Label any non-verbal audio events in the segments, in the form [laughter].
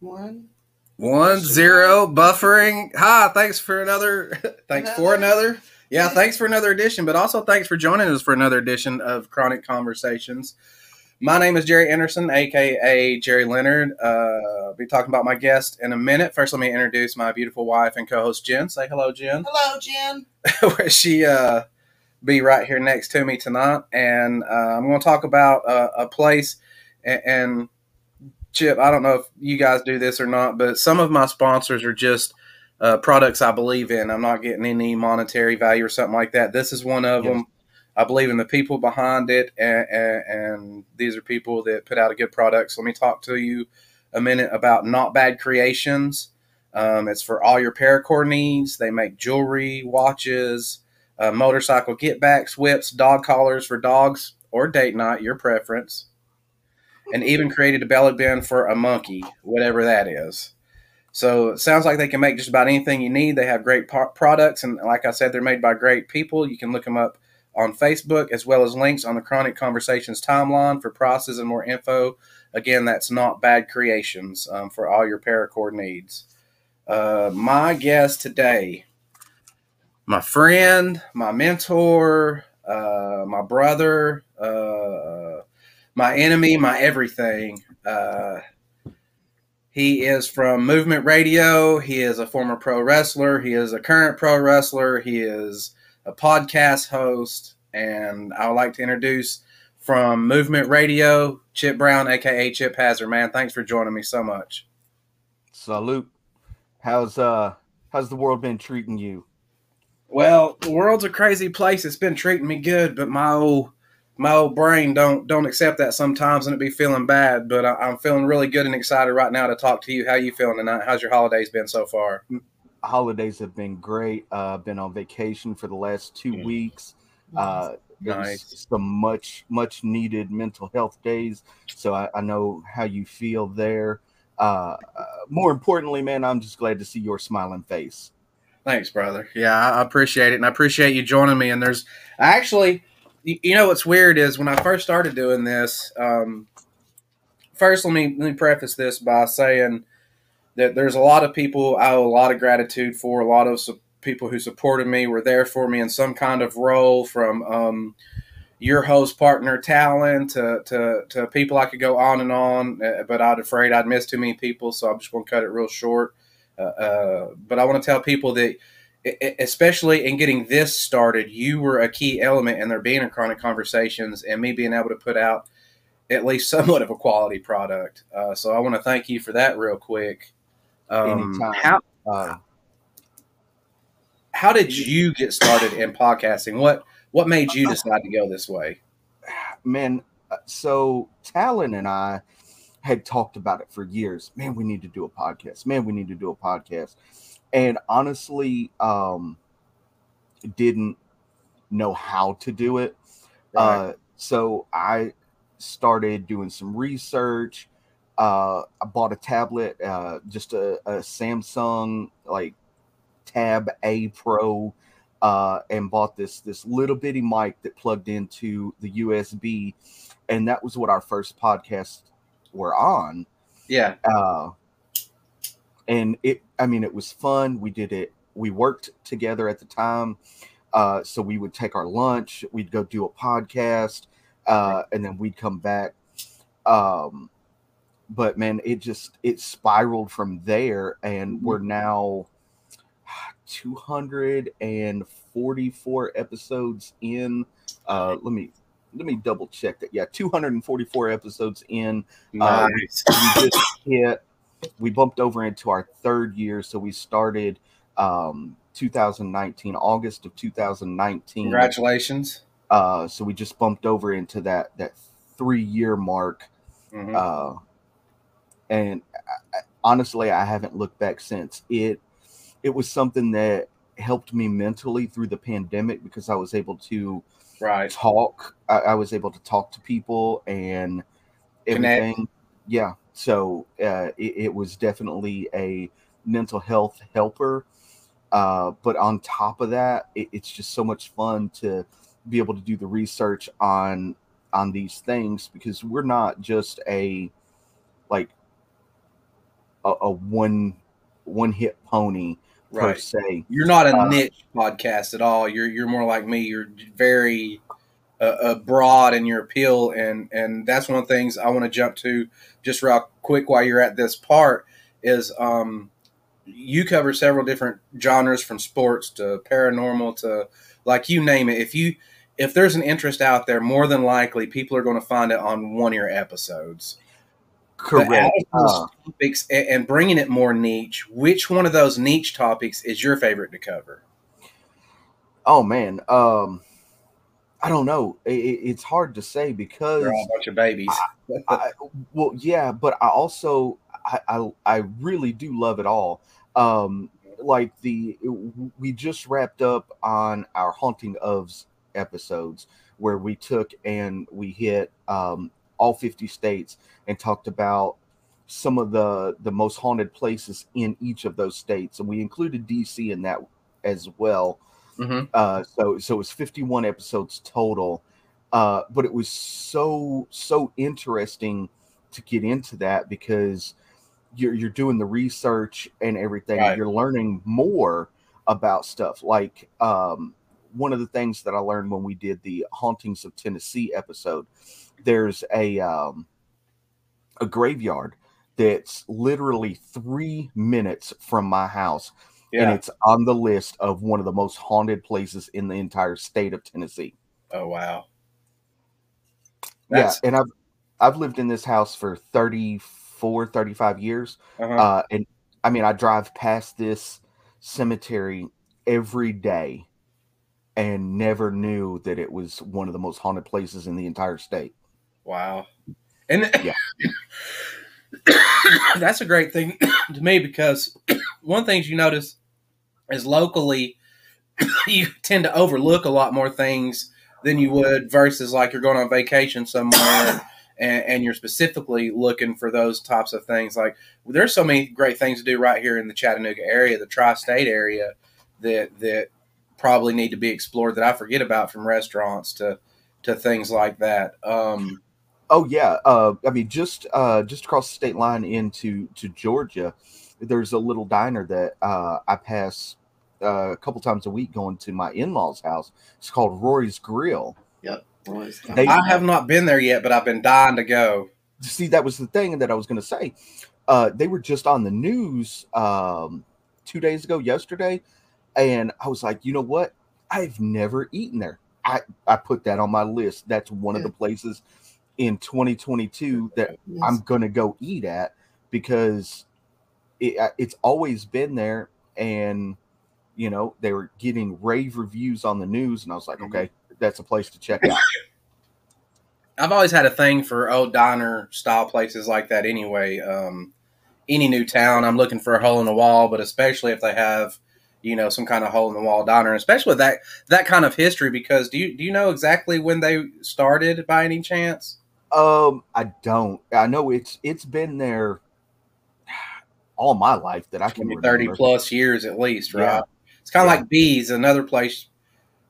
One. One zero buffering. Hi, thanks for another. [laughs] thanks for another. Yeah, thanks for another edition, but also thanks for joining us for another edition of Chronic Conversations. My name is Jerry Anderson, aka Jerry Leonard. Uh, I'll be talking about my guest in a minute. First, let me introduce my beautiful wife and co-host Jen. Say hello, Jen. Hello, Jen. [laughs] Where she uh, be right here next to me tonight, and uh, I'm going to talk about uh, a place and, and Chip, I don't know if you guys do this or not, but some of my sponsors are just uh, products I believe in. I'm not getting any monetary value or something like that. This is one of yes. them. I believe in the people behind it, and, and, and, these are people that put out a good product. So let me talk to you a minute about Not Bad Creations. Um, it's for all your paracord needs. They make jewelry, watches, uh, motorcycle get backs, whips, dog collars for dogs or date night, your preference and even created a belly band for a monkey, whatever that is. So it sounds like they can make just about anything you need. They have great po- products, and like I said, they're made by great people. You can look them up on Facebook as well as links on the Chronic Conversations timeline for prices and more info. Again, that's not bad creations um, for all your paracord needs. Uh, my guest today, my friend, my mentor, uh, my brother, uh, my enemy, my everything. Uh, he is from Movement Radio. He is a former pro wrestler. He is a current pro wrestler. He is a podcast host. And I would like to introduce from Movement Radio, Chip Brown, aka Chip Hazard. Man, thanks for joining me so much. Salute. How's uh how's the world been treating you? Well, the world's a crazy place. It's been treating me good, but my old my old brain don't don't accept that sometimes and it be feeling bad but I, am feeling really good and excited right now to talk to you. How you feeling tonight? How's your holidays been so far? Holidays have been great. Uh been on vacation for the last two mm. weeks. Uh nice. some much much needed mental health days so I, I know how you feel there. Uh, uh more importantly man i'm just glad to see your smiling face. Thanks brother. Yeah i appreciate it and i appreciate you joining me and there's actually you know what's weird is when I first started doing this. Um, first, let me let me preface this by saying that there's a lot of people I owe a lot of gratitude for. A lot of su- people who supported me were there for me in some kind of role, from um, your host partner Talon to, to to people I could go on and on, uh, but I'd afraid I'd miss too many people, so I'm just going to cut it real short. Uh, uh, but I want to tell people that especially in getting this started, you were a key element in there being a chronic conversations and me being able to put out at least [laughs] somewhat of a quality product. Uh, so I want to thank you for that real quick. Um, how uh, how did you get started in podcasting? What what made you decide to go this way? Man, uh, so Talon and I had talked about it for years. Man, we need to do a podcast. Man, we need to do a podcast and honestly um didn't know how to do it. Right. uh so i started doing some research. Uh i bought a tablet uh just a, a samsung like tab a pro uh and bought this this little bitty mic that plugged into the usb and that was what our first podcast were on. Yeah. Uh and it i mean it was fun. We did it we worked together at the time uh, so we would take our lunch we'd go do a podcast uh, and then we'd come back. Um, but man it just it spiraled from there and mm-hmm. we're now [sighs] 244 episodes in uh, let me let me double check that. Yeah 244 episodes in. Uh, nice. uh, we just hit we bumped over into our third year. So we started um, 2019, August of 2019. Congratulations. Uh, so we just bumped over into that that three year mark. Mm-hmm. Uh, and I, honestly, I haven't looked back since. It it was something that helped me mentally through the pandemic because I was able to right talk. I, I was able to talk to people and everything. Connect. Yeah, so uh, it, it, was definitely a mental health helper. Uh, but on top of that, it, it's just so much fun to be able to do the research on on these things because we're not just a like a, a one one hit pony per se. You're not a Uh, niche podcast at all. You're you're more like me. You're very uh, broad in your appeal, and and that's one of the things I want to jump to just real quick while you're at this part is um, you cover several different genres from sports to paranormal to like you name it. If you if there's an interest out there, more than likely people are going to find it on one of your episodes. Correct. out of those Uh, topics and, and bringing it more niche, which one of those niche topics is your favorite to cover? oh man, um, I don't know. I- I- it's hard to say because They're all a bunch of babies. I, well, yeah, but I also I, I I really do love it all. Um, like the we just wrapped up on our haunting ofs episodes where we took and we hit um, all 50 states and talked about some of the the most haunted places in each of those states and we included dc in that as well hmm uh, so so it was 51 episodes total. Uh, but it was so so interesting to get into that because you're you're doing the research and everything. Right. You're learning more about stuff. Like um, one of the things that I learned when we did the hauntings of Tennessee episode. There's a um, a graveyard that's literally three minutes from my house and it's on the list of one of the most haunted places in the entire state of Tennessee. Oh wow. yeah, and I've I've lived in this house for 34, 35 years. uh-huh. Uh, and I mean, I drive past this cemetery every day and never knew that it was one of the most haunted places in the entire state. wow. And [laughs] Yeah. that's a great thing [coughs] to me because [coughs] one of the things you notice is locally [coughs] you tend to overlook a lot more things than you would versus like you're going on vacation somewhere [coughs] and, and you're specifically looking for those types of things. Like there's so many great things to do right here in the Chattanooga area, the tri-state area that that probably need to be explored that I forget about from restaurants to to things like that. Um, Oh yeah, uh, I mean just uh, just across the state line into to Georgia, there's a little diner that uh, I pass uh, a couple times a week going to my in-laws' house. It's called Rory's Grill. Boys, They- I have not been there yet, but I've been dying to go. See, that was the thing that I was going to say. Uh, they were just on the news um, two days ago, yesterday, and I was like, you know what? I've never eaten there. I I put that on my list. That's one of the places in 2022 that Yes. I'm gonna go eat at because it, uh, it's always been there, and you know they were getting rave reviews on the news, and I was like, Mhm. okay, that's a place to check out. [coughs] I've always had a thing for old diner style places like that. Anyway, um, any new town, I'm looking for a hole in the wall, but especially if they have, you know, some kind of hole in the wall diner, especially with that that kind of history. Because do you do you know exactly when they started by any chance? Um, I don't. I know it's it's been there all my life that I can 20, remember. 30 plus years at least, right? Yeah. It's kind of Yeah. like Bea's, another place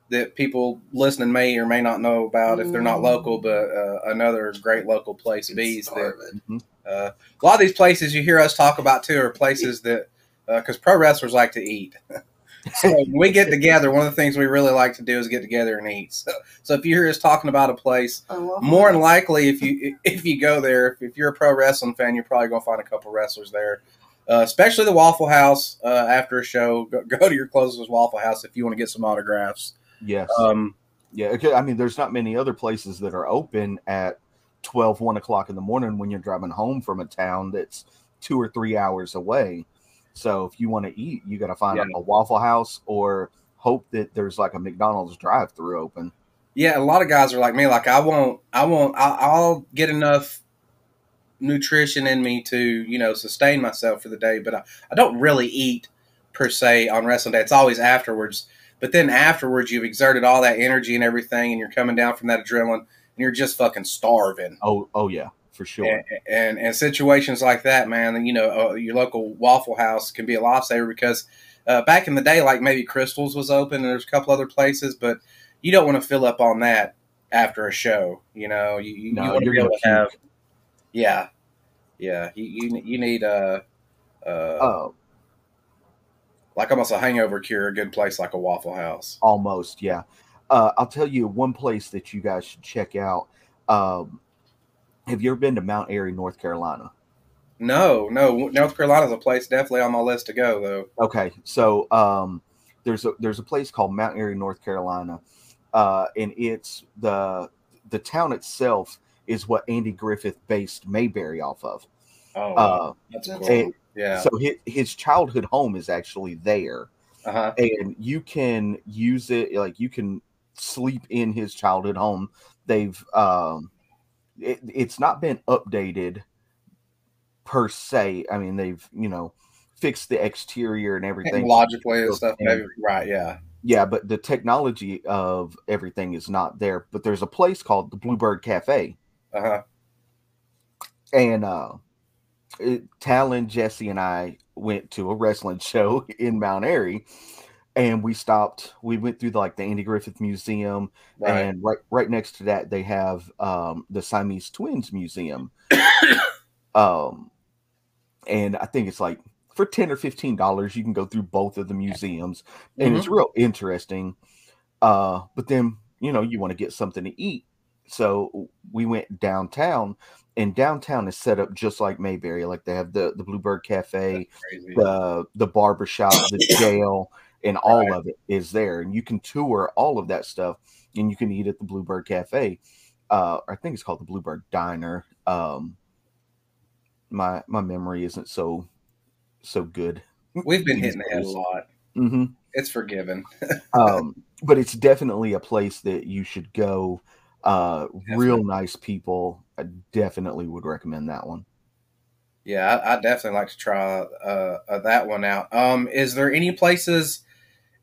that people listening may or may not know about if they're not Mm. local, but uh, another great local place, It's Bea's. That starving. Mhm. uh, a lot of these places you hear us talk about too are places that because pro wrestlers like to eat. [laughs] so when we get together, one of the things we really like to do is get together and eat. So, so if you hear us talking about a place, I love more than likely, if you if you go there, if, if you're a pro wrestling fan, you're probably gonna find a couple wrestlers there. Uh, especially the Waffle House uh, after a show. Go, [laughs] go to your closest Waffle House if you want to get some autographs. Yes. Um, yeah. okay, I mean, there's not many other places that are open at 12, 1 o'clock in the morning when you're driving home from a town that's two or three hours away. So if you want to eat, you got to find Yeah. a, Waffle House or hope that there's like a McDonald's drive through open. yeah, a lot of guys are like me. Like I won't, I won't, I'll, I'll get enough nutrition in me to you know sustain myself for the day, but I, I don't really eat per se on wrestling day. It's always afterwards. But then afterwards, you've exerted all that energy and everything, and you're coming down from that adrenaline, and you're just fucking starving. Oh, oh yeah, for sure. And, and and situations like that, man, you know, uh, your local Waffle House can be a lifesaver because uh, back in the day, like maybe Crystals was open, and there's a couple other places, but you don't want to fill up on that after a show. You know, you, you, No, you want to be able gonna have. Yeah, yeah, you you, you need a, Uh, Uh, like almost a hangover cure, a good place like a Waffle House. almost, yeah. Uh, I'll tell you one place that you guys should check out. Um, have you ever been to Mount Airy, North Carolina? No, no, North Carolina's a place definitely on my list to go though. Okay, so um, there's a there's a place called Mount Airy, North Carolina, uh, and it's the the town itself is what Andy Griffith based Mayberry off of. Oh, Uh, that's that's cool. yeah. So his, his childhood home is actually there, Uh huh. and you can use it like you can sleep in his childhood home. They've um, it, it's not been updated per se. I mean, they've you know fixed the exterior and everything. Logically and stuff. Maybe right. Yeah. Yeah, but the technology of everything is not there. But there's a place called the Bluebird Cafe, Uh huh. and uh, Talon, Jesse, and I went to a wrestling [laughs] show in Mount Airy, and we stopped. We went through like the Andy Griffith Museum, Right. and right right next to that they have um, the Siamese Twins Museum. [coughs] um, and I think it's like for ten or fifteen dollars you can go through both of the museums, and Mm-hmm. it's real interesting. Uh, but then you know you want to get something to eat, so we went downtown, and downtown is set up just like Mayberry. Like they have the the Bluebird Cafe, the the barber shop, the [laughs] jail, and all Right. of it is there, and you can tour all of that stuff, and you can eat at the Bluebird Cafe. Uh, I think it's called the Bluebird Diner. Um, my my memory isn't so so good. We've been [laughs] hitting the head a lot. hmm It's forgiven. [laughs] um, but it's definitely a place that you should go. Uh, real nice people. I definitely would recommend that one. Yeah, I, I definitely like to try uh, uh, that one out. Um, is there any places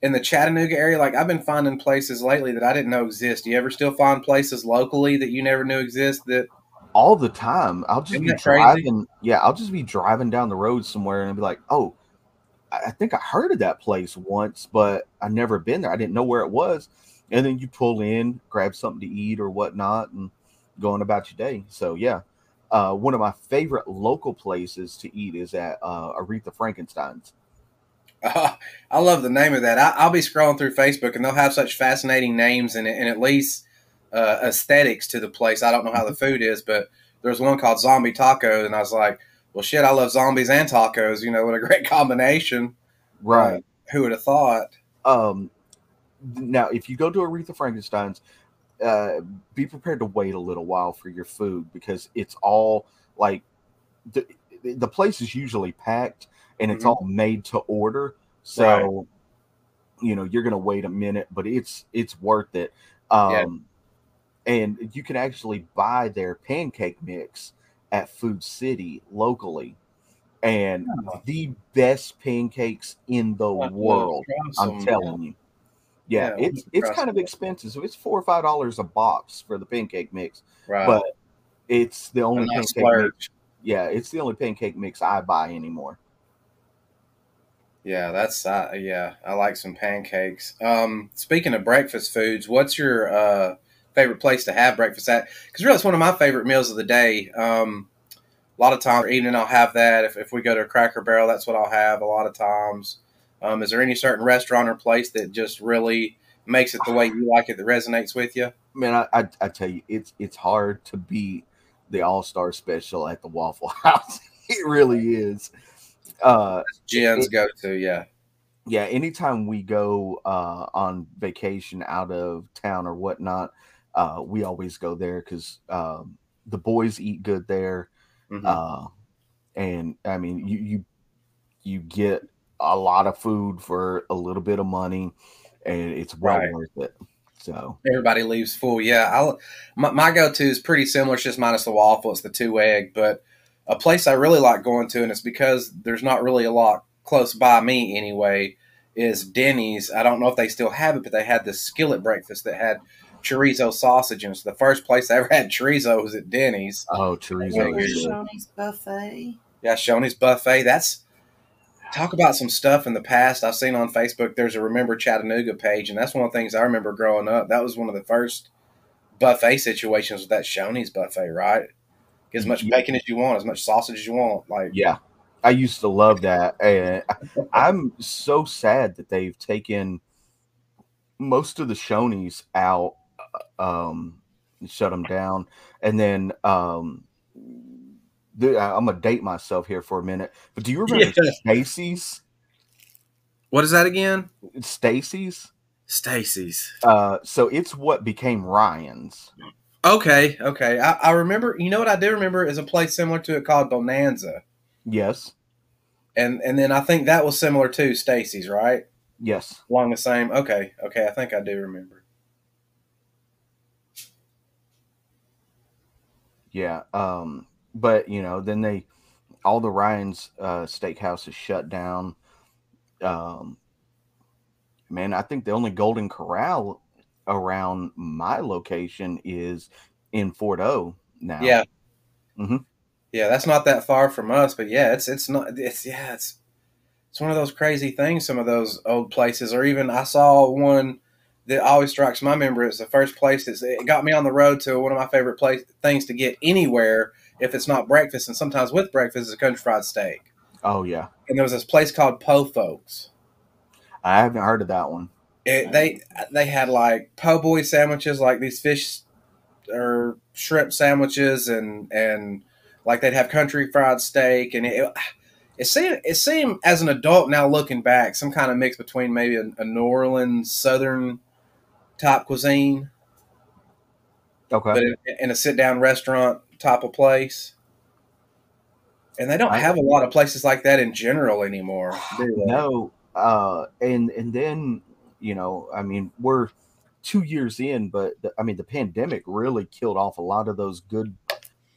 in the Chattanooga area? Like I've been finding places lately that I didn't know exist. Do you ever still find places locally that you never knew exist? That all the time. I'll just Isn't be driving. Yeah, I'll just be driving down the road somewhere and I'll be like, oh, I I think I heard of that place once, but I've never been there. I didn't know where it was. And then you pull in, grab something to eat or whatnot, and go on about your day. So yeah. Uh, one of my favorite local places to eat is at uh, Aretha Frankenstein's. Uh, [laughs] I love the name of that. I, I'll be scrolling through Facebook and they'll have such fascinating names and, and at least uh, aesthetics to the place. I don't know how the food is, but there's one called Zombie Taco, and I was like, well, shit, I love zombies and tacos. You know, what a great [laughs] combination. Right. Who would have thought? um now if you go to aretha frankenstein's uh be prepared to wait a little while for your food because it's all like the the place is usually packed and it's Mhm. all made to order so you know you're gonna wait a minute but it's it's worth it um Yeah. and you can actually buy their pancake mix at food city locally and the best pancakes in the world I'm telling you. Yeah, Yeah, it's it's kind of expensive. So it's four or five dollars a box for the pancake mix, Right. but it's the only nice pancake mix. Yeah, it's the only pancake mix I buy anymore. Yeah, that's uh, yeah. I like some pancakes. Um, speaking of breakfast foods, what's your uh, favorite place to have breakfast at? Because really, it's one of my favorite meals of the day. Um, a lot of times, evening, I'll have that. If, if we go to a Cracker Barrel, that's what I'll have. A lot of times. Um, is there any certain restaurant or place that just really makes it the way you like it that resonates with you? Man, I, I I tell you, it's it's hard to beat the All Star Special at the Waffle [laughs] House. it really is. Uh, Jen's go to, yeah. yeah, anytime we go uh, on vacation out of town or whatnot, uh, we always go there because um, the boys eat good there. Mhm. uh, and I mean you you you get a lot of food for a little bit of money, and it's well Right. worth it. So Everybody leaves full. Yeah, I my, my go to is pretty similar. It's just minus the waffle. It's the two egg, but a place I really like going to, and it's because there's not really a lot close by me anyway. Is Denny's? I don't know if they still have it, but they had this skillet breakfast that had chorizo sausage, and it's the first place I ever had chorizo was at Denny's. oh chorizo, Yeah, is good. good. Shoney's buffet. Yeah, Shoney's buffet. That's talk about some stuff in the past I've seen on Facebook. There's a Remember Chattanooga page, and that's one of the things I remember growing up. That was one of the first buffet situations with that Shoney's buffet, right? Get as much bacon as you want, as much sausage as you want. Like, yeah, I used to love that, and I'm so sad that they've taken most of the Shoney's out, uh, um, shut them down, and then um, the, I'm gonna date myself here for a minute. But do you remember Yeah. Stacy's? What is that again? Stacy's. Stacy's. Uh, so it's what became Ryan's. Okay, okay. I, I remember. You know what I do remember is a place similar to it called Bonanza, Yes, and and then I think that was similar to Stacy's, right? yes. Along the same. Okay, okay. I think I do remember. Yeah. Um, but you know, then they all the Ryan's uh steakhouses shut down. Um man, I think the only Golden Corral around my location is in Fort O now. Yeah. Mm-hmm. Yeah, that's not that far from us, but yeah, it's it's not it's yeah, it's it's one of those crazy things. Some of those old places, or even I saw one that always strikes my memory. It's the first place that's it got me on the road to one of my favorite place things to get anywhere if it's not breakfast, and sometimes with breakfast is a country fried steak. Oh yeah. And there was this place called Po Folks. I haven't heard of that one. It, they they had like po' boy sandwiches, like these fish or shrimp sandwiches, and and like they'd have country fried steak, and it it seemed it seemed as an adult now looking back, some kind of mix between maybe a, a New Orleans Southern type cuisine, Okay. but in, in a sit down restaurant type of place. And they don't have a lot of places like that in general anymore. [sighs] No, uh, and and then you know, I mean, we're two years in, but the, I mean, the pandemic really killed off a lot of those good,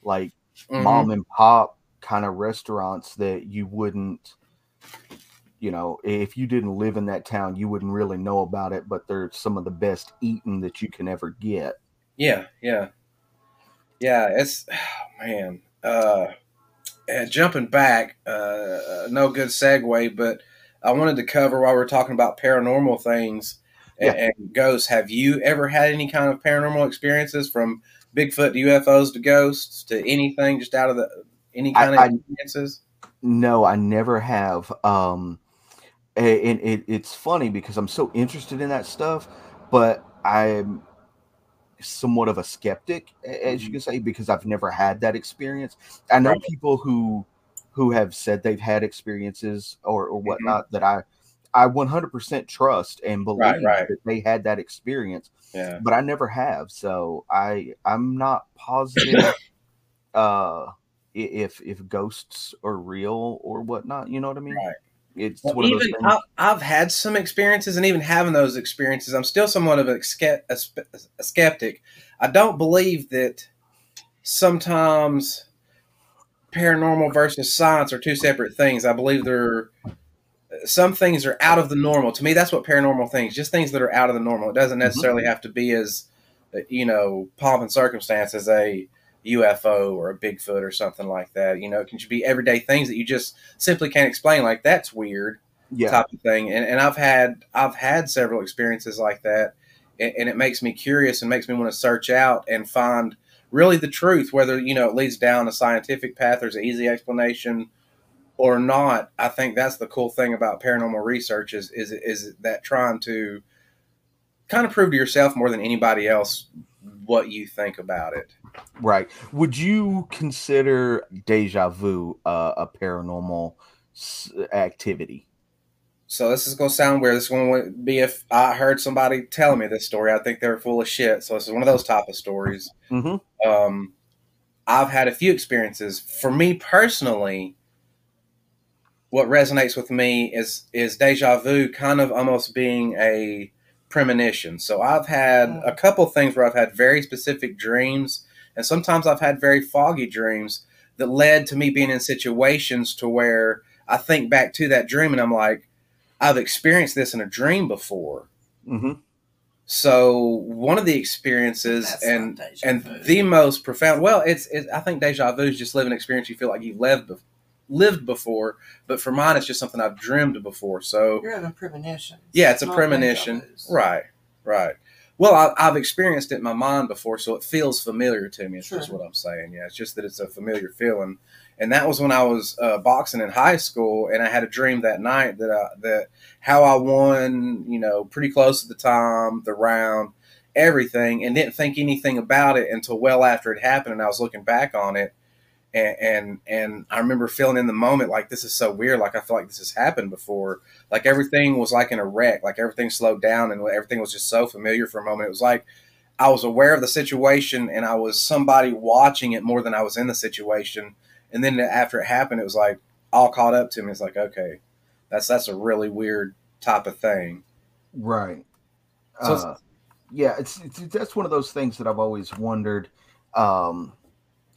like Mhm. mom and pop kind of restaurants that you wouldn't, you know, if you didn't live in that town, you wouldn't really know about it. But they're some of the best eating that you can ever get. Yeah, yeah, yeah. It's [sighs] oh, man. Uh, and jumping back, uh, no good segue, but I wanted to cover while we are talking about paranormal things and, and ghosts. Have you ever had any kind of paranormal experiences from Bigfoot to UFOs to ghosts to anything just out of the any I- kind of I- experiences? No, I never have. Um, and it, it's funny because I'm so interested in that stuff, but I'm somewhat of a skeptic, as you can say, because I've never had that experience. I know Right. people who who have said they've had experiences or, or Mm-hmm. whatnot that I I 100% trust and believe Right, right. that they had that experience, Yeah, but I never have. So I I'm not positive [coughs] uh if if ghosts are real or whatnot. You know what I mean? Right. It's Well, one of those even things. I, I've had some experiences, and even having those experiences, I'm still somewhat of a, a, a skeptic. I don't believe that sometimes paranormal versus science are two separate things. I believe they're some things are out of the normal. To me, that's what paranormal things, just things that are out of the normal. It doesn't mm-hmm. necessarily have to be as you know pomp and circumstance as a UFO or a Bigfoot or something like that. You know, it can be everyday things that you just simply can't explain. Like that's weird yeah. type of thing. And, and I've had I've had several experiences like that, and, and it makes me curious and makes me want to search out and find really the truth, whether you know it leads down a scientific path, there's an easy explanation or not. I think that's the cool thing about paranormal research is is is that trying to kind of prove to yourself more than anybody else what you think about it. Right. Would you consider deja vu uh, a paranormal s- activity? So this is gonna sound weird. This is gonna be if I heard somebody telling me this story, I think they were full of shit. So this is one of those type of stories. Mm-hmm. um, I've had a few experiences. For me personally, what resonates with me is is deja vu, kind of almost being a premonition. So I've had a couple things where I've had very specific dreams, and sometimes I've had very foggy dreams that led to me being in situations to where I think back to that dream and I'm like, I've experienced this in a dream before. Mm-hmm. So one of the experiences That's and and the most profound well it's, it's i think deja vu is just living experience you feel like you've lived bef- lived before but for mine it's just something i've dreamed before. So You're having premonitions. yeah it's a premonition. right right. Well I, i've experienced it in my mind before so it feels familiar to me it's just what i'm saying. Yeah it's just that it's a familiar feeling. And that was when I was uh, boxing in high school, and I had a dream that night that I, that how I won, you know, pretty close to the time, the round, everything, and didn't think anything about it until well after it happened, and I was looking back on it, and and, and I remember feeling in the moment like this is so weird, like I feel like this has happened before, like everything was like in a wreck, like everything slowed down, and everything was just so familiar for a moment. It was like I was aware of the situation, and I was somebody watching it more than I was in the situation and then after it happened, it was like all caught up to me. It's like, okay, that's that's a really weird type of thing. Right. So uh, yeah, it's, it's, that's one of those things that I've always wondered um,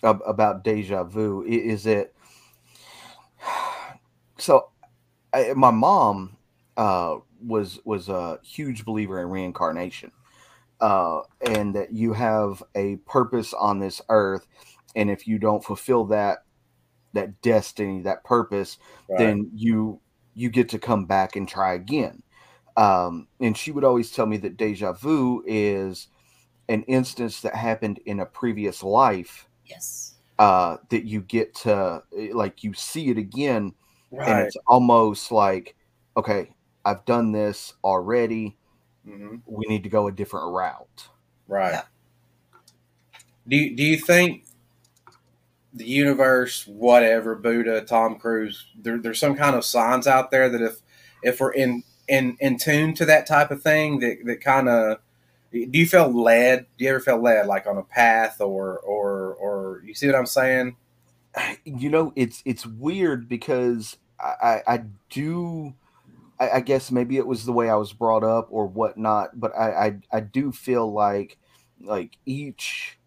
about deja vu. Is it [sighs] so? I, my mom uh, was was a huge believer in reincarnation, uh, and that you have a purpose on this earth, and if you don't fulfill that that destiny, that purpose, right. then you you get to come back and try again. Um, and she would always tell me that deja vu is an instance that happened in a previous life. Yes. Uh, that you get to like you see it again, right. and it's almost like, okay, I've done this already. Mm-hmm. We need to go a different route. Right. Yeah. Do you, do you think the universe, whatever, Buddha, Tom Cruise, there, there's some kind of signs out there that if if we're in in in tune to that type of thing, that that kind of do you feel led? Do you ever feel led, like on a path, or or or you see what I'm saying? You know, it's it's weird because I I, I do. I, I guess maybe it was the way I was brought up or whatnot, but I, I I do feel like like each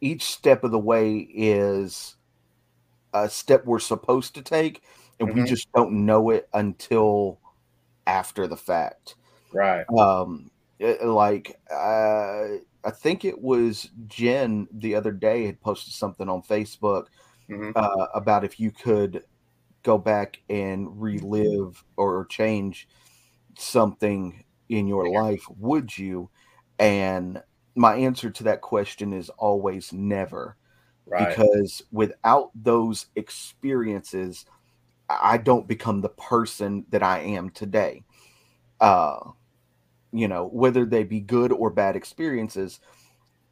each step of the way is a step we're supposed to take, and mm-hmm. we just don't know it until after the fact. Right. Um, it, like uh, I think it was Jen the other day had posted something on Facebook mm-hmm. uh, about if you could go back and relive or change something in your life, would you? And my answer to that question is always never. Right. Because without those experiences, I don't become the person that I am today. Uh, you know, whether they be good or bad experiences,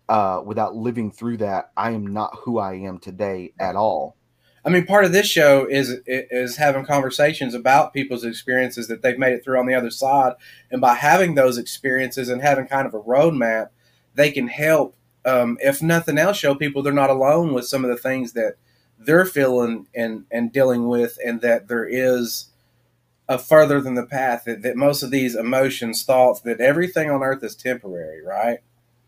uh, without living through that, I am not who I am today at all. I mean, part of this show is is having conversations about people's experiences that they've made it through on the other side, and by having those experiences and having kind of a roadmap, they can help, um, if nothing else, show people they're not alone with some of the things that they're feeling and, and dealing with, and that there is a further than the path, that, that most of these emotions, thoughts, that everything on earth is temporary, right?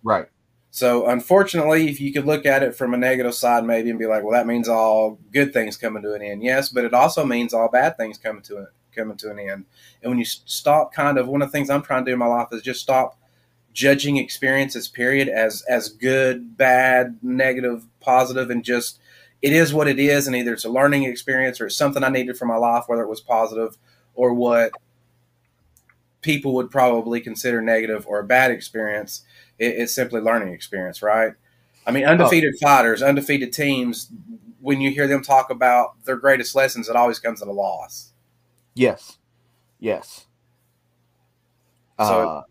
Right. So, unfortunately, if you could look at it from a negative side, maybe and be like, "Well, that means all good things coming to an end." Yes, but it also means all bad things coming to an coming to an end. And when you stop, kind of one of the things I'm trying to do in my life is just stop judging experiences period as as good bad negative positive and just it is what it is and either it's a learning experience or it's something i needed for my life whether it was positive or what people would probably consider negative or a bad experience it, it's simply learning experience right? I mean undefeated oh. fighters undefeated teams when you hear them talk about their greatest lessons it always comes at a loss. Yes. Yes. So uh,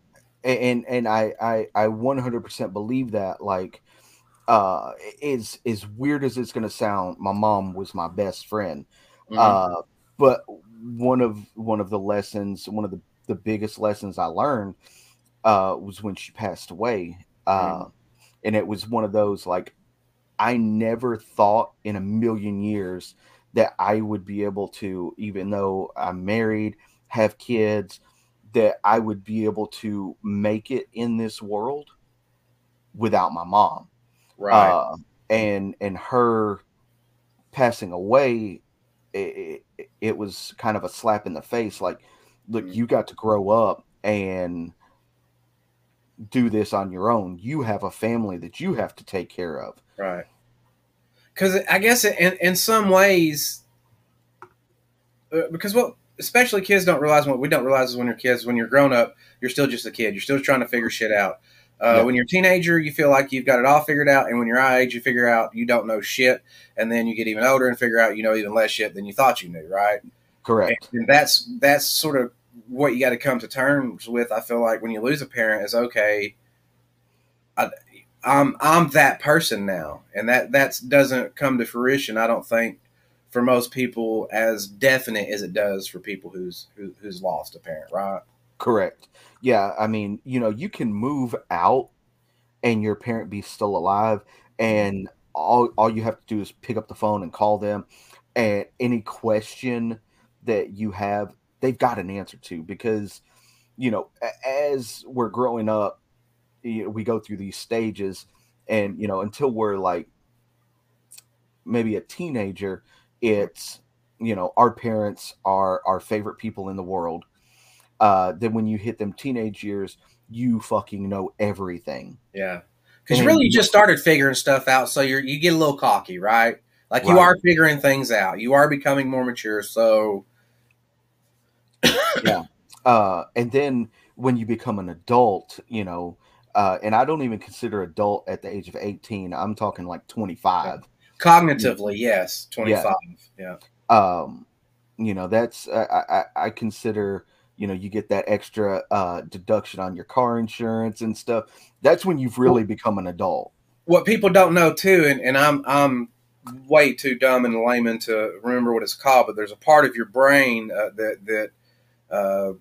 and and I I I 100% believe that like uh is as weird as it's going to sound my mom was my best friend. Mm-hmm. uh but one of one of the lessons one of the the biggest lessons I learned uh was when she passed away uh mm-hmm. and it was one of those like I never thought in a million years that I would be able to even though I'm married have kids that I would be able to make it in this world without my mom. Right. Uh, and and her passing away, it, it, it, was kind of a slap in the face. Like, look, mm-hmm. you got to grow up and do this on your own. You have a family that you have to take care of. Right. Because I guess in, in some ways, uh, because what especially kids don't realize what we don't realize is when you're kids, when you're grown up, you're still just a kid. You're still trying to figure shit out. Uh, Yeah. When you're a teenager, you feel like you've got it all figured out, and when you're our age, you figure out you don't know shit, and then you get even older and figure out you know even less shit than you thought you knew, right? Correct. And that's that's sort of what you got to come to terms with. I feel like when you lose a parent, is okay. I, I'm I'm that person now, and that that doesn't come to fruition. I don't think for most people as definite as it does for people who's who, who's lost a parent, right? Correct. Yeah, I mean, you know, you can move out and your parent be still alive mm-hmm. and all all you have to do is pick up the phone and call them and any question that you have, they've got an answer to because you know, as we're growing up, you know, we go through these stages and you know, until we're like maybe a teenager, it's you know, our parents are our favorite people in the world uh, then when you hit them teenage years, you fucking know everything. Yeah, because really you really just started figuring stuff out, so you're you get a little cocky, right? Like you are figuring things out. You are becoming more mature. So [coughs] yeah, Uh, and then when you become an adult, you know, uh, and I don't even consider adult at the age of 18. I'm talking like 25. cognitively, yes, twenty five. Yeah. Um, you know, that's I, I, I consider you know you get that extra uh, deduction on your car insurance and stuff. That's when you've really become an adult. what people don't know too, and, and I'm I'm way too dumb and layman to remember what it's called, but there's a part of your brain uh, that that uh,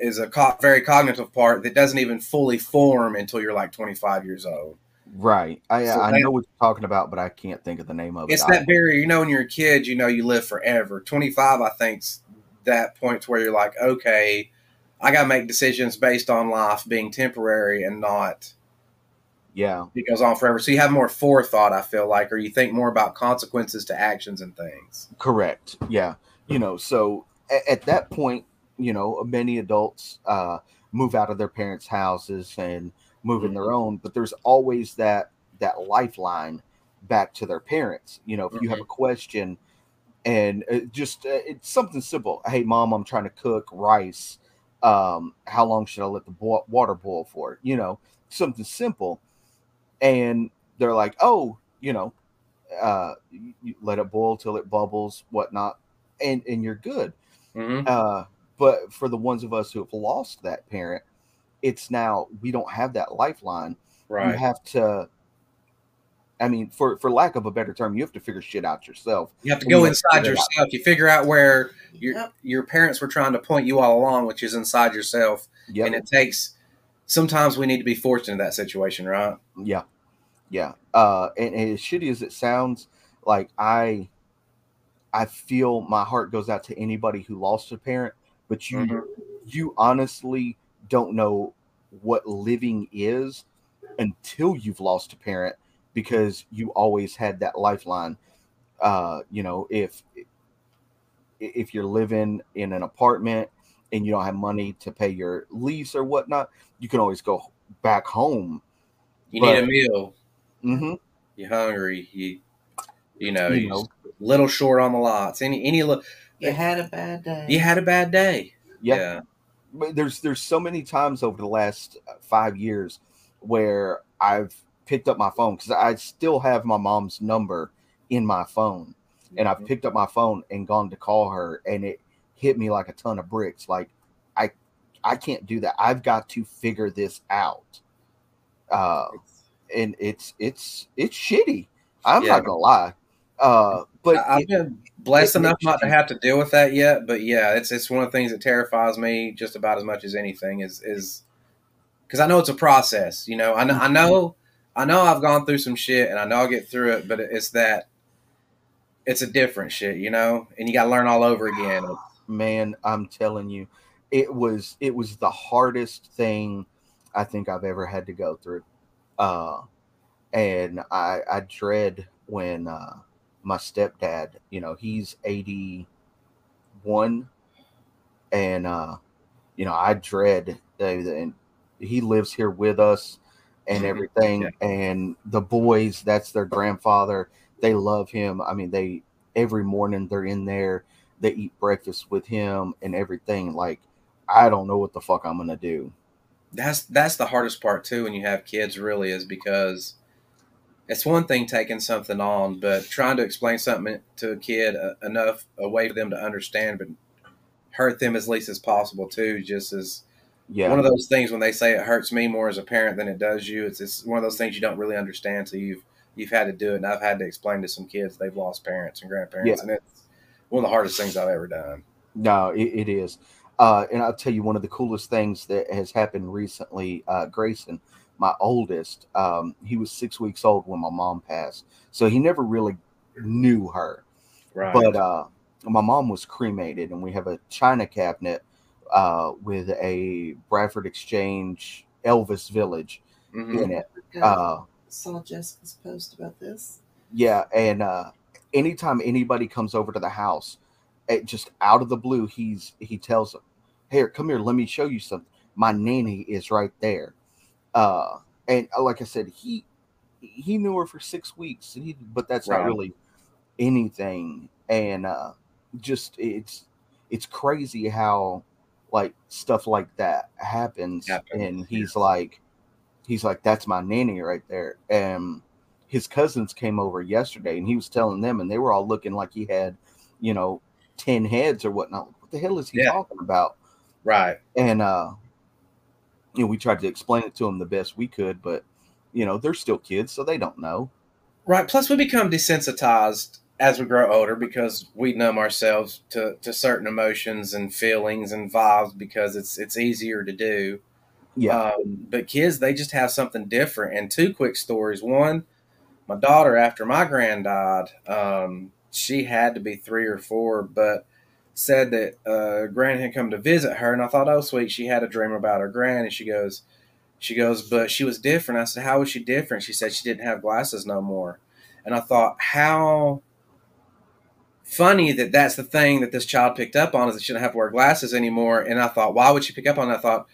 is a co- very cognitive part that doesn't even fully form until you're like 25 years old. Right. I So I that- know what you're talking about, but I can't think of the name of It's it. It's that barrier, you know, when you're a kid, you know, you live forever. 25, I think's that point to where you're like, okay, I got to make decisions based on life being temporary and not yeah. it goes on forever. So you have more forethought, I feel like, or you think more about consequences to actions and things. Correct. Yeah. You know, so at, at that point, you know, many adults uh, move out of their parents' houses and move in their own, but there's always that that lifeline back to their parents. You know, if you have a question and uh, just uh, it's something simple. Hey, mom, I'm trying to cook rice. Um, how long should I let the bo- water boil for? You know, something simple. And they're like, oh, you know, uh, you let it boil till it bubbles, whatnot, and and you're good. Mm-hmm. Uh, but for the ones of us who have lost that parent, it's now we don't have that lifeline. Right. You have to. I mean, for for lack of a better term, you have to figure shit out yourself. You have to go have inside figure yourself. You figure out where your Yep. your parents were trying to point you all along, which is inside yourself. Yeah, And it takes. Sometimes we need to be forced into that situation, right? yeah, yeah. Uh, and, and as shitty as it sounds, like I, I feel my heart goes out to anybody who lost a parent, but you Mhm. you honestly don't know what living is until you've lost a parent because you always had that lifeline uh you know if if you're living in an apartment and you don't have money to pay your lease or whatnot you can always go back home You But- need a meal. hmm You're hungry. You, you know, You you know. little short on the lots. Any, any, li- You had a bad day. you had a bad day. yeah. Yeah. but there's there's so many times over the last uh, five years where I've picked up my phone because I still have my mom's number in my phone, and I've picked up my phone and gone to call her, and it hit me like a ton of bricks. Like I I can't do that. I've got to figure this out. Uh, and it's it's it's shitty. I'm Yeah. not gonna lie. Uh, but I've it- been blessed enough not to have to deal with that yet, but yeah, it's it's one of the things that terrifies me just about as much as anything is is because I know it's a process. You know, I know I know I know I've gone through some shit and I know I'll get through it, but it's that it's a different shit, you know, and you got to learn all over again. man i'm telling you it was it was the hardest thing i think i've ever had to go through. Uh and i i dread when uh my stepdad you know he's 81 and uh you know i dread uh, and he lives here with us and everything Yeah. and the boys that's their grandfather. They love him. I mean they every morning they're in there they eat breakfast with him and everything. Like i don't know what the fuck i'm gonna do. That's that's the hardest part too when you have kids really is because it's one thing taking something on but trying to explain something to a kid uh, enough a way for them to understand but hurt them as least as possible too just as Yeah. one of those things when they say it hurts me more as a parent than it does you it's, it's one of those things you don't really understand so you've you've had to do it and i've had to explain to some kids they've lost parents and grandparents Yeah. and it's one of the hardest things i've ever done No, it, it is. Uh, and I'll tell you one of the coolest things that has happened recently. Uh, Grayson, my oldest, um, he was six weeks old when my mom passed, so he never really knew her. right But uh, my mom was cremated, and we have a china cabinet uh, with a Bradford Exchange Elvis Village Mhm. in it. Yeah, Uh, saw Jessica's post about this. Yeah, and uh anytime anybody comes over to the house, it just out of the blue, he's he tells them, "Here, come here, let me show you something. My nanny is right there." Uh and uh, like I said, he he knew her for 6 weeks, and he, but that's not really anything and uh just it's it's crazy how like stuff like that happens Happens, and he's like he's like that's my nanny right there. And his cousins came over yesterday and he was telling them and they were all looking like he had you know 10 heads or whatnot. What the hell is he Yeah. talking about? Right. And uh you know we tried to explain it to them the best we could but you know they're still kids so they don't know. Right. Plus, we become desensitized as we grow older because we numb ourselves to, to certain emotions and feelings and vibes because it's it's easier to do. yeah Um, but kids, they just have something different. And two quick stories. One, my daughter, after my grand died, um, she had to be three or four, but said that uh, grand had come to visit her, and I thought, oh sweet, she had a dream about her grand, and she goes, she goes, but she was different. I said, how was she different? She said she didn't have glasses no more, and I thought, how funny that that's the thing that this child picked up on is that she didn't have to wear glasses anymore. And I thought, why would she pick up on? it? I thought,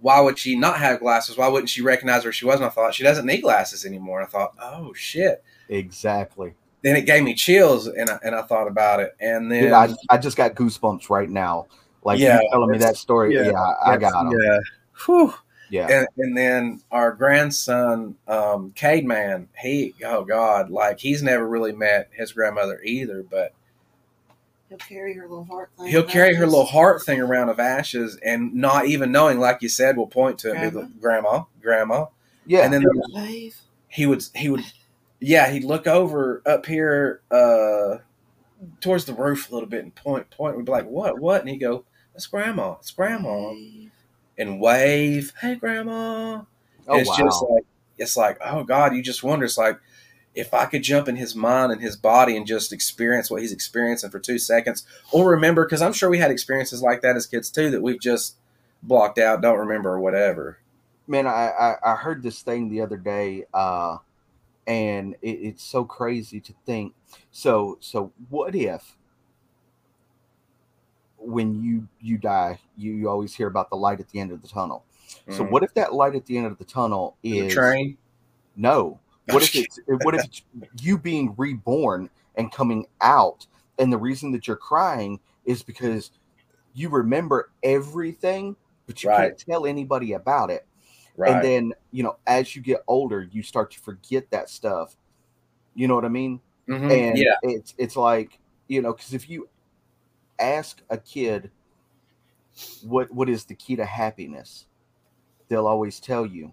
why would she not have glasses? Why wouldn't she recognize where she was? And I thought she doesn't need glasses anymore. And I thought, oh shit. exactly Then it gave me chills, and I, and I thought about it. And then Dude, I, I just got goosebumps right now. Like Yeah, you telling me that story. yeah, Yeah, I, I got them. Yeah. Whew. Yeah. And, and then our grandson, um, Cade Man, he, oh God, like he's never really met his grandmother either, but He'll carry her little heart thing. he'll of carry her little heart thing around of ashes and not even knowing, like you said, will point to it, be Grandma. like, grandma, grandma. Yeah. And then Wave. he would, he would, yeah, he'd look over up here, uh, towards the roof a little bit and point, point. We'd be like, what, what? And he'd go, it's grandma, it's grandma. Wave. And wave, hey, grandma. oh, it's wow. just like it's like oh god you just wonder it's like if i could jump in his mind and his body and just experience what he's experiencing for two seconds or remember because i'm sure we had experiences like that as kids too that we've just blocked out don't remember or whatever Man, I, I, I heard this thing the other day, uh, and it, it's so crazy to think. So so what if when you you die, you, you always hear about the light at the end of the tunnel. So Mhm. what if that light at the end of the tunnel The is train No. What if it's what if it's [laughs] you being reborn and coming out, and the reason that you're crying is because you remember everything, but you Right. can't tell anybody about it. right And then you know, as you get older, you start to forget that stuff. You know what I mean? Mhm. And yeah it's it's like you know, because if you ask a kid what what is the key to happiness, they'll always tell you,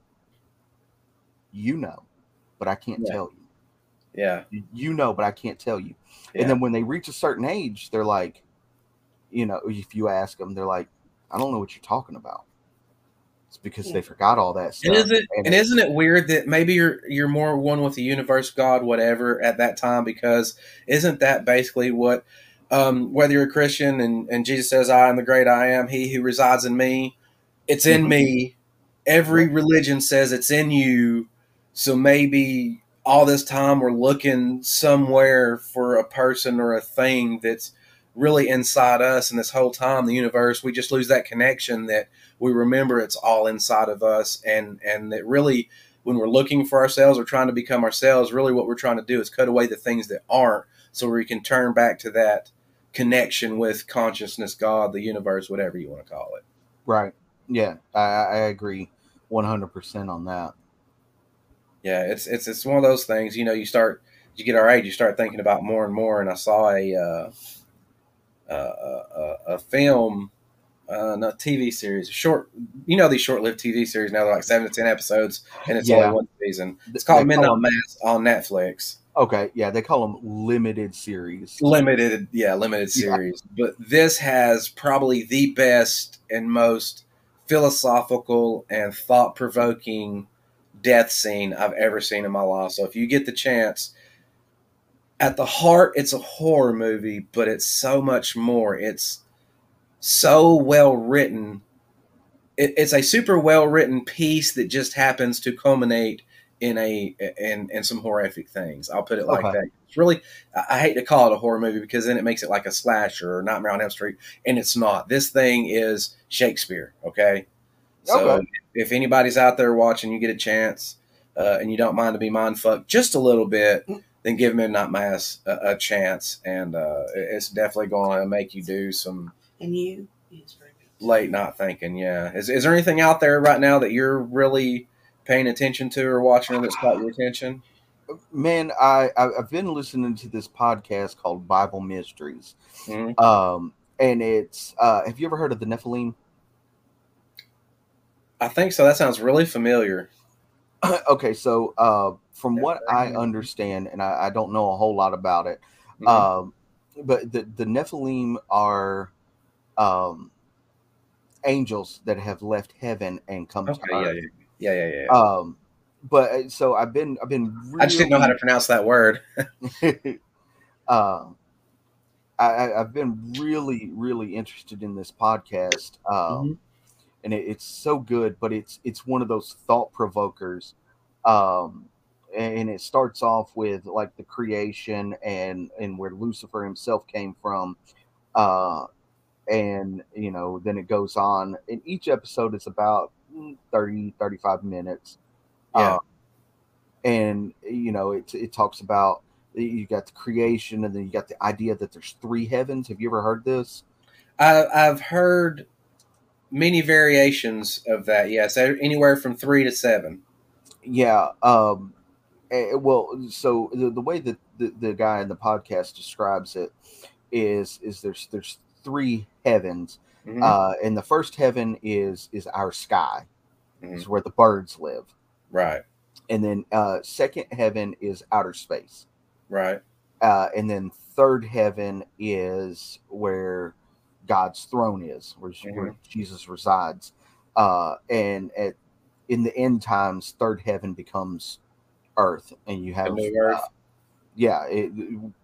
you know, but I can't Yeah. tell you. yeah You know, but I can't tell you. Yeah. And then when they reach a certain age, they're like, you know, if you ask them, they're like, I don't know what you're talking about. It's because they forgot all that stuff. and is it and and isn't it weird that maybe you're you're more one with the universe, God, whatever, at that time? Because isn't that basically what, um, whether you're a Christian and, and Jesus says, "I am the great I am," He who resides in me, it's in Mhm. me. Every religion says it's in you, so maybe all this time we're looking somewhere for a person or a thing that's really inside us, and this whole time the universe we just lose that connection that we remember it's all inside of us and and that really when we're looking for ourselves or trying to become ourselves really what we're trying to do is cut away the things that aren't so we can turn back to that connection with consciousness god the universe whatever you want to call it right. Yeah, I, I agree 100% on that. Yeah, it's it's it's one of those things. You know, you start you get our age, you start thinking about more and more. And I saw a uh, uh, a, a film, uh, not TV series, short. You know these short-lived TV series now they're like seven to ten episodes, and it's Yeah. only one season. It's called They Midnight Mass on Netflix. Okay, yeah, they call them limited series. limited yeah limited Yeah. series but this has probably the best and most philosophical and thought-provoking death scene i've ever seen in my life so if you get the chance at the heart it's a horror movie but it's so much more it's so well written it, it's a super well written piece that just happens to culminate in a in in some horrific things i'll put it like Okay. that it's really I I hate to call it a horror movie because then it makes it like a slasher or Nightmare on Elm Street, and it's not. This thing is Shakespeare. Okay, so Okay. if anybody's out there watching, you get a chance, uh, and you don't mind to be mind fucked just a little bit, then give Midnight Mass a, a chance, and uh, it's definitely going to make you do some And you? He's late night thinking. Yeah, is is there anything out there right now that you're really paying attention to or watching that's caught your attention? Man, I I- I've been listening to this podcast called Bible Mysteries, Mhm. um, and it's uh, have you ever heard of the Nephilim? I think so. That sounds really familiar. [clears throat] okay, so uh, from what I understand, and I, I don't know a whole lot about it, Mhm. um, but the the Nephilim are um, angels that have left heaven and come okay, to yeah, earth. yeah, yeah, yeah, yeah. Um, but uh, so I've been I've been really, I just didn't know how to pronounce that word. [laughs] [laughs] um, I, I- I've been really, really interested in this podcast, um, Mm-hmm. and it, it's so good. But it's it's one of those thought provokers, um, and it starts off with like the creation and and where Lucifer himself came from, uh, and you know then it goes on. And each episode is about 30, 35 minutes. Yeah. Uh, and you know it it talks about you got the creation and then you got the idea that there's three heavens have you ever heard this I, I've heard many variations of that. Yes, anywhere from three to seven. yeah um well so the, the way that the, the guy in the podcast describes it is is there's there's three heavens Mhm. uh and the first heaven is is our sky Mhm. is where the birds live right, and then uh second heaven is outer space right, uh, and then third heaven is where God's throne is, where, where Jesus resides. Uh, and at in the end times, third heaven becomes earth, and you have earth? uh, yeah, it,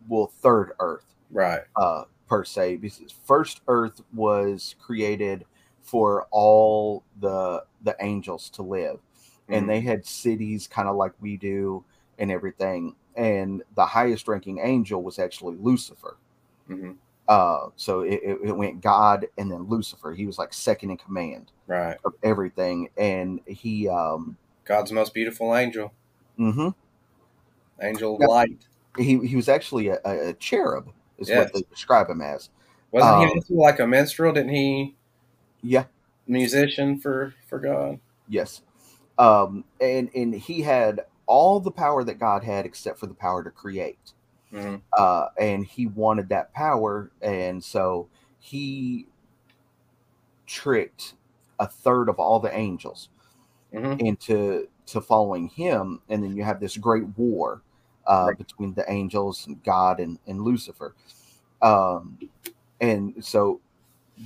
well, third earth right. uh, per se, because first earth was created for all the the angels to live Mhm. and they had cities kind of like we do and everything. And the highest ranking angel was actually Lucifer. Mhm. Uh, so it, it, went God and then Lucifer. He was like second in command right. of everything. And he, um, God's most beautiful angel, mm-hmm angel of light. he, he was actually a a cherub, is Yes. what they describe him as. Wasn't he Um, also like a minstrel? Didn't he Yeah. musician for for God? Yes. Um, and, and he had all the power that God had except for the power to create. Mhm. uh, and he wanted that power, and so he tricked a third of all the angels Mhm. into to following him, and then you have this great war uh, Right. between the angels and God and, and Lucifer, um, and so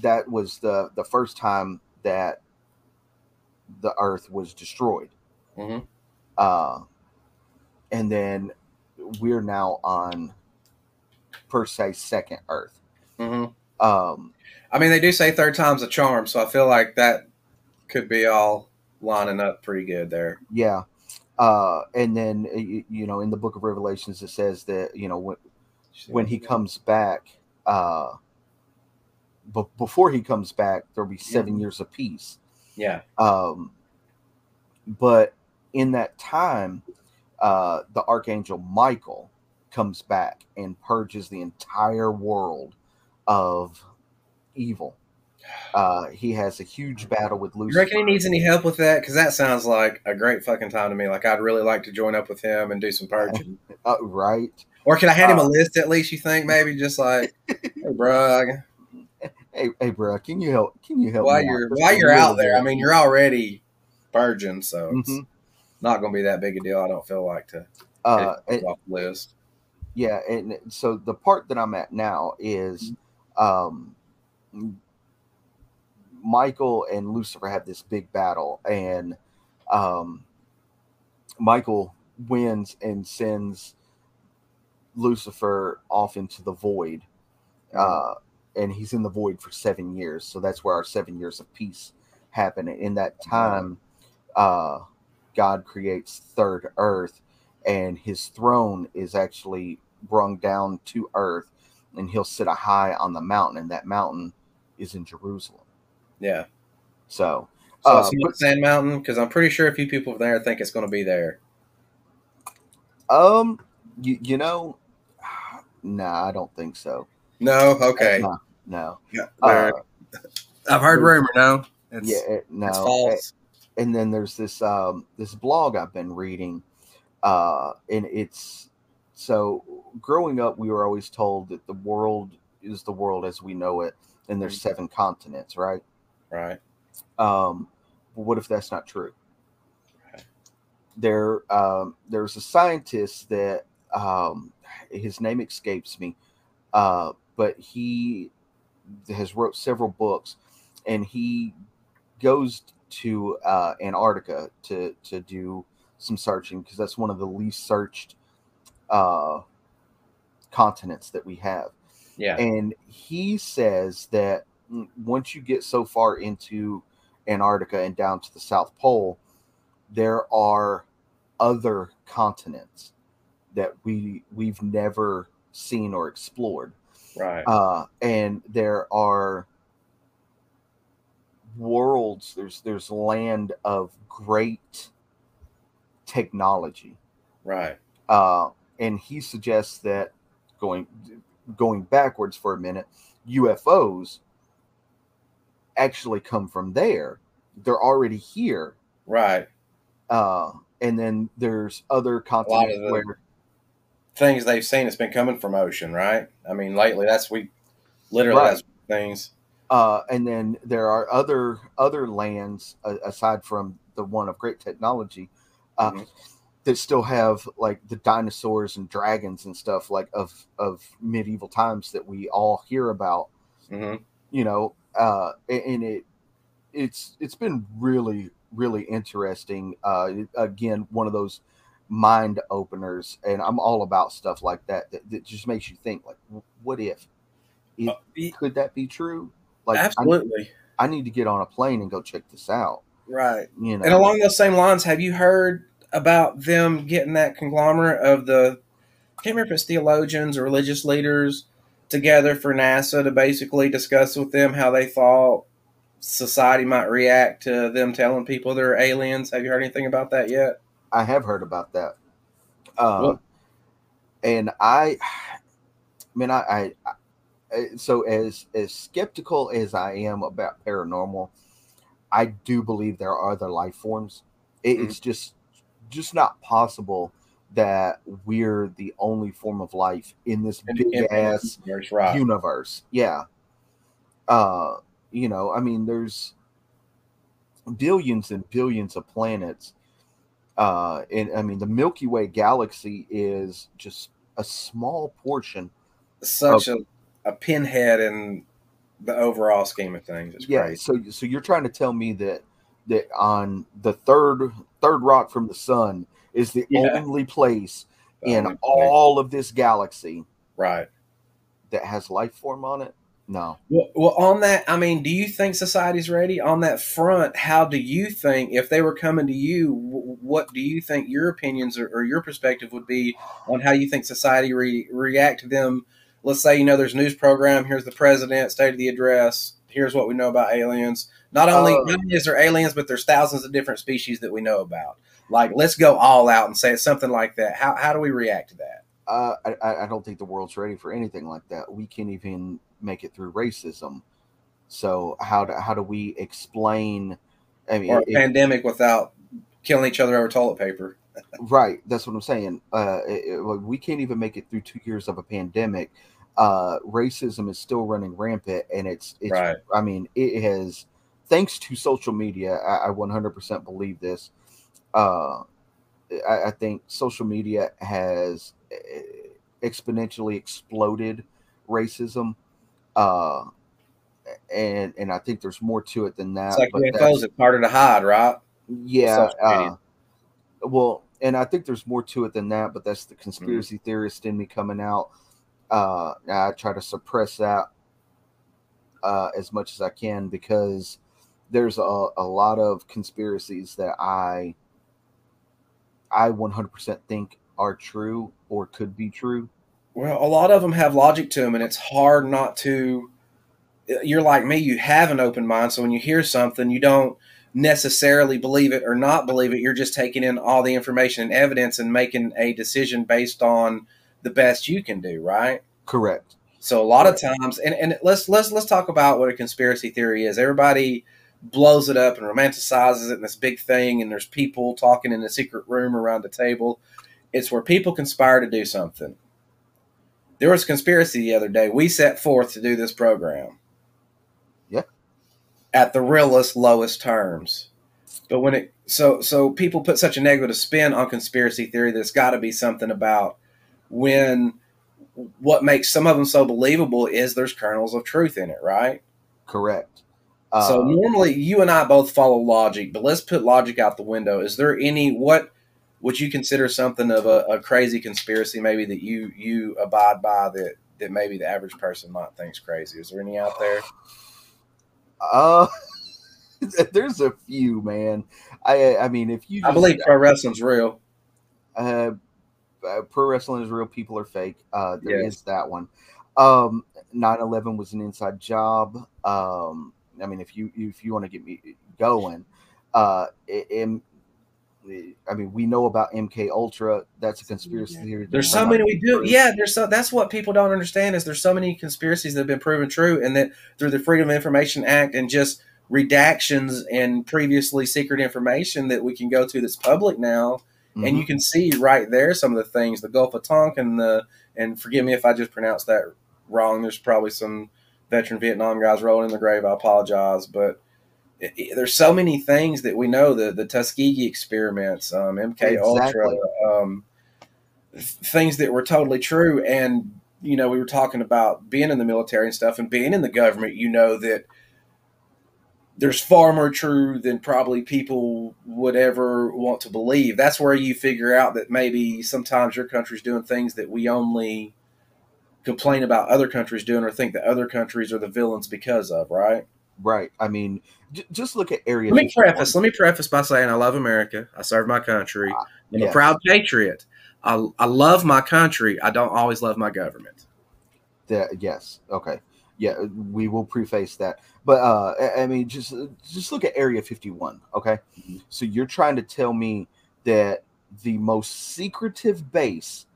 that was the the first time that the earth was destroyed Mhm. uh, and then we're now on per se second Earth. Mhm. Um, I mean, they do say third time's a charm, so I feel like that could be all lining up pretty good there. yeah, uh, and then uh, you, you know in the Book of Revelations it says that you know when when he comes back, uh, but before he comes back, there'll be 7 Mhm. years of peace. yeah, Um, but in that time, uh, the archangel Michael comes back and purges the entire world of evil. Uh, he has a huge battle with Lucy. You Lucifer. reckon he needs any help with that? Because that sounds like a great fucking time to me. Like I'd really like to join up with him and do some purging. [laughs] uh, right? Or can I hand him a Uh, list at least? You think maybe just like, [laughs] hey, bro, Hey, hey, bro, can you help? Can you help? while me you're while you're out there, I mean, you're already purging, so it's Mhm. not going to be that big a deal. I don't feel like to Uh, and- off the list. yeah, and so the part that I'm at now is, um, Michael and Lucifer have this big battle, and um, Michael wins and sends Lucifer off into the void. Uh, and he's in the void for seven years. So that's where our seven years of peace happen. And in that time, uh, God creates third earth, and his throne is actually brung down to earth, and he'll sit a high on the mountain, and that mountain is in Jerusalem. Yeah. So, So uh, not Sand Mountain because I'm pretty sure a few people there think it's going to be there. um, you, you know, [sighs] nah, I don't think so. No, okay. No, no. Yeah, Uh, I've heard rumor. No, it's, yeah, it, no. it's false. and then there's this um this blog I've been reading, uh, and it's so growing up we were always told that the world is the world as we know it, and there's seven continents, right? Right. Um, what if that's not true? Right. There, um, there's a scientist that um, his name escapes me, uh, but he has wrote several books, and he goes to uh, Antarctica to to do some searching because that's one of the least searched uh, continents that we have. Yeah. And he says that once you get so far into Antarctica and down to the South Pole, there are other continents that we we've never seen or explored. Right. Uh, and there are worlds. There's there's land of great technology right. uh, and he suggests that going going backwards for a minute, UFOs actually come from there. They're already here, Right. uh, and then there's other continents the- where Things they've seen, it's been coming from ocean, right? I mean, lately that's we literally Right. that's things. uh, and then there are other other lands uh, aside from the one of great technology uh, Mhm. that still have like the dinosaurs and dragons and stuff like of of medieval times that we all hear about hmm you know uh and it it's it's been really really interesting uh again one of those mind openers and i'm all about stuff like that that, that just makes you think like what if it, Uh, could that be true like I, Absolutely. I need to get on a plane and go check this out Right. you know And along those same lines, have you heard about them getting that conglomerate of the I can't remember if it's theologians or religious leaders together for NASA to basically discuss with them how they thought society might react to them telling people they're aliens. Have you heard anything about that yet? I have heard about that. Well- and I, man, I, I, I, so as as skeptical as I am about paranormal, I do believe there are other life forms. It, Mhm. It's just just not possible that we're the only form of life in this In- big ass Universe, right. universe. Yeah. Uh, you know, I mean, there's billions and billions of planets. Uh, and I mean, the Milky Way galaxy is just a small portion. Such a, a pinhead in the overall scheme of things. It's yeah. crazy. So, so you're trying to tell me that that on the third third rock from the sun is the Yeah. only place The in only place. all of this galaxy Right. that has life form on it? No. Well, well, on that, I mean, do you think society's ready on that front? How do you think, if they were coming to you, what do you think your opinions or, or your perspective would be on how you think society re- react to them? Let's say, you know, there's a news program. Here's the president, state of the address. Here's what we know about aliens. Not only, Uh, not only is there aliens, but there's thousands of different species that we know about. Like, let's go all out and say it's something like that. How, how do we react to that? Uh, I, I don't think the world's ready for anything like that. We can't even make it through racism So how do how do we explain? I mean, Or a if- pandemic without killing each other over toilet paper. [laughs] Right, that's what I'm saying. Uh, it- it- we can't even make it through two years of a pandemic. Uh, racism is still running rampant, and it's it's. Right. I mean, it has, thanks to social media. I, I 100% believe this. Uh, I, I think social media has eh, exponentially exploded racism. Uh, and and I think there's more to it than that. It's like but that's- UFOs. It's harder to hide, right? yeah. Uh, well, and I think there's more to it than that, but that's the Mm-hmm. conspiracy theorist in me coming out. Uh, I try to suppress that uh, as much as I can because there's a, a lot of conspiracies that I I 100% think are true or could be true. Well, a lot of them have logic to them, and it's hard not to. You're like me; you have an open mind, so when you hear something, you don't necessarily believe it or not believe it. You're just taking in all the information and evidence and making a decision based on the best you can do, right? Correct. So a lot of times, and, and let's let's let's talk about what a conspiracy theory is. Everybody blows it up and romanticizes it in this big thing, and there's people talking in a secret room around a table. It's where people conspire to do something. There was a conspiracy the other day. We set forth to do this program. Yeah. At the realest, lowest terms. But when it so so people put such a negative spin on conspiracy theory it's got to be something about when what makes some of them so believable is there's kernels of truth in it, right? Correct. So Uh, normally you and I both follow logic, but let's put logic out the window. Is there any what would you consider something of a, a crazy conspiracy maybe that you you abide by that that maybe the average person might think's crazy? Is there any out there? uh, [laughs] there's a few, man. I I mean, if you I believe pro wrestling's real. uh, uh, pro wrestling is real, people are fake. Uh, there is Yes. that one. Um, 9/11 was an inside job. Um, I mean, if you if you want to get me going, uh, it, it- I mean, we know about MK Ultra. That's a conspiracy theory. There's so many we do. Yeah, there's so that's what people don't understand is there's so many conspiracies that have been proven true, and that through the Freedom of Information Act and just redactions and previously secret information that we can go to that's public now, Mm-hmm. and you can see right there some of the things, the Gulf of Tonkin, the and forgive me if I just pronounced that wrong. There's probably some veteran Vietnam guys rolling in the grave. I apologize, but it, it- there's so many things that we know the the Tuskegee experiments, um, MK Ultra, um, th- things that were totally true. And you know, we were talking about being in the military and stuff, and being in the government. You know that there's far more true than probably people would ever want to believe. That's where you figure out that maybe sometimes your country's doing things that we only complain about other countries doing or think that other countries are the villains because of, right? right. I mean, j- just look at Area. Let me preface. Let me preface by saying I love America. I serve my country. I'm a proud patriot. I, I love my country. I don't always love my government. That yes, okay, yeah, we will preface that. But uh, I- mean, just just look at Area Fifty One. Okay, Mhm. so you're trying to tell me that the most secretive base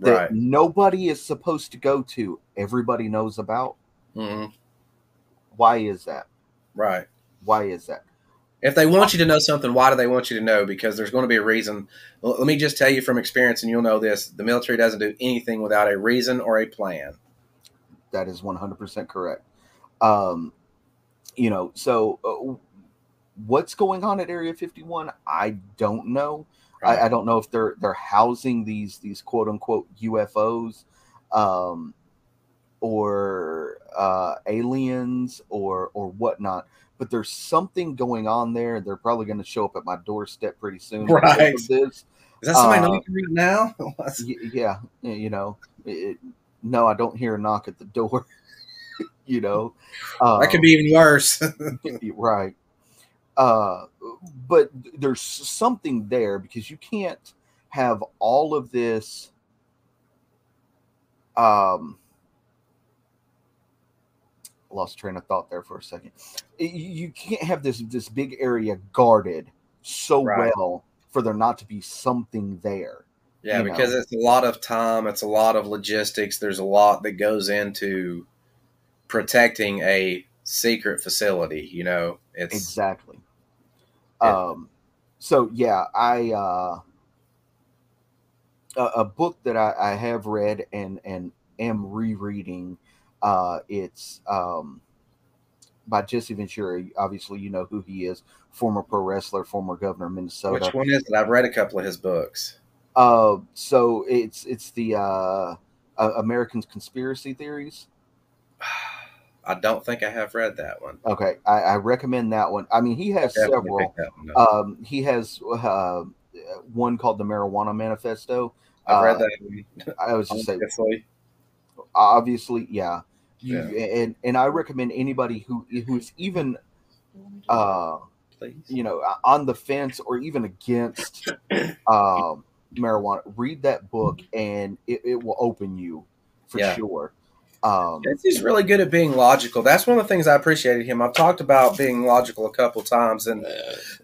that Right. nobody is supposed to go to, everybody knows about. hmm Why is that? Right. Why is that? If they want you to know something, why do they want you to know? Because there's going to be a reason. Let me just tell you from experience, and you'll know this: the military doesn't do anything without a reason or a plan. That is 100% correct. Um, you know, so uh, what's going on at Area 51? I don't know. I, I don't know if they're they're housing these these quote unquote UFOs, um, or uh, aliens or or whatnot. But there's something going on there. They're probably going to show up at my doorstep pretty soon. Right. Is that somebody uh, knocking right now? [laughs] Y- yeah, you know, it, no, I don't hear a knock at the door. [laughs] you know, that could Um, be even worse. [laughs] right uh but there's something there because you can't have all of this um lost train of thought there for a second you can't have this this big area guarded so Right. well for there not to be something there yeah, you know. because it's a lot of time. It's a lot of logistics. There's a lot that goes into protecting a secret facility. You know, it's exactly. Yeah. Um, so yeah, I uh, a, a book that I, I have read and and am rereading. Uh, it's um, by Jesse Ventura. Obviously, you know who he is. Former pro wrestler, former governor of Minnesota. which one is it? I've read a couple of his books. Uh, so it's it's the uh, uh, Americans conspiracy theories. [sighs] I don't think I have read that one. Okay, I, I recommend that one. I mean, he has Definitely several. pick that one up. Um, he has uh, one called the Marijuana Manifesto. I've read uh, that. I was just saying, Obviously. yeah. You, and and I recommend anybody who who's even uh Please. you know on the fence or even against um marijuana read that book and it, it will open you for Yeah. sure um Yes, He's really good at being logical. That's one of the things I appreciated him. I've talked about being logical a couple times, and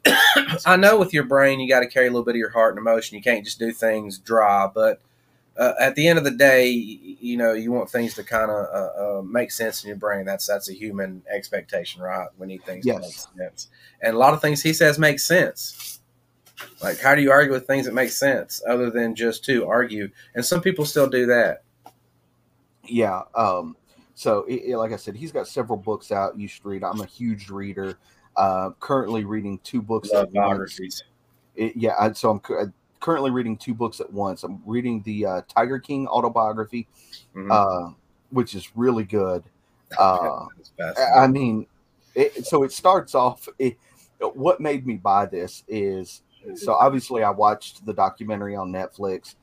[clears throat] I know with your brain you got to carry a little bit of your heart and emotion. You can't just do things dry. But uh, at the end of the day, you know, you want things to kind of uh, uh, make sense in your brain. That's that's a human expectation, right? We need things to make sense, and a lot of things he says make sense. Like, how do you argue with things that make sense other than just to argue? And some people still do that. Yeah um so it, it- like i said he's got several books out you should read i'm a huge reader uh currently reading two books Love at once. biographies. It, yeah I, so i'm cu- currently reading two books at once i'm reading the uh, tiger king autobiography Mhm. uh which is really good [laughs] uh I mean, it, so it starts off. It, what made me buy this is so obviously I watched the documentary on Netflix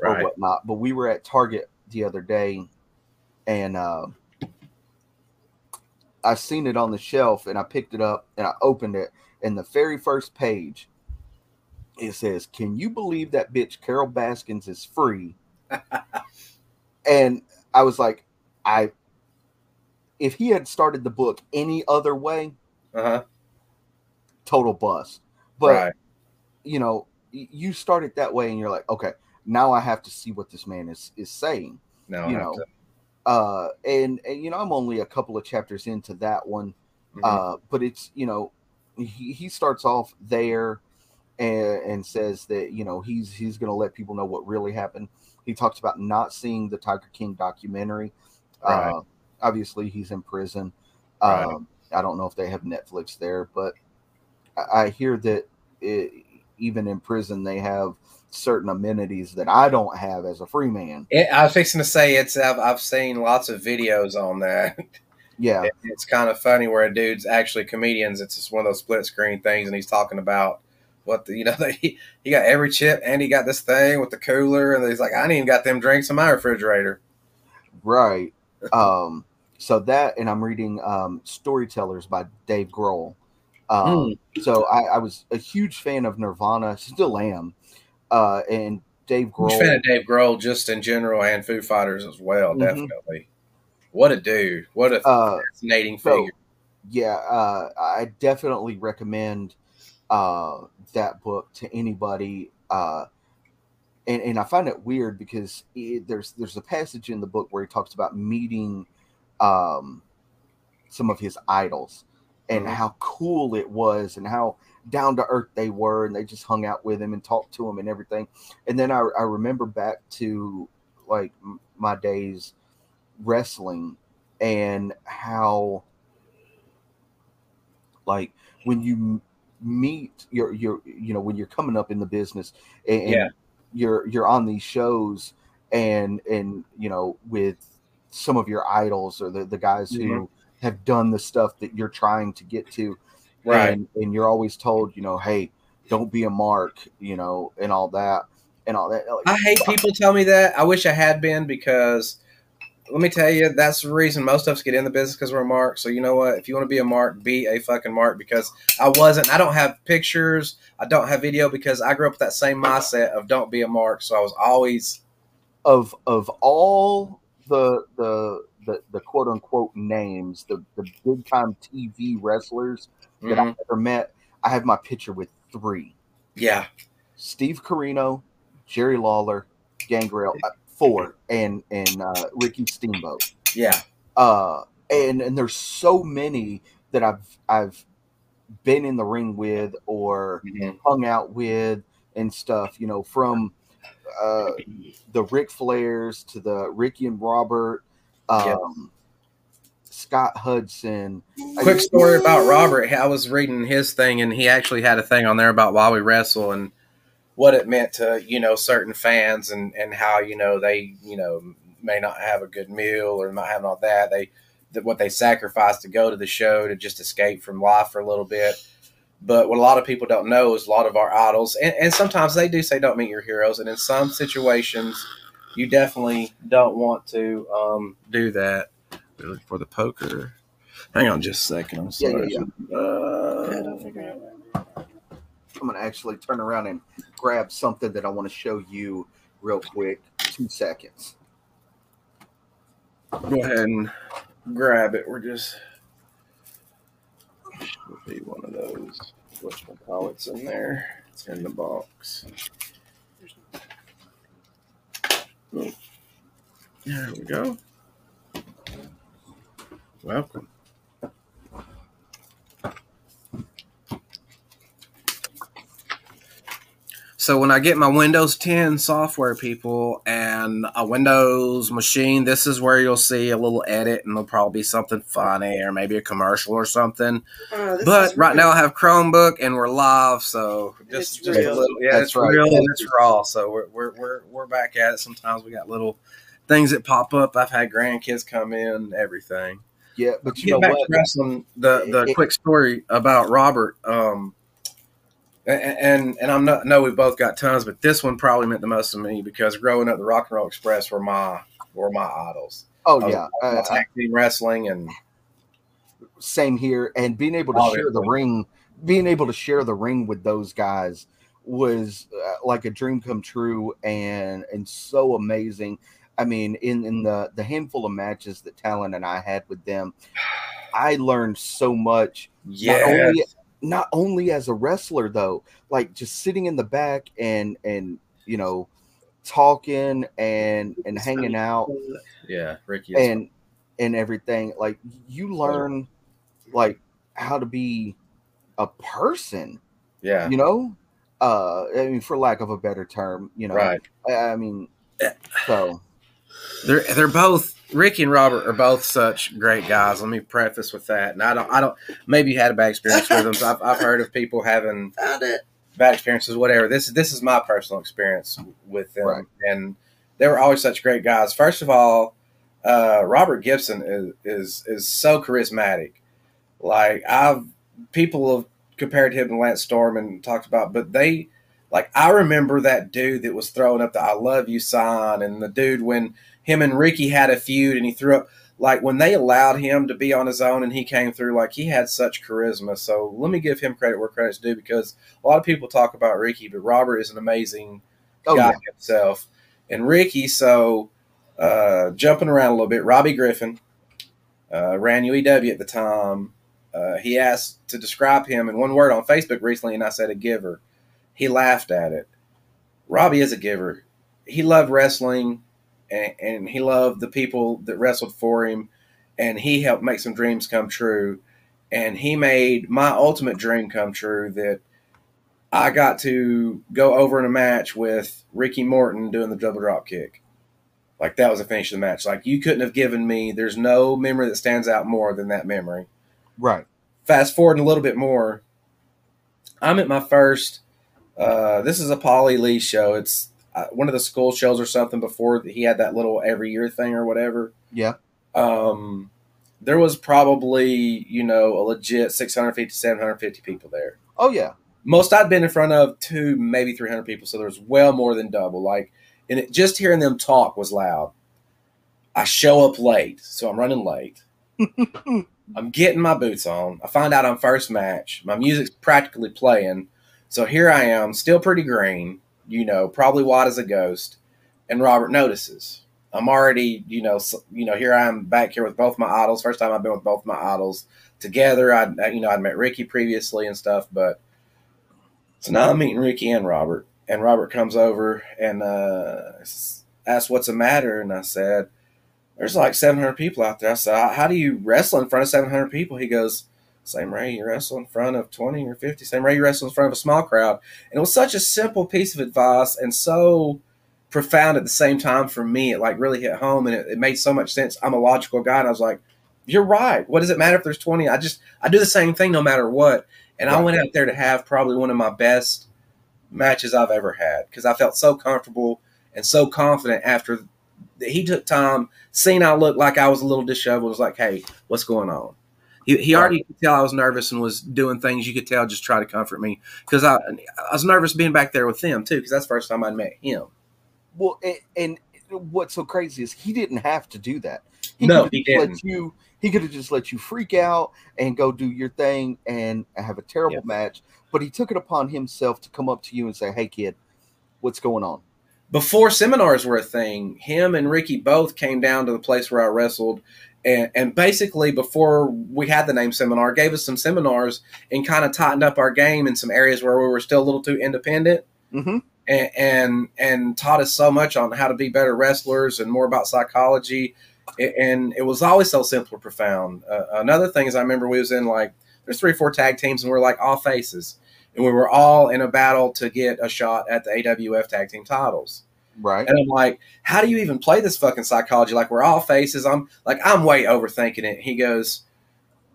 or whatnot, but we were at Target the other day, and uh, I seen it on the shelf, and I picked it up and I opened it, and the very first page it says, "Can you believe that bitch Carol Baskins is free?" [laughs] and I was like, I. If he had started the book any other way, Uh-huh. total bust. But right. you know, you start it that way, and you're like, okay, now I have to see what this man is is saying. No, you know, to- Uh, and, and you know, I'm only a couple of chapters into that one, Mhm. uh, but it's you know, he, he starts off there and, and says that you know he's he's going to let people know what really happened. He talks about not seeing the Tiger King documentary. Right. Uh, obviously, he's in prison. Right. Um, I don't know if they have Netflix there, but I, I hear that it, even in prison they have certain amenities that I don't have as a free man. It, I was fixing to say it's. I've, I've seen lots of videos on that. [laughs] Yeah, It- it's kind of funny where a dude's actually comedians. It's just one of those split screen things, and he's talking about what the you know [laughs] he, he got every chip and he got this thing with the cooler, and he's like, I ain't even got them drinks in my refrigerator. right. [laughs] Um, so that, and I'm reading um, Storytellers by Dave Grohl. Um, So I, I was a huge fan of Nirvana, still am. Uh, and Dave Grohl. a fan of Dave Grohl just in general and Foo Fighters as well. Mhm. Definitely. What a dude! What a uh, fascinating so- figure. yeah, uh, I definitely recommend uh, that book to anybody. Uh, and, and I find it weird because it, there's there's a passage in the book where he talks about meeting um, some of his idols and Mhm. how cool it was and how down to earth they were and they just hung out with him and talked to him and everything. And then I, I remember back to like m- my days wrestling and how like when you m- meet your your you know when you're coming up in the business and, and Yeah. you're you're on these shows and and you know with some of your idols or the, the guys who Mhm. Have done the stuff that you're trying to get to Right. and and you're always told you know hey don't be a mark you know and all that and all that like, I hate people tell me that. I wish I had been because let me tell you, that's the reason most of us get in the business because we're a mark. So you know what? If you want to be a mark, be a fucking mark because I wasn't. I don't have pictures. I don't have video because I grew up with that same mindset of don't be a mark. So I was always of of all the the the, the quote unquote names the the big time TV wrestlers that mhm. I've ever met, I have my picture with three: yeah, Steve Corino, Jerry Lawler, Gangrel, uh, four, and and uh, Ricky Steamboat. yeah, Uh, and and there's so many that I've I've been in the ring with or Mhm. hung out with and stuff. You know, from uh, the Ric Flairs to the Ricky and Robert, um, Yeah. Scott Hudson. Quick story about Robert. I was reading his thing, and he actually had a thing on there about why we wrestle and what it meant to you know certain fans, and and how you know they you know may not have a good meal or not having all that. They that what they sacrifice to go to the show to just escape from life for a little bit. But what a lot of people don't know is a lot of our idols, and, and sometimes they do say don't meet your heroes, and in some situations, you definitely don't want to um, do that. We look for the poker. Hang on just a second. I'm Yeah, yeah, sorry. yeah. Uh, Yeah, don't figure it out. I'm gonna actually turn around and grab something that I want to show you real quick. Two seconds. go ahead and grab it. We're just should be one of those. What's my call? It's in there. It's in the box. There we go. Welcome. So when I get my Windows 10 software, people, and a Windows machine, this is where you'll see a little edit, and there'll probably be something funny or maybe a commercial or something. Oh, But right real. now I have Chromebook and we're live, so just, It's just a little, yeah, That's it's right. real and it's raw. So we're, we're we're we're back at it. Sometimes we got little things that pop up. I've had grandkids come in, everything. Yeah, but you Get know back what? to wrestling. The the It- quick story about Robert. Um, and and I'm not. No, we've both got tons, but this one probably meant the most to me because growing up, the Rock and Roll Express were my were my idols. Oh yeah, uh, tag team wrestling and same here. And being able to share the ring, being able to share the ring with those guys was uh, like a dream come true, and and so amazing. I mean, in in the the handful of matches that Talon and I had with them, I learned so much. yeah, Not only as a wrestler though, like just sitting in the back and and you know talking and and hanging out yeah, Ricky. is- and and everything like you learn like how to be a person yeah, you know uh i mean for lack of a better term you know right. i, I mean so They're they're both Ricky and Robert are both such great guys. Let me preface with that. And I don't I don't maybe you had a bad experience with them. So I've, I've heard of people having [laughs] Found it. bad experiences, whatever. This this is my personal experience with them, Right. and they were always such great guys. First of all, uh, Robert Gibson is is is so charismatic. Like I've people have compared him to Lance Storm and talked about, but they like I remember that dude that was throwing up the "I love you" sign, and the dude when him and Ricky had a feud, and he threw up like when they allowed him to be on his own and he came through, like he had such charisma. So let me give him credit where credit's due because a lot of people talk about Ricky, but Robert is an amazing oh guy yeah himself. And Ricky, so uh, jumping around a little bit, Robbie Griffin uh, ran UEW at the time. Uh, he asked to describe him in one word on Facebook recently, and I said a giver. He laughed at it. Robbie is a giver. He loved wrestling, and, and he loved the people that wrestled for him, and he helped make some dreams come true. And he made my ultimate dream come true that I got to go over in a match with Ricky Morton doing the double drop kick. Like that was the finish of the match. Like you couldn't have given me. There's no memory that stands out more than that memory. right Fast forward a little bit more. I'm at my first. Uh, this is a Polly Lee show. It's uh, one of the school shows or something before he had that little every year thing or whatever. yeah Um, there was probably you know a legit 650 750 people there oh yeah most I'd been in front of two, maybe 300 people. So there was well more than double. Like, and it, just hearing them talk was loud. I show up late, so I'm running late. [laughs] I'm getting my boots on. I find out I'm first match. My music's practically playing. So here I am, still pretty green, you know, probably white as a ghost. And Robert notices. I'm already, you know, s you know, here I am back here with both my idols. First time I've been with both my idols together. I, you know, I'd met Ricky previously and stuff, but so now I'm meeting Ricky and Robert, and Robert comes over and uh, asks what's the matter, and I said, there's like 700 people out there. I said, how do you wrestle in front of 700 people? He goes, same way you wrestle in front of 20 or 50, same way you wrestle in front of a small crowd. And it was such a simple piece of advice and so profound at the same time for me. It like really hit home and it, it made so much sense. I'm a logical guy and I was like, you're right. What does it matter if there's 20? I just, I do the same thing no matter what. And I went out there to have probably one of my best matches I've ever had because I felt so comfortable and so confident after he took time, seeing I looked like I was a little disheveled, was like, hey, what's going on? He, he already could tell I was nervous and was doing things you could tell just try to comfort me because I, I was nervous being back there with them too because that's the first time I'd met him. Well, and, and what's so crazy is he didn't have to do that. He no, could he didn't. Let you, he could have just let you freak out and go do your thing and have a terrible Yep. match. But he took it upon himself to come up to you and say, "Hey, kid, what's going on?" before seminars were a thing, him and Ricky both came down to the place where I wrestled. And, and basically, before we had the name seminar, gave us some seminars and kind of tightened up our game in some areas where we were still a little too independent. Mm-hmm. and, and and taught us so much on how to be better wrestlers and more about psychology. And it was always so simple and profound. Uh, another thing is, I remember we was in like there's three or four tag teams, and we are like all faces, and we were all in a battle to get a shot at the AWF tag team titles. Right. And I'm like, how do you even play this fucking psychology? Like we're all faces. I'm like, I'm way overthinking it. He goes,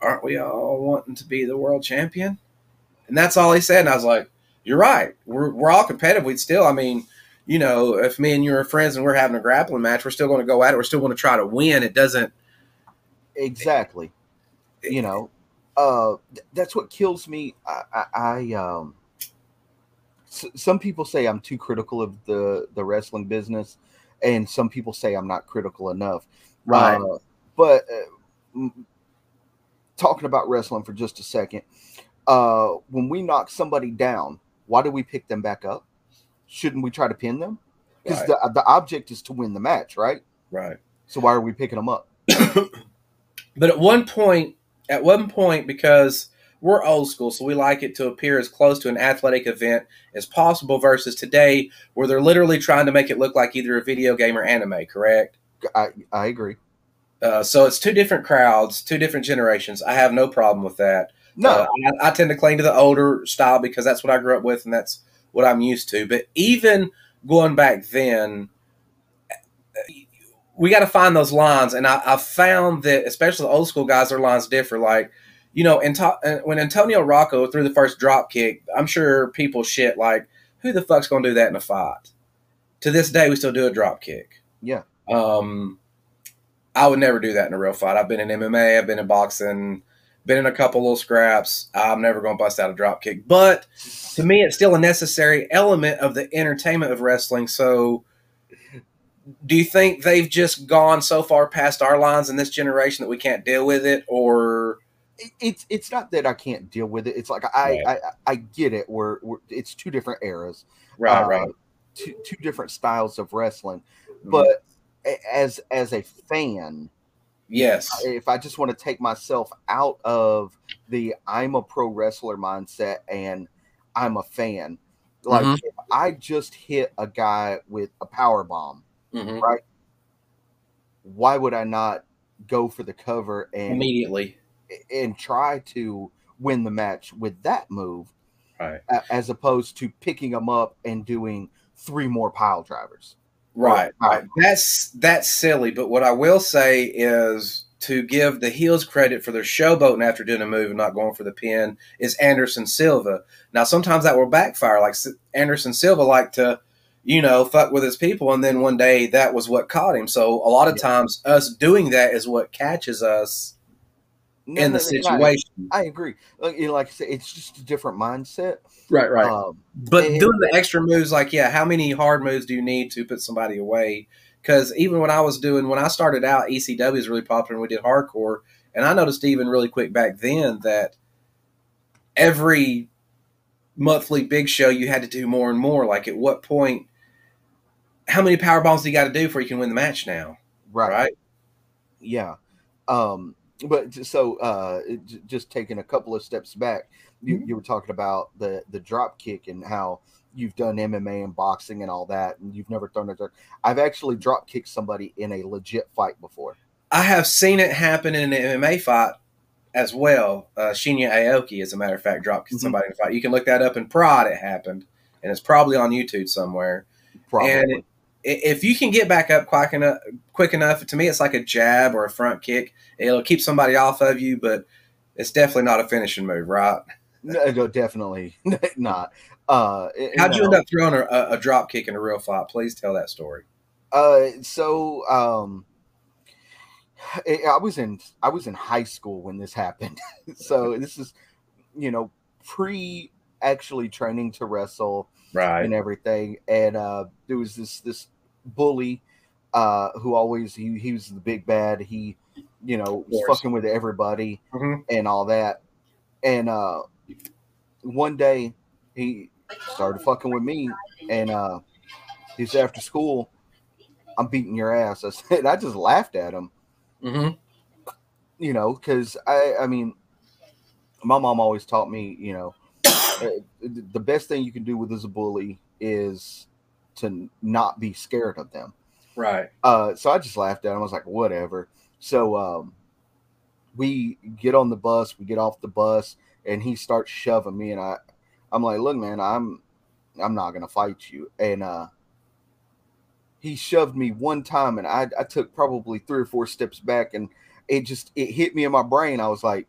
aren't we all wanting to be the world champion? And that's all he said. And I was like, you're right. We're, we're all competitive. We'd still, I mean, you know, if me and you are friends and we're having a grappling match, we're still going to go at it. We're still going to try to win. It doesn't. Exactly. You know, uh, th- that's what kills me. I, I, I um, s- some people say I'm too critical of the the wrestling business, and some people say I'm not critical enough. Right. Uh, but uh, m- talking about wrestling for just a second, uh, when we knock somebody down, why do we pick them back up? Shouldn't we try to pin them? Because Right. the the object is to win the match, right? Right. So why are we picking them up? [coughs] But at one point, at one point, because we're old school, so we like it to appear as close to an athletic event as possible versus today, where they're literally trying to make it look like either a video game or anime, correct? I I agree. Uh, so it's two different crowds, two different generations. I have no problem with that. No, Uh, I, I tend to cling to the older style because that's what I grew up with and that's what I'm used to. But even going back then, we got to find those lines. And I, I found that, especially the old school guys, their lines differ. Like, you know, Anto- uh, when Antonio Rocca threw the first drop kick, I'm sure people shit like, who the fuck's going to do that in a fight? To this day, we still do a drop kick. Yeah. Um, I would never do that in a real fight. I've been in MMA, I've been in boxing, been in a couple little scraps. I'm never going to bust out a drop kick. But to me, it's still a necessary element of the entertainment of wrestling. So, do you think they've just gone so far past our lines in this generation that we can't deal with it, or it's it's not that I can't deal with it. It's like I Right. I, I get it. We're it's two different eras, right, uh, right? two two different styles of wrestling. Mhm. But as as a fan, yes, if I just want to take myself out of the I'm a pro wrestler mindset and I'm a fan, like Mhm. if I just hit a guy with a power bomb, Mhm. why would I not go for the cover and immediately, and try to win the match with that move right, as opposed to picking them up and doing three more pile drivers. right, Right. right. That's that's silly. But what I will say is to give the heels credit for their showboating after doing a move and not going for the pin is Anderson Silva. Now, sometimes that will backfire. Like Anderson Silva like to, you know, fuck with his people, and then one day that was what caught him. So a lot of Yeah. times, us doing that is what catches us No, in the no, no, no, situation. I, I agree. Like, you know, like I said, it's just a different mindset. Right, right. Um, But and- doing the extra moves, like, yeah, how many hard moves do you need to put somebody away? Because even when I was doing, when I started out, ECW is really popular and we did hardcore. And I noticed even really quick back then that every monthly big show you had to do more and more. Like, at what point, how many power bombs do you got to do before you can win the match now? right. Right? Yeah. Um, but so uh, just taking a couple of steps back, you, Mhm. you were talking about the the drop kick and how you've done MMA and boxing and all that, and you've never thrown a drop. I've actually drop kicked somebody in a legit fight before. I have seen it happen in an MMA fight as well. Uh, Shinya Aoki, as a matter of fact, dropped Mhm. somebody in a fight. You can look that up in Pride. It happened, and it's probably on YouTube somewhere. Probably. And it- If you can get back up quick enough, quick enough, to me, it's like a jab or a front kick. It'll keep somebody off of you, but it's definitely not a finishing move, right? no, no, definitely [laughs] not. Uh, How'd you end up throwing a, a, drop kick in a real fight? Please tell that story. Uh, so um, I I was in I was in high school when this [laughs] happened. so this is, you know, pre actually training to wrestle Right. and everything. And uh, there was this this bully uh, who always he he was the big bad. He, you know, was fucking with everybody Mhm. and all that. And uh, one day he started fucking with me, and uh, he said after school, "I'm beating your ass." I [laughs] said, I just laughed at him, Mm-hmm. you know, because I I mean, my mom always taught me, you know, [coughs] uh, the best thing you can do with as a bully is to not be scared of them. Right. Uh, so I just laughed at him. I was like, whatever. So um, we get on the bus. We get off the bus, and he starts shoving me, and I, I'm like, look, man, I'm, I'm not gonna fight you. And uh, he shoved me one time, and I, I took probably three or four steps back, and it just it hit me in my brain. I was like,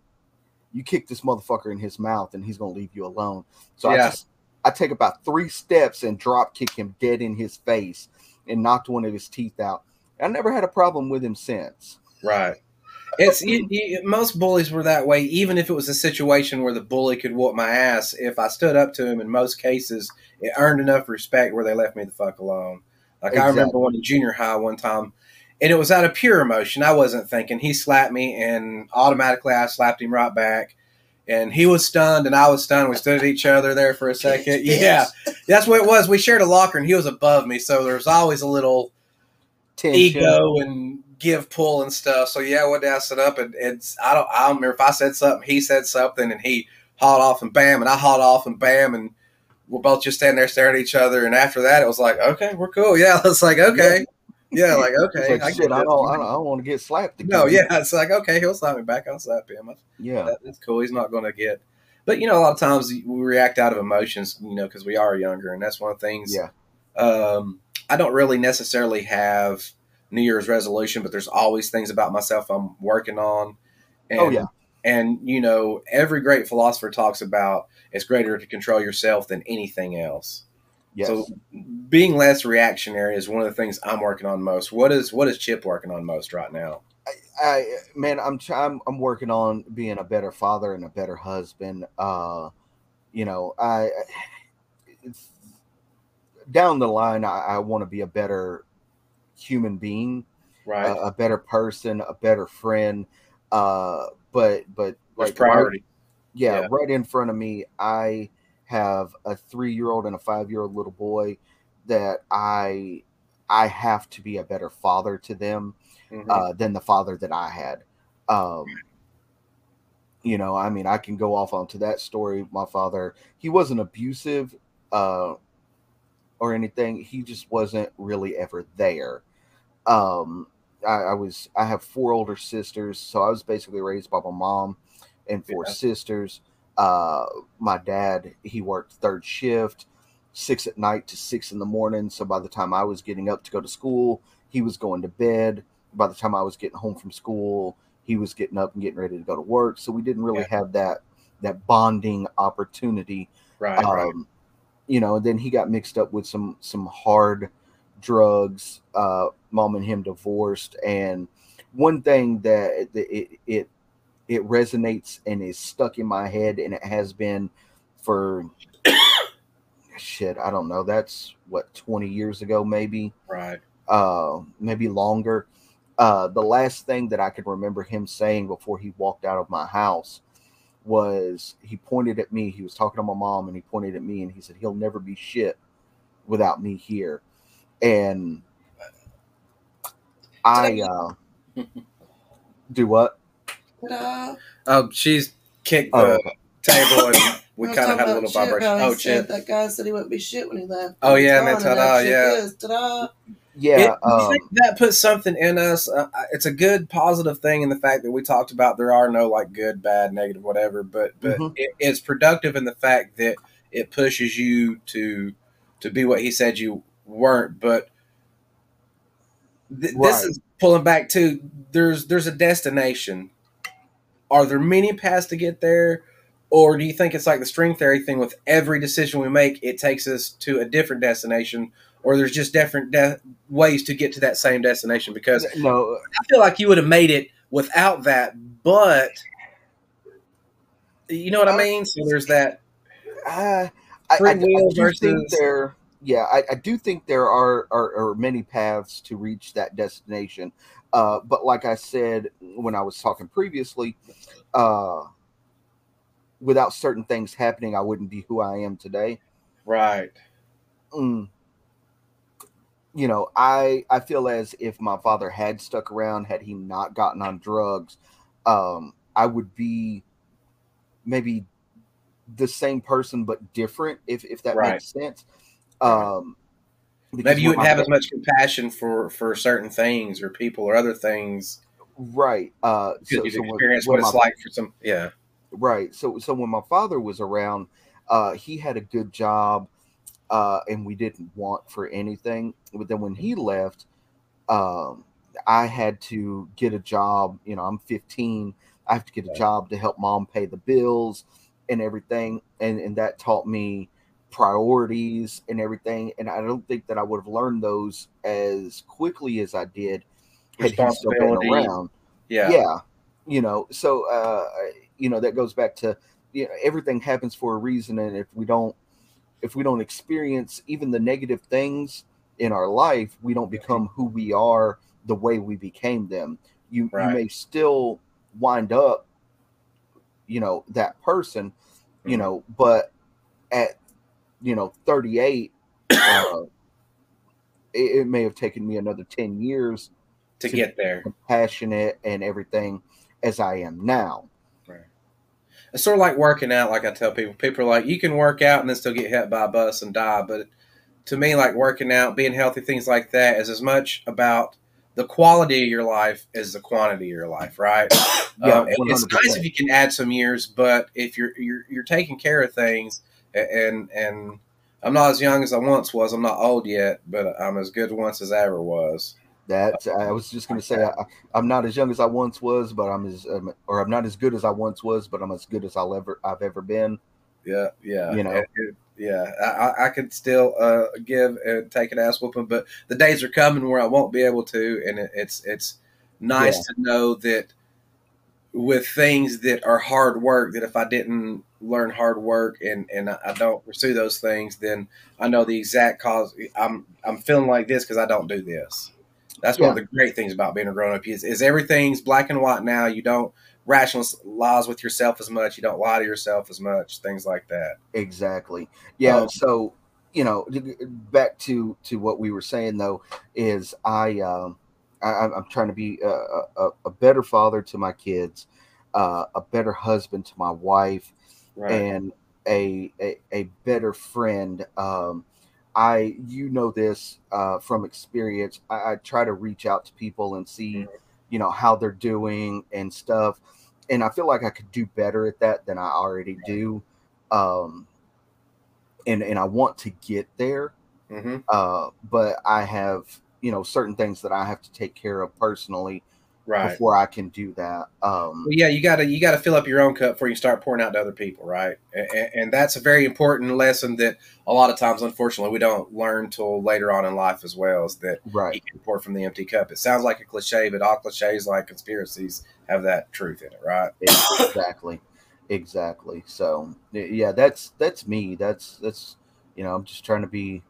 you kick this motherfucker in his mouth, and he's gonna leave you alone. So I just I take about three steps and drop kick him dead in his face and knocked one of his teeth out. I never had a problem with him since. Right. It's you, you, most bullies were that way. Even if it was a situation where the bully could whoop my ass, if I stood up to him, in most cases, it earned enough respect where they left me the fuck alone. Like I remember Exactly. one in junior high one time, and it was out of pure emotion. I wasn't thinking. He slapped me, and automatically I slapped him right back. And he was stunned, and I was stunned. We stood at each other there for a second. [laughs] Yeah, that's what it was. We shared a locker, and he was above me, so there was always a little Tension. ego and give pull and stuff. So yeah, one day I stood up and it's I don't I don't remember if I said something, he said something, and he hauled off and bam, and I hauled off and bam, and we're both just standing there staring at each other. And after that, it was like, okay, we're cool. Yeah, [laughs] it's like okay, yeah, like [laughs] okay, like, get shit, I don't, I don't, I don't want to get slapped again. No, yeah, it's like okay, he'll slap me back. I'll slap him. yeah, That, that's cool. He's not going to get. But you know, a lot of times we react out of emotions, you know, because we are younger, and that's one of the things yeah. um, I don't really necessarily have New Year's resolution, but there's always things about myself I'm working on. And, Oh, yeah. And you know, every great philosopher talks about it's greater to control yourself than anything else. Yes. So being less reactionary is one of the things I'm working on most. What is what is Chip working on most right now? I man, I'm I'm I'm working on being a better father and a better husband. Uh, you know, I it's, down the line, I, I want to be a better human being, Right. a, a better person, a better friend. Uh, but but like right- priority? yeah, Yeah. right in front of me, I have a three year old and a five year old little boy that I I have to be a better father to them Mhm. uh, than the father that I had. Um, you know, I mean, I can go off onto that story. My father, he wasn't abusive uh, or anything. He just wasn't really ever there. Um, I, I was, I have four older sisters, so I was basically raised by my mom and four Yeah. sisters. Uh, my dad, he worked third shift, six at night to six in the morning. So by the time I was getting up to go to school, he was going to bed. By the time I was getting home from school, he was getting up and getting ready to go to work. So we didn't really Yeah. have that that bonding opportunity. right. right. Um, you know, then he got mixed up with some some hard drugs. Uh, mom and him divorced, and one thing that that it it it resonates and is stuck in my head, and it has been for [coughs] shit. I don't know. That's what twenty years ago, maybe Right. uh, maybe longer. Uh, the last thing that I could remember him saying before he walked out of my house was he pointed at me. He was talking to my mom and he pointed at me and he said, He'll never be shit without me here. And I uh, [laughs] do what? Ta-da. Oh, she's kicked the Oh, table and [laughs] we kind of talking had a little Chip, vibration. Oh, said Chip. That guy said he wouldn't be shit when he left. Oh, He's yeah, and then gone, ta-da, yeah. is. Ta-da. Yeah, It- you um, think that puts something in us. Uh, it's a good positive thing in the fact that we talked about there are no like good, bad, negative, whatever. But but Mhm. it, it's productive in the fact that it pushes you to to be what he said you weren't. But th- this is pulling back to there's there's a destination. Are there many paths to get there? Or do you think it's like the string theory thing with every decision we make, it takes us to a different destination, or there's just different de- ways to get to that same destination? Because no, I feel like you would have made it without that, but you know what I mean? So there's that. I, I, I, I do think there. Yeah, I, I do think there are, are are many paths to reach that destination. Uh, but like I said when I was talking previously, uh, without certain things happening, I wouldn't be who I am today. Right. Mm. You know, I I feel as if my father had stuck around, had he not gotten on drugs, um, I would be maybe the same person but different, if if that Right. makes sense. Um, Maybe you wouldn't have as much compassion for for certain things or people or other things right. Uh, so, you've so experienced what it's my- like for some. Yeah. Right. So so when my father was around, uh, he had a good job, uh, and we didn't want for anything. But then when he left, um, I had to get a job. You know, I'm 15. I have to get a job to help mom pay the bills and everything, and and that taught me priorities and everything. And I don't think that I would have learned those as quickly as I did had he still been around Yeah. yeah you know so uh you know that goes back to you know everything happens for a reason and if we don't if we don't experience even the negative things in our life we don't become who we are the way we became them you Right. you may still wind up you know that person you Mhm. know but at you know 38 uh, it, it may have taken me another 10 years To to- get there. passionate and everything as I am now. It's sort of like working out. Like I tell people, people are like, you can work out and then still get hit by a bus and die. But to me, like working out, being healthy, things like that is as much about the quality of your life as the quantity of your life, right? [coughs] Yeah, Um, it's nice if you can add some years, but if you're you're you're taking care of things, and and I'm not as young as I once was. I'm not old yet, but I'm as good once as I ever was. That I was just going to say I, I'm not as young as I once was, but I'm as um, or I'm not as good as I once was, but I'm as good as I'll ever I've ever been. Yeah, yeah, You know. It- it- yeah. I, I- could still uh, give and take an ass whooping, but the days are coming where I won't be able to, and it, it's it's nice to know that with things that are hard work, that if I didn't learn hard work and and I don't pursue those things, then I know the exact cause. I'm I'm feeling like this because I don't do this. That's one of the great things about being a grown up is, is everything's black and white now. You don't rationalize with yourself as much. You don't lie to yourself as much. Things like that. Exactly. Yeah. Um, so you know, back to to what we were saying though is I um I, I'm I'm trying to be a, a, a better father to my kids, uh, a better husband to my wife, Right. and a, a a better friend. Um, I you know this uh, from experience. I, I try to reach out to people and see, Mhm. you know, how they're doing and stuff. And I feel like I could do better at that than I already do. Um, and and I want to get there, hmm uh, but I have you know certain things that I have to take care of personally Right. before I can do that. Um, Well, yeah, you gotta you gotta fill up your own cup before you start pouring out to other people, right? And, and that's a very important lesson that a lot of times, unfortunately, we don't learn till later on in life as well. Is that right. you can pour from the empty cup. It sounds like a cliche, but all cliches like conspiracies have that truth in it, right? exactly exactly so yeah that's that's me that's that's you know i'm just trying to be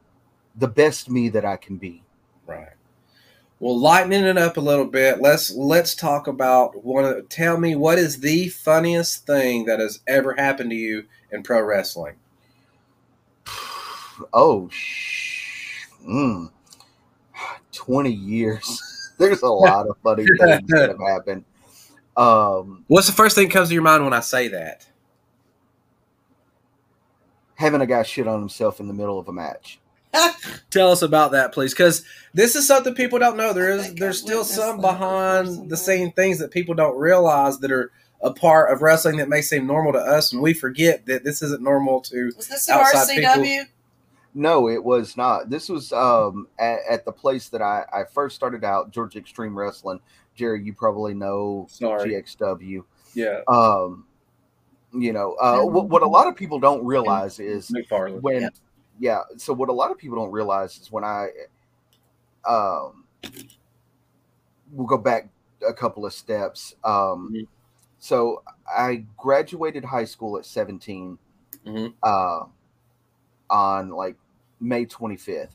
the best me that i can be Right. Well, lightening it up a little bit, let's let's talk about one. Of, tell me what is the funniest thing that has ever happened to you in pro wrestling? [sighs] oh sh- mm, [sighs] 20 years [laughs] there's a lot of funny [laughs] things that have happened Um, What's the first thing that comes to your mind when I say that? having a guy shit on himself in the middle of a match. [laughs] Tell us about that, please, because this is something people don't know. There I is think there's still some behind the somewhere. scene things that people don't realize that are a part of wrestling that may seem normal to us, and we forget that this isn't normal to. Was this an Outside RCW? No, it was not. This was um, at, at the place that I, I first started out, Georgia Extreme Wrestling. Jerry, you probably know Sorry. GXW. Yeah, Um, you know, uh, what, what a lot of people don't realize is when Yeah. Yeah so what a lot of people don't realize is when i um we'll go back a couple of steps um Mhm. so i graduated high school at 17 Mhm. uh on like may 25th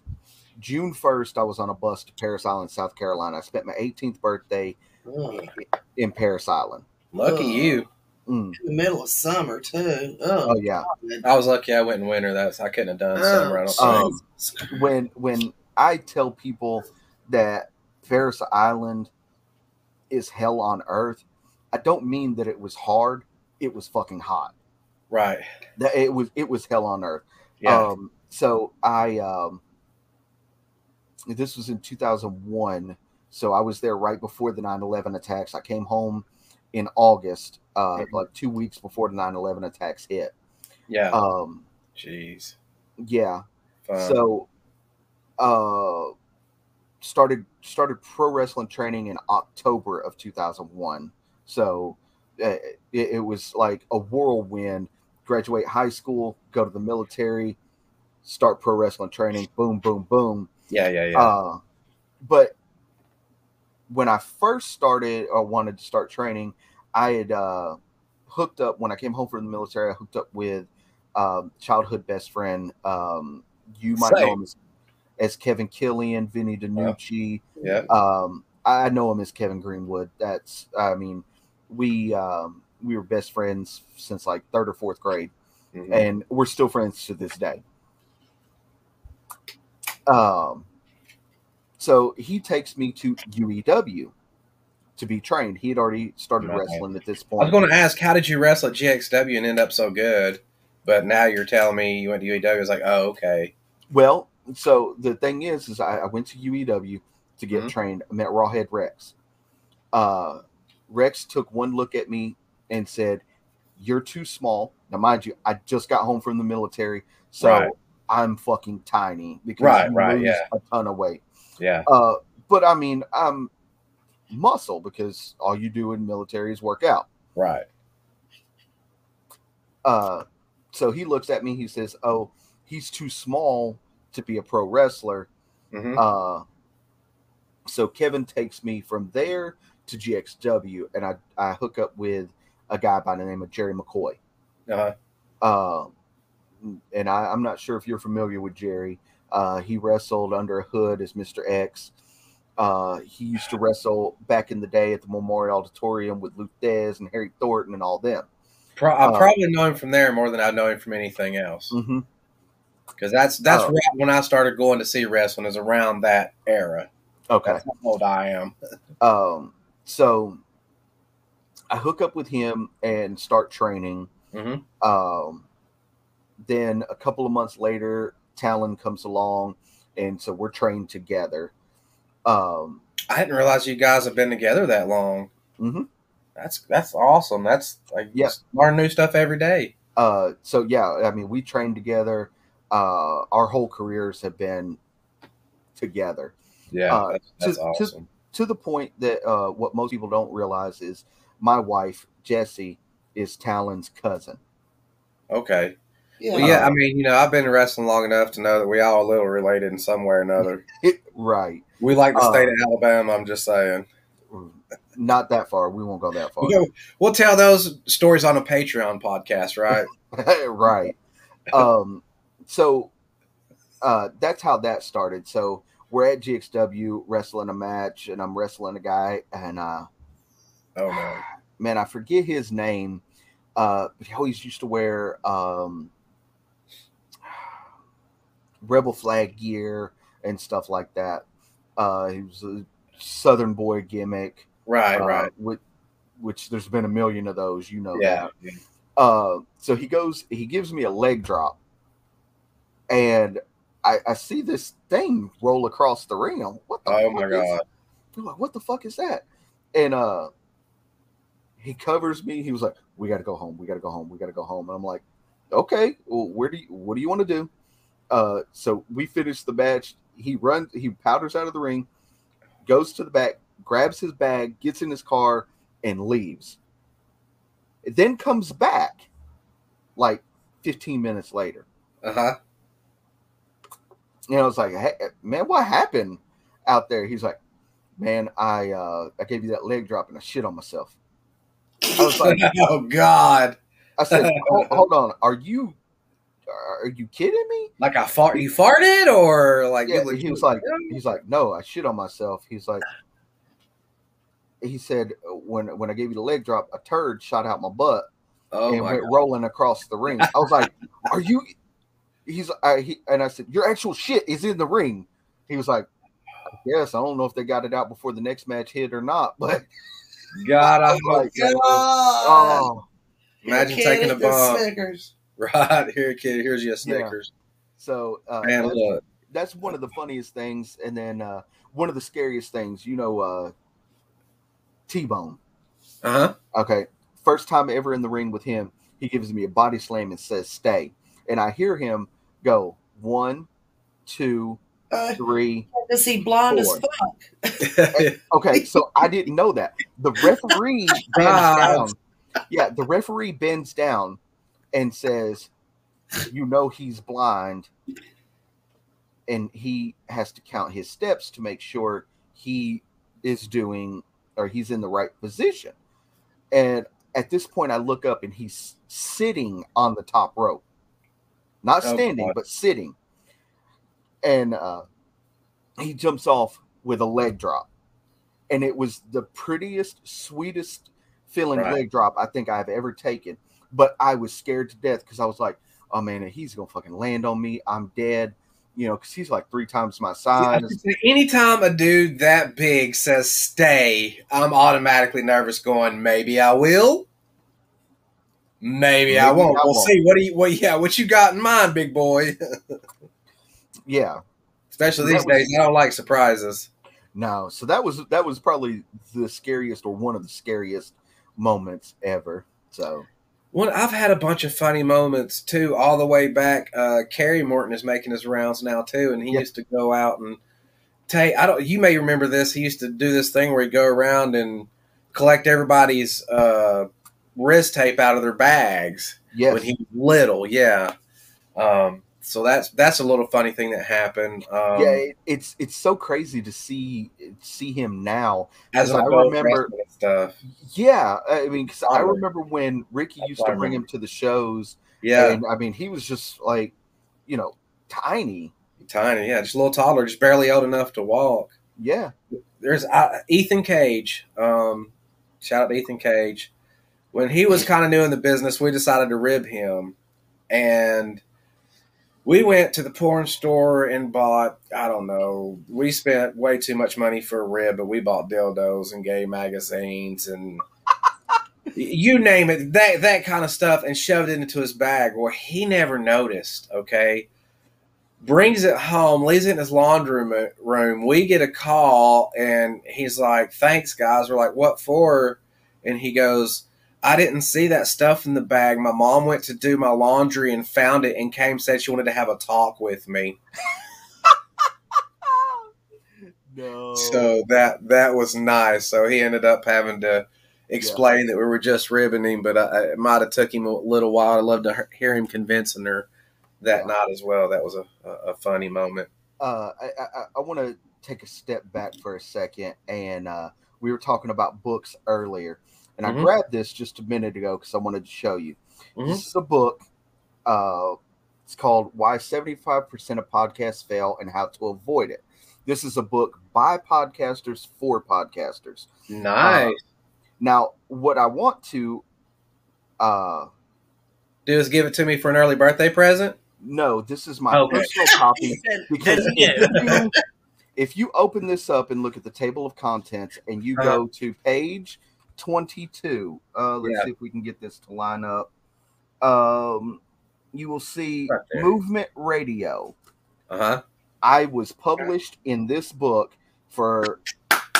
june 1st i was on a bus to parris island south carolina i spent my 18th birthday Ugh. in parris island Lucky you. Mm. In the middle of summer too. oh Oh, yeah I was lucky I went in winter. That's I couldn't have done Oh, summer. I don't. Um, when when I tell people that Parris Island is hell on earth, I don't mean that it was hard. It was fucking hot. right. That it was it was hell on earth. Yeah. Um, so I um, this was in 2001. So I was there right before the 9/11 attacks. I came home in August, uh, Mhm. like two weeks before the 9/11 attacks hit. yeah. Um, Jeez. yeah. Fun. so uh started started pro wrestling training in october of 2001 so uh, it, it was like a whirlwind graduate high school go to the military start pro wrestling training boom boom boom yeah, yeah, yeah. uh but when i first started or wanted to start training i had uh hooked up when i came home from the military i hooked up with um childhood best friend um you might know him as, as kevin killian vinny danucci yeah. um i know him as kevin greenwood that's i mean we um we were best friends since like third or fourth grade Mhm. and we're still friends to this day. Um, so he takes me to UEW to be trained. He had already started Right. wrestling at this point. I was going to ask, how did you wrestle at GXW and end up so good? But now you're telling me you went to UEW. It's like, oh, okay. well, so the thing is, is I, I went to UEW to get Mhm. trained. I met Rawhead Rex. Uh, Rex took one look at me and said, "You're too small." Now, mind you, I just got home from the military, so Right. I'm fucking tiny because Right, you right, lose yeah. a ton of weight. Yeah. Uh, but I mean, I'm muscle because all you do in military is work out. Right. Uh, so he looks at me. He says, "Oh, he's too small to be a pro wrestler." hmm Uh, so Kevin takes me from there to GXW, and I I hook up with a guy by the name of Jerry McCoy. uh-huh. Uh, and I, I'm not sure if you're familiar with Jerry. Uh, he wrestled under a hood as Mr. X. Uh, he used to wrestle back in the day at the Memorial Auditorium with Luke Dez and Harry Thornton and all them. Pro- I Uh, probably know him from there more than I know him from anything else. Mm-hmm. Because that's that's Oh. right when I started going to see wrestling is around that era. Okay. That's how old I am. [laughs] Um, so I hook up with him and start training. hmm Um, then a couple of months later, Talon comes along, and so we're trained together. Um, I didn't realize you guys have been together that long. Mhm. That's that's awesome. That's like Yeah. learn new stuff every day. uh, so yeah, I mean, we trained together. Uh, our whole careers have been together Yeah, Uh, that's, that's to- to- awesome. to the point that uh, what most people don't realize is my wife Jessie is Talon's cousin. okay. Yeah. Well, yeah, I mean, you know, I've been wrestling long enough to know that we all a little related in some way or another. [laughs] right. We like the Uh, state of Alabama. I'm just saying. Not that far. We won't go that far. We'll, we'll tell those stories on a Patreon podcast, right? [laughs] right. Um, so uh, that's how that started. So we're at GXW wrestling a match, and I'm wrestling a guy, and uh, oh no. [sighs] man, I forget his name, uh, but he always used to wear um, rebel flag gear and stuff like that. Uh, he was a Southern boy gimmick. Right, uh, right. With which there's been a million of those, you know Yeah. that. Uh, so he goes, he gives me a leg drop, and I, I see this thing roll across the ring. I'm, what the Oh fuck my is- god. I'm like, what the fuck is that? And uh, he covers me. He was like, "We got to go home. We got to go home. We got to go home." And I'm like, "Okay, well, where do you, what do you want to do?" Uh, so we finish the match. He runs. He powders out of the ring, goes to the back, grabs his bag, gets in his car, and leaves. It then comes back, like 15 minutes later. Uh huh. And I was like, hey, man, what happened out there? He's like, man, I uh, I gave you that leg drop and I shit on myself. I was like, [laughs] oh god. I said, hold, hold on, are you are you kidding me? Like I fart you farted or like Yeah, you- he was like, he's like, no, I shit on myself. He's like, he said when when I gave you the leg drop, a turd shot out my butt Oh and my went god. rolling across the ring. I was like, [laughs] are you? He's I he and I said, your actual shit is in the ring. He was like, I guess I don't know if they got it out before the next match hit or not, but [laughs] God, I Oh my hope so. oh, Imagine taking eat a the bump. Snickers. Right here, kid. Here's your Snickers. so uh, Man, that's, look. that's one of the funniest things, and then uh, one of the scariest things. You know, uh, T Bone. Uh huh. Okay, first time ever in the ring with him, he gives me a body slam and says, "Stay," and I hear him go one, two, Uh, three. is he blonde as Four. fuck? [laughs] Okay, so I didn't know that. The referee bends [laughs] down. Yeah, the referee bends down and says, "You know he's blind, and he has to count his steps to make sure he is doing or he's in the right position." And at this point, I look up and he's sitting on the top rope, not Oh, standing, God. but sitting. And uh, he jumps off with a leg drop and it was the prettiest, sweetest feeling Right. leg drop I think I've ever taken. But I was scared to death because I was like, "Oh man, he's gonna fucking land on me. I'm dead." You know, because he's like three times my size. Anytime a dude that big says stay, I'm automatically nervous going, maybe I will. Maybe, I won't. I we'll won't. see. What do you what yeah, what you got in mind, big boy? [laughs] Yeah, Especially these was- days. I don't like surprises. no. So that was that was probably the scariest or one of the scariest moments ever. So Well, I've had a bunch of funny moments too, all the way back. Uh, Kerry Morton is making his rounds now too, and he Yeah. used to go out and take. I don't. You may remember this. He used to do this thing where he'd go around and collect everybody's uh, wrist tape out of their bags yes, when he was little. Yeah. Um, so that's that's a little funny thing that happened. Um, yeah, it, it's it's so crazy to see see him now. as I remember- stuff. Yeah, I mean, 'cause I remember when Ricky That's used to bring him to the shows. Yeah, and I mean, he was just like, you know, tiny. tiny. Yeah, just a little taller, just barely old enough to walk. Yeah, there's uh, Ethan Cage. Um, shout out to Ethan Cage. When he was [clears throat] kind of new in the business, we decided to rib him, and we went to the porn store and bought. I don't know. We spent way too much money for a rib, but we bought dildos and gay magazines and [laughs] you name it, that that kind of stuff, and shoved it into his bag. Well, he never noticed. Okay, brings it home, leaves it in his laundry room. We get a call, and he's like, "Thanks, guys." We're like, "What for?" And he goes, "I didn't see that stuff in the bag. My mom went to do my laundry and found it, and came said she wanted to have a talk with me." [laughs] no. So that that was nice. So he ended up having to explain that we were just ribbing him, but I, it might have took him a little while. I'd love to hear him convincing her that Yeah. night as well. That was a, a, a funny moment. uh, I, I, I want to take a step back for a second, and uh, we were talking about books earlier, and Mhm. I grabbed this just a minute ago because I wanted to show you. Mhm. This is a book. Uh, it's called "Why Seventy Five Percent of Podcasts Fail and How to Avoid It." This is a book by podcasters for podcasters. Nice. Now, what I want to uh, Do is give it to me for an early birthday present. no, this is my Okay. personal copy. [laughs] because [laughs] if, you, if you open this up and look at the table of contents and you Uh-huh. go to page 22. Uh, let's Yeah. see if we can get this to line up. Um, you will see Right. Movement Radio. Uh huh. I was published in this book for.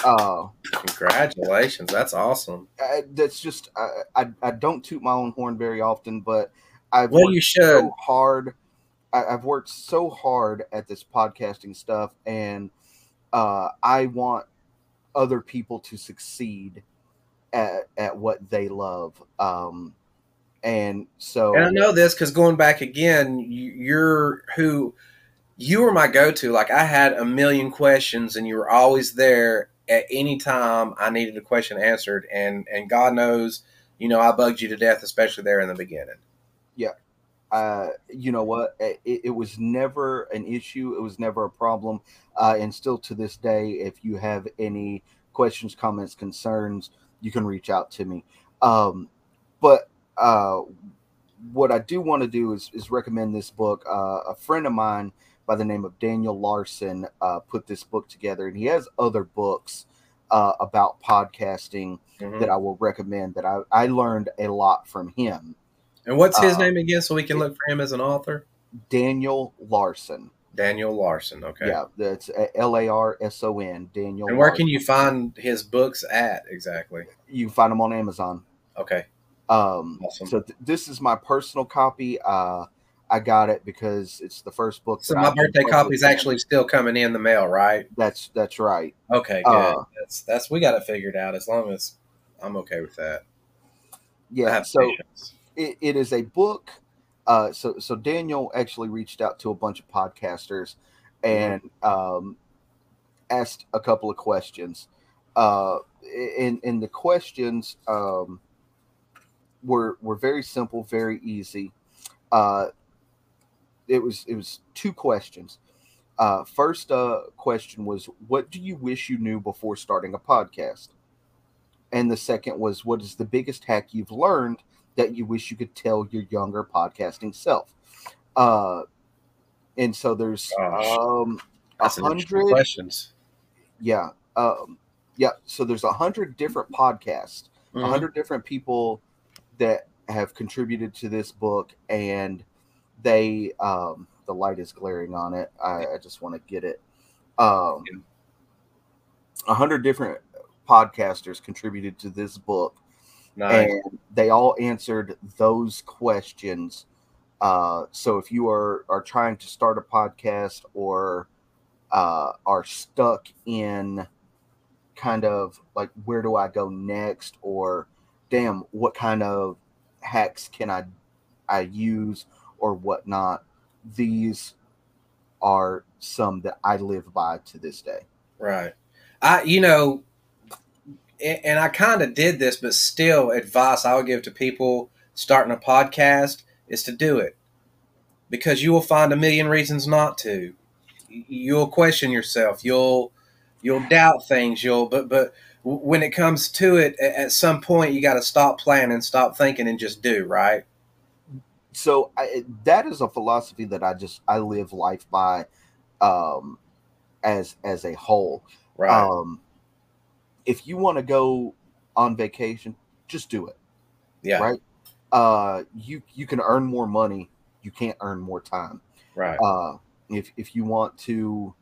Uh, Congratulations. That's awesome. uh, that's just I, I I don't toot my own horn very often, but I've Well, worked you should. so hard. I, I've worked so hard at this podcasting stuff, and uh, I want other people to succeed at at what they love. Um, and so And I know this because going back again, you, you're who you were my go-to. Like I had a million questions, and you were always there at any time I needed a question answered. And and God knows, you know, I bugged you to death, especially there in the beginning. Yeah. Uh, you know what? It, it was never an issue. It was never a problem. Uh, and still to this day, if you have any questions, comments, concerns, you can reach out to me. Um, but uh, what I do want to do is, is recommend this book. Uh, a friend of mine by the name of Daniel Larson uh, put this book together, and he has other books uh, about podcasting Mhm. that I will recommend that I, I learned a lot from him. And what's his uh, name again, so we can look for him as an author? Daniel Larson. Daniel Larson. Okay. Yeah, that's L A R S O N. Daniel. And where can you find his books at exactly? You can find them on Amazon. Okay. Um, Awesome. So th- this is my personal copy. Uh, I got it because it's the first book. So my birthday copy is actually still coming in the mail, right? That's that's right. Okay, good. Uh, that's that's we got it figured out. As long as I'm okay with that. Yeah. So it, it is a book. Uh, so so Daniel actually reached out to a bunch of podcasters and um, asked a couple of questions. Uh, and and the questions um, were were very simple, very easy. Uh, it was it was two questions. Uh, first uh, question was, "What do you wish you knew before starting a podcast?" And the second was, "What is the biggest hack you've learned that you wish you could tell your younger podcasting self?" Uh, and so there's Gosh. um, a hundred questions. yeah um yeah so there's a hundred different podcasts a Mhm. hundred different people that have contributed to this book and they um the light is glaring on it i, I just want to get it um a hundred different podcasters contributed to this book Nice. and they all answered those questions. Uh, so if you are are trying to start a podcast or uh, are stuck in kind of like where do I go next, or damn, what kind of hacks can I I use or whatnot, these are some that I live by to this day. Right. I, you know, and I kind of did this, but still, advice I would give to people starting a podcast is to do it because you will find a million reasons not to. You'll question yourself. You'll you'll doubt things. You'll but but when it comes to it, at some point you got to stop planning, stop thinking, and just do. Right. so I, that is a philosophy that I just I live life by um as as a whole Right. um if you want to go on vacation just do it yeah. right uh you you can earn more money you can't earn more time Right. uh if if you want to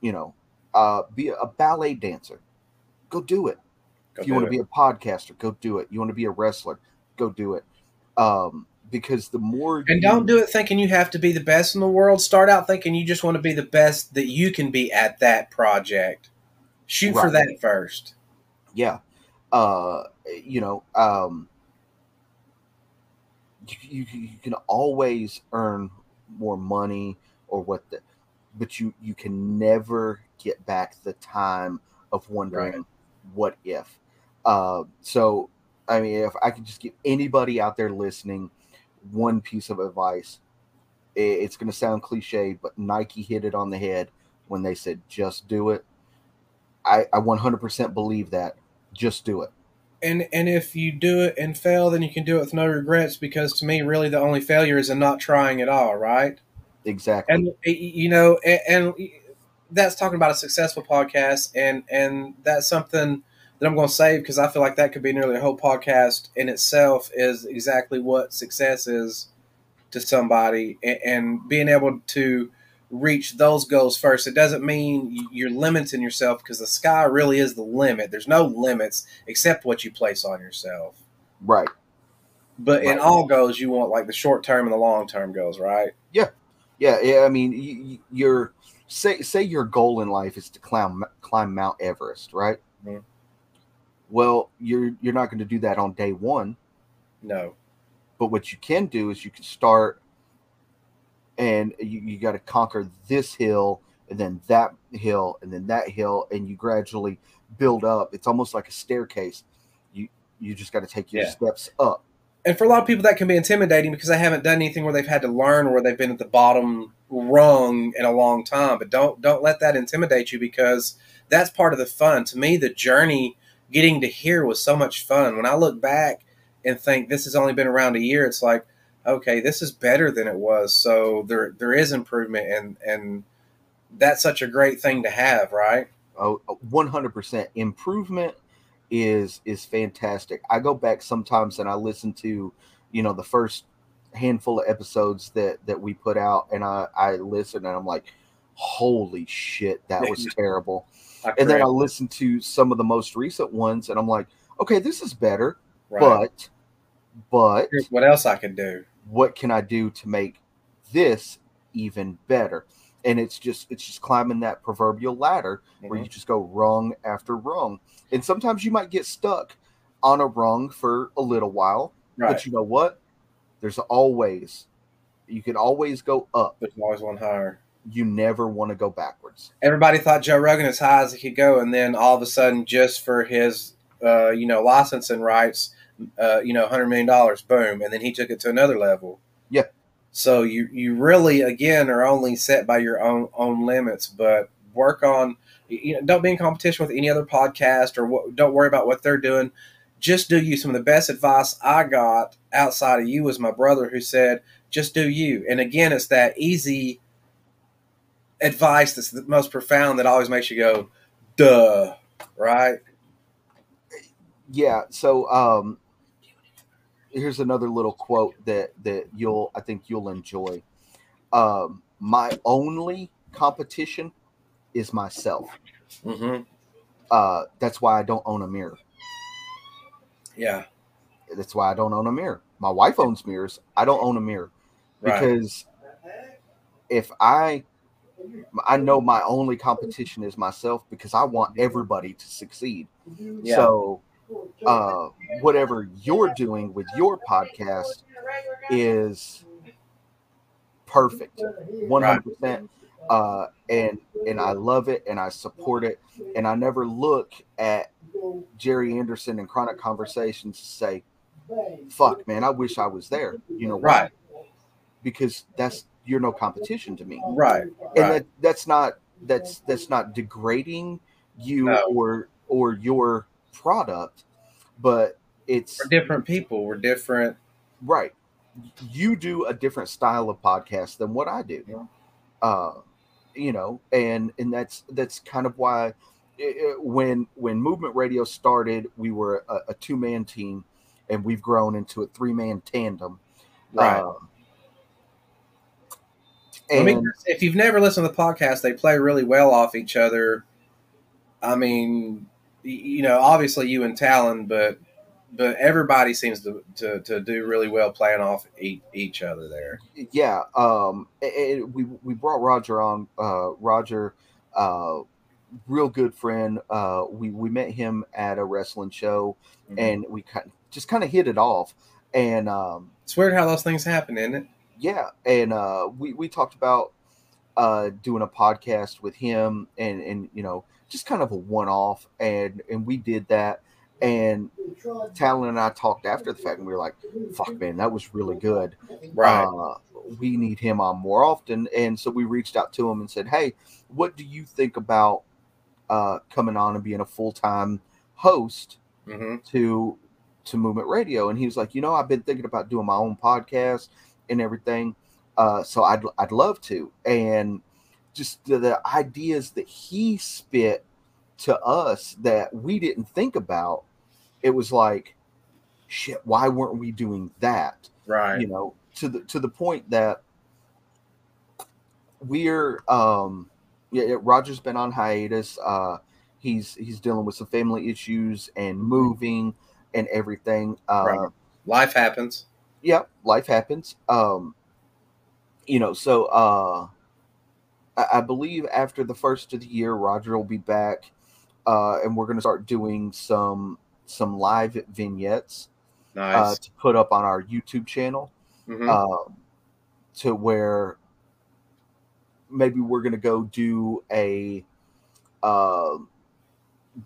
you know uh be a ballet dancer go do it Go if you want to be a podcaster go do it you want to be a wrestler go do it um because the more And you- don't do it thinking you have to be the best in the world. Start out thinking you just want to be the best that you can be at that project. Shoot for that first. yeah uh you know um you, you, you can always earn more money or what the but you you can never get back the time of wondering Right. what if uh so i mean if i could just give anybody out there listening one piece of advice it's going to sound cliche but nike hit it on the head when they said just do it i i 100% believe that just do it And and if you do it and fail, then you can do it with no regrets because to me, really, the only failure is in not trying at all. Right. exactly And you know, and, and that's talking about a successful podcast, and and that's something that I'm going to save because I feel like that could be nearly a whole podcast in itself. Is exactly what success is to somebody, and, and being able to reach those goals first. It doesn't mean you're limiting yourself because the sky really is the limit. There's no limits except what you place on yourself. Right. But in all goals, you want like the short term and the long term goals, right? Yeah, yeah. Yeah. I mean, you, you- your say say your goal in life is to climb climb Mount Everest, right? Mhm. Well, you're you're not going to do that on day one. No. But what you can do is you can start, and you, you got to conquer this hill, and then that hill, and then that hill, and you gradually build up. It's almost like a staircase. You you just got to take your Yeah. steps up. And for a lot of people, that can be intimidating because they haven't done anything where they've had to learn where they've been at the bottom rung in a long time. But don't don't let that intimidate you because that's part of the fun. To me, the journey getting to here was so much fun. When I look back and think this has only been around a year, it's like, okay, this is better than it was. So there there is improvement, and and that's such a great thing to have, right? Oh, 100% improvement is is fantastic. I go back sometimes and I listen to, you know, the first handful of episodes that that we put out and I I listen and I'm like, holy shit, that was [laughs] terrible. And then I listen to some of the most recent ones and I'm like, okay, this is better, Right. but but Here's what else I can do? What can I do to make this even better? And it's just it's just climbing that proverbial ladder where Mhm. you just go rung after rung. And sometimes you might get stuck on a rung for a little while, Right. but you know what? There's always you can always go up. There's always one higher. You never want to go backwards. everybody thought Joe Rogan as high as he could go, and then all of a sudden, just for his, uh, you know, licensing rights, uh, you know, hundred million dollars, boom, and then he took it to another level. Yeah. So you you really again are only set by your own own limits, but work on. You know, don't be in competition with any other podcast, or what, don't worry about what they're doing. Just do you. Some of the best advice I got outside of you was my brother who said, "Just do you." And again, it's that easy advice that's the most profound that always makes you go, duh, right? Yeah, so um here's another little quote that that you'll I think you'll enjoy. Um my only competition is myself. Mm-hmm. Uh that's why I don't own a mirror. Yeah, That's why I don't own a mirror. My wife owns mirrors. I don't own a mirror right. because if I I know my only competition is myself because I want everybody to succeed. Yeah. So uh whatever you're doing with your podcast is perfect 100% uh and and I love it and I support it and I never look at Jerry Anderson and Chronic Conversations to say fuck man I wish I was there you know why? Right. because that's you're no competition to me right, and right. that that's not that's that's not degrading you No. or or your product but it's We're different people. We're different. right you do a different style of podcast than what i do Yeah. uh you know and and that's that's kind of why it- it- when when movement radio started we were a, a two-man team and we've grown into a three-man tandem Right. Um, I mean, and if you've never listened to the podcast, they play really well off each other. I mean, you know, obviously you and Talon, but but everybody seems to, to, to do really well playing off e- each other there. yeah um a- a- we we brought roger on uh roger uh real good friend uh we we met him at a wrestling show Mm-hmm. and we kind just kind of hit it off and um It's weird how those things happen, isn't it? yeah and uh we we talked about uh doing a podcast with him and and you know just kind of a one-off and and we did that and Talon and I talked after the fact and we were like fuck man that was really good Right. uh, we need him on more often. And so we reached out to him and said, Hey, what do you think about uh, coming on and being a full time host hmm to to Movement Radio? And he was like, You know, I've been thinking about doing my own podcast and everything. Uh, so I'd I'd love to. And just the, the ideas that he spit to us that we didn't think about. It was like, shit, why weren't we doing that? Right. You know, to the to the point that we're um yeah, Roger's been on hiatus. Uh he's he's dealing with some family issues and moving and everything. Uh Right. Life happens. yeah, life happens. Um, you know, so uh, I, I believe after the first of the year, Roger will be back, uh, and we're going to start doing some some live vignettes uh, to put up on our YouTube channel, Mhm. um, to where maybe we're going to go do a um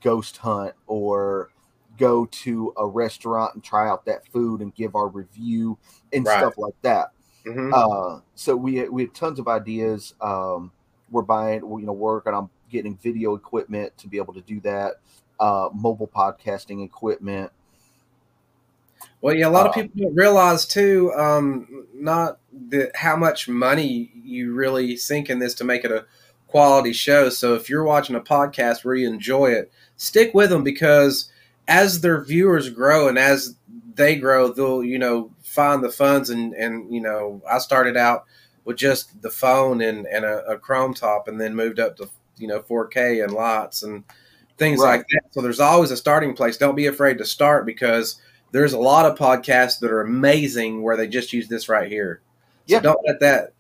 ghost hunt or go to a restaurant and try out that food and give our review and Right. stuff like that. Mhm. Uh, so we we have tons of ideas. Um, we're buying, you know, working on getting video equipment to be able to do that. Uh, mobile podcasting equipment. Well, yeah, a lot of Uh, people don't realize too, um, not that how much money you really sink in this to make it a quality show. So if you're watching a podcast where you enjoy it, stick with them because as their viewers grow and as they grow, they'll you know find the funds and and you know I started out with just the phone and and a, a Chrome top and then moved up to you know 4K and lots and things Right. like that. So there's always a starting place. Don't be afraid to start because there's a lot of podcasts that are amazing where they just use this right here. So Yeah. don't let that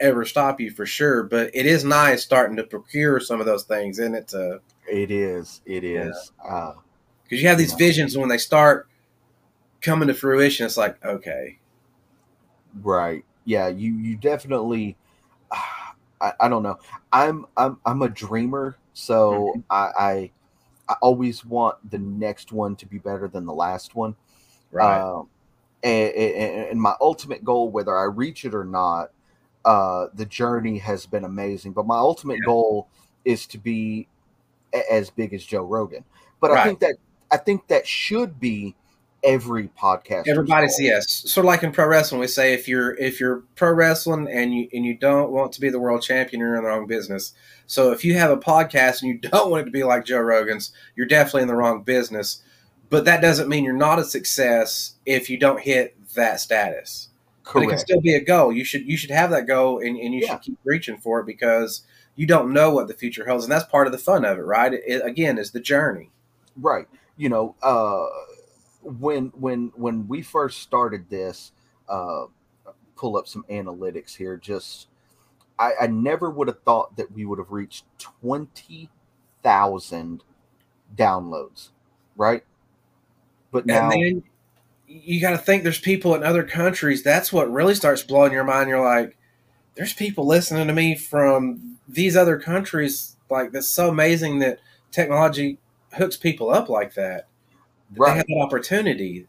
ever stop you for sure. But it is nice starting to procure some of those things in it to It is. It is. Uh, because you have these Yeah. visions when they start coming to fruition. It's like okay, Right. Yeah, you you definitely [sighs] I, I don't know. I'm I'm I'm a dreamer, so Mhm. I, I I always want the next one to be better than the last one. right? Um, and, and, and my ultimate goal, whether I reach it or not, uh, the journey has been amazing. But my ultimate Yeah. goal is to be a- as big as Joe Rogan. But I think that I think that should be every podcast. Everybody's yes. Sort of like in pro wrestling, we say if you're if you're pro wrestling and you and you don't want to be the world champion, you're in the wrong business. So if you have a podcast and you [laughs] don't want it to be like Joe Rogan's, you're definitely in the wrong business. But that doesn't mean you're not a success if you don't hit that status. But it can still be a goal. You should you should have that goal and, and you Yeah. should keep reaching for it because you don't know what the future holds, and that's part of the fun of it, right? It- again, is the journey. right you know uh when when when we first started this uh pull up some analytics here just i i never would have thought that we would have reached 20,000 downloads right but now And then you got to think there's people in other countries. That's what really starts blowing your mind. You're like, there's people listening to me from these other countries. Like that's so amazing that technology hooks people up like that. That They Right. have that opportunity.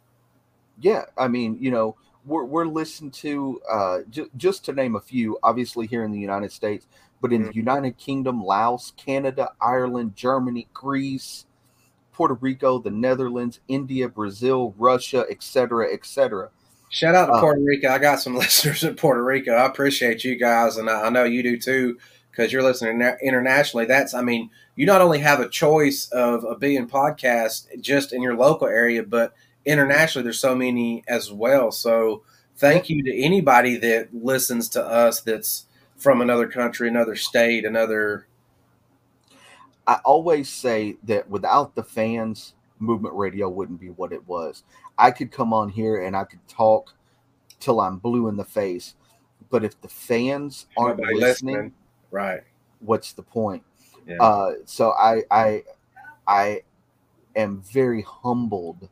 yeah i mean you know we're, we're listened to uh ju- just to name a few obviously here in the united states but in the united kingdom laos canada ireland germany greece puerto rico the netherlands india brazil russia etc etc Shout out to Uh, Puerto Rico. I got some [laughs] listeners in Puerto Rico. I appreciate you guys, and I, I know you do too, because you're listening internationally. That's, I mean, you not only have a choice of a billion podcasts just in your local area, but internationally, there's so many as well. So, thank you to anybody that listens to us that's from another country, another state, another. i always say that without the fans movement radio wouldn't be what it was i could come on here and i could talk till i'm blue in the face but if the fans aren't nobody listening Right. what's the point Yeah. Uh, so I I I am very humbled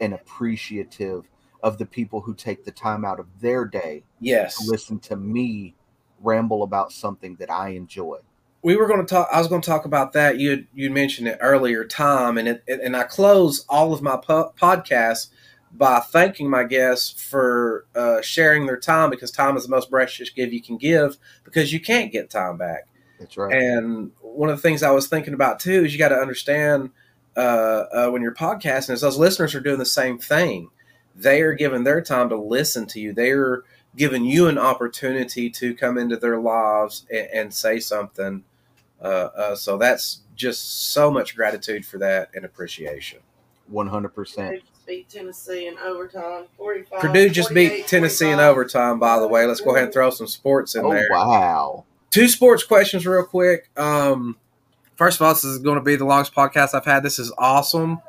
and appreciative of the people who take the time out of their day yes. to listen to me ramble about something that I enjoy. we were going to talk. I was going to talk about that. You you mentioned it earlier, Tom, and it, and I close all of my po- podcasts by thanking my guests for uh, sharing their time because time is the most precious gift you can give because you can't get time back. That's right. And one of the things I was thinking about too is you got to understand uh, uh, when you're podcasting is those listeners are doing the same thing. They are giving their time to listen to you. They're giving you an opportunity to come into their lives and, and say something. Uh, uh, so that's just so much gratitude for that and appreciation. One hundred percent. Purdue just beat Tennessee in overtime. 45. Purdue just beat 48, Tennessee in overtime, by the way. Let's go ahead and throw some sports in Oh there. wow! Two sports questions, real quick. Um, first of all, this is going to be the longest podcast I've had. This is awesome.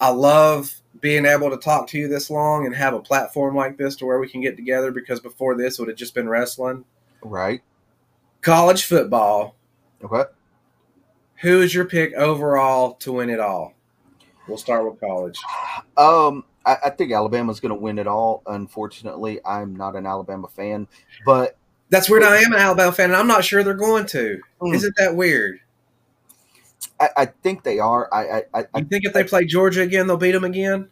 I love being able to talk to you this long and have a platform like this to where we can get together because before this it would have just been wrestling. Right? College football. Okay. Who is your pick overall to win it all? We'll start with college. Um, I, I think Alabama's going to win it all. Unfortunately, I'm not an Alabama fan, but That's weird. I am an Alabama fan, and I'm not sure they're going to. Mm. Isn't that weird? I, I think they are. I, I, I, You think if they play Georgia again, they'll beat them again?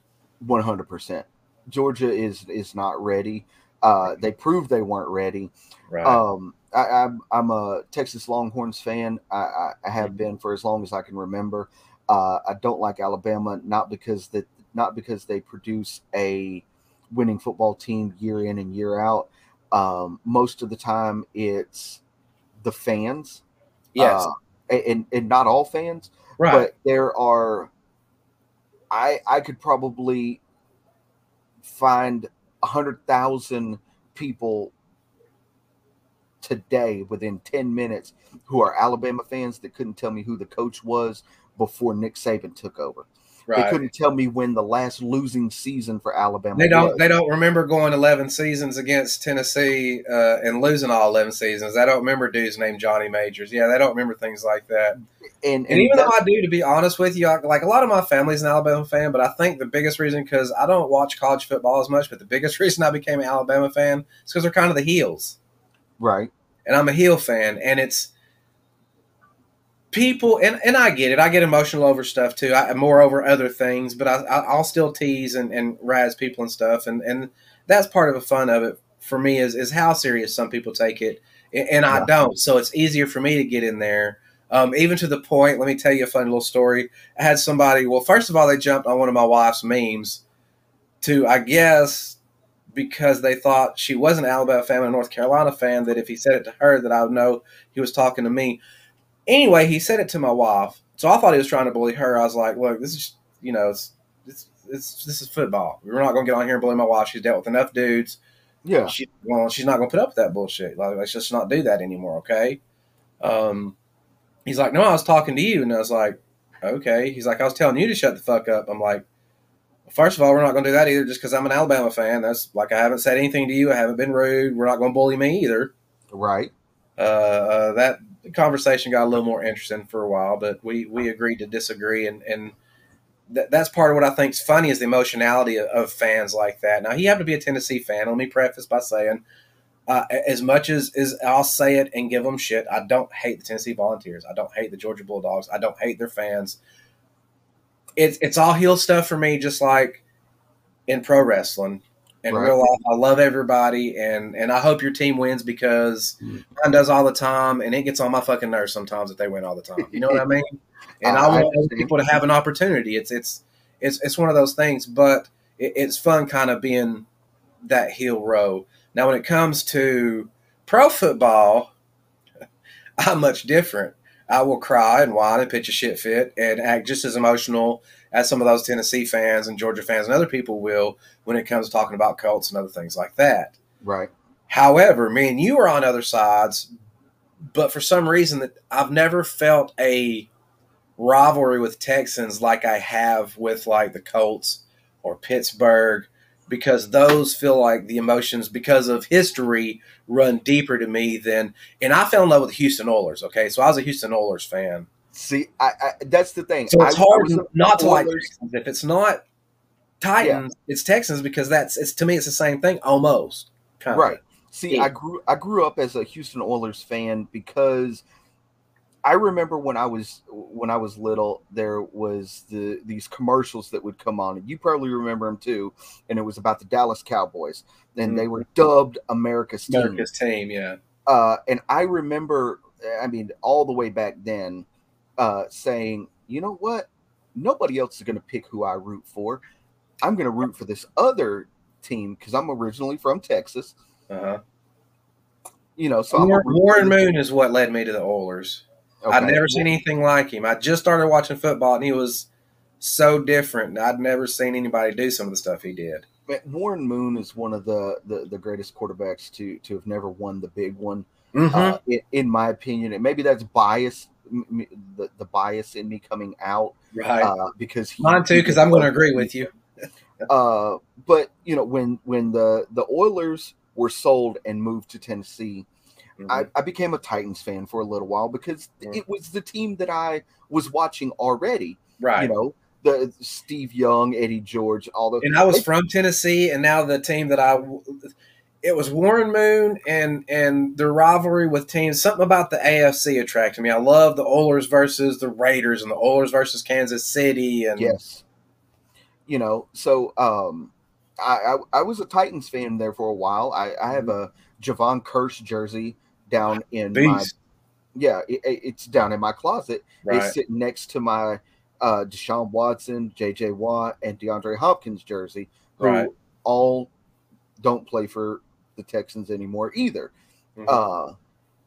One hundred percent. Georgia is is not ready. Uh, they proved they weren't ready. Right. Um, I, I'm I'm a Texas Longhorns fan. I, I, I have been for as long as I can remember. Uh, I don't like Alabama not because that not because they produce a winning football team year in and year out. Um, most of the time, it's the fans. yes. uh, and and not all fans, right. but there are i i could probably find a hundred thousand people today within 10 minutes who are alabama fans that couldn't tell me who the coach was before nick saban took over they couldn't tell me when the last losing season for alabama They don't. was. They don't remember going eleven seasons against Tennessee uh, and losing all eleven seasons. I don't remember dudes named Johnny Majors. Yeah, they don't remember things like that. and, And, and even though I do, to be honest with you, I, like a lot of my family's an Alabama fan, but I think the biggest reason because I don't watch college football as much, but the biggest [laughs] reason I became an Alabama fan is because they're kind of the heels, right and I'm a heel fan, and it's people, and, and I get it. I get emotional over stuff too. I more over other things, but I, I I'll still tease and, and razz people and stuff, and and that's part of the fun of it for me is is how serious some people take it, and, and I Yeah. don't. So it's easier for me to get in there. Um, even to the point, let me tell you a funny little story. I had somebody. Well, first of all, they jumped on one of my wife's memes to, I guess, because they thought she was an Alabama fan and a North Carolina fan. That if he said it to her, that I would know he was talking to me. Anyway, he said it to my wife, so I thought he was trying to bully her. I was like, "Look, this is you know, it's, it's, it's this is football. We're not going to get on here and bully my wife. She's dealt with enough dudes. yeah She, well, she's not going to put up with that bullshit. Like, let's just not do that anymore, okay? Um, he's like, no, I was talking to you, and I was like, okay. He's like, I was telling you to shut the fuck up. I'm like, first of all, we're not going to do that either, just because I'm an Alabama fan. That's like I haven't said anything to you. I haven't been rude. We're not going to bully me either. right Uh, uh, that conversation got a little more interesting for a while, but we we agreed to disagree, and and th- that's part of what I think is funny is the emotionality of, of fans like that. Now he happened to be a Tennessee fan. Let me preface by saying, uh, as much as as I'll say it and give them shit, I don't hate the Tennessee Volunteers. I don't hate the Georgia Bulldogs. I don't hate their fans. It's it's all heel stuff for me, just like in pro wrestling. In Right. real life, I love everybody, and and I hope your team wins because Mm. mine does all the time, and it gets on my fucking nerves sometimes that they win all the time. You know what I mean? [laughs] And I- I, want people to have an opportunity. It's it's it's it's one of those things, but it, it's fun kind of being that heel row. Now, when it comes to pro football, [laughs] I'm much different. I will cry and whine and pitch a shit fit and act just as emotional as some of those Tennessee fans and Georgia fans and other people will when it comes to talking about Colts and other things like that. right However, me and you are on other sides, but for some reason that I've never felt a rivalry with Texans like I have with like the Colts or Pittsburgh because those feel like the emotions because of history run deeper to me than and I fell in love with the Houston Oilers, okay? So I was a Houston Oilers fan. see I, I that's the thing So it's I- I hard was not to like Texans. If it's not Titans, it's Texans because that's it's to me it's the same thing almost. Kind right see Yeah. i grew i grew up as a houston oilers fan because i remember when i was when i was little there was the these commercials that would come on and you probably remember them too and it was about the dallas cowboys and they were dubbed america's team America's team, yeah. uh, and I remember, I mean, all the way back then, uh, saying, you know what? Nobody else is going to pick who I root for. I'm going to root for this other team because I'm originally from Texas. Uh-huh. You know, so I'm Warren, gonna Warren Moon is what led me to the Oilers. I'd never seen anything like him. I just started watching football, and he was so different. I'd never seen anybody do some of the stuff he did. Man, Warren Moon is one of the, the the greatest quarterbacks to to have never won the big one. Mm-hmm. uh, in, in my opinion, and maybe that's bias, m- m- the, the bias in me coming out right. uh, because he, Mine too, because I'm going to agree with you. Uh, but you know, when when the the Oilers were sold and moved to Tennessee, I, I became a Titans fan for a little while because Mhm. it was the team that I was watching already. right. You know, the Steve Young, Eddie George, all those. and I was they- from Tennessee, and now the team that I, it was Warren Moon and and the rivalry with teams. Something about the AFC attracted me. I love the Oilers versus the Raiders, and the Oilers versus Kansas City, and yes. You know, so um, I, I I was a Titans fan there for a while. I, I have a Jevon Kearse jersey down in my yeah, it, it- it's down in my closet. Right. It's sitting next to my uh, Deshaun Watson, J.J. Watt, and DeAndre Hopkins jersey, who Right. all don't play for the Texans anymore either. Mhm. Uh,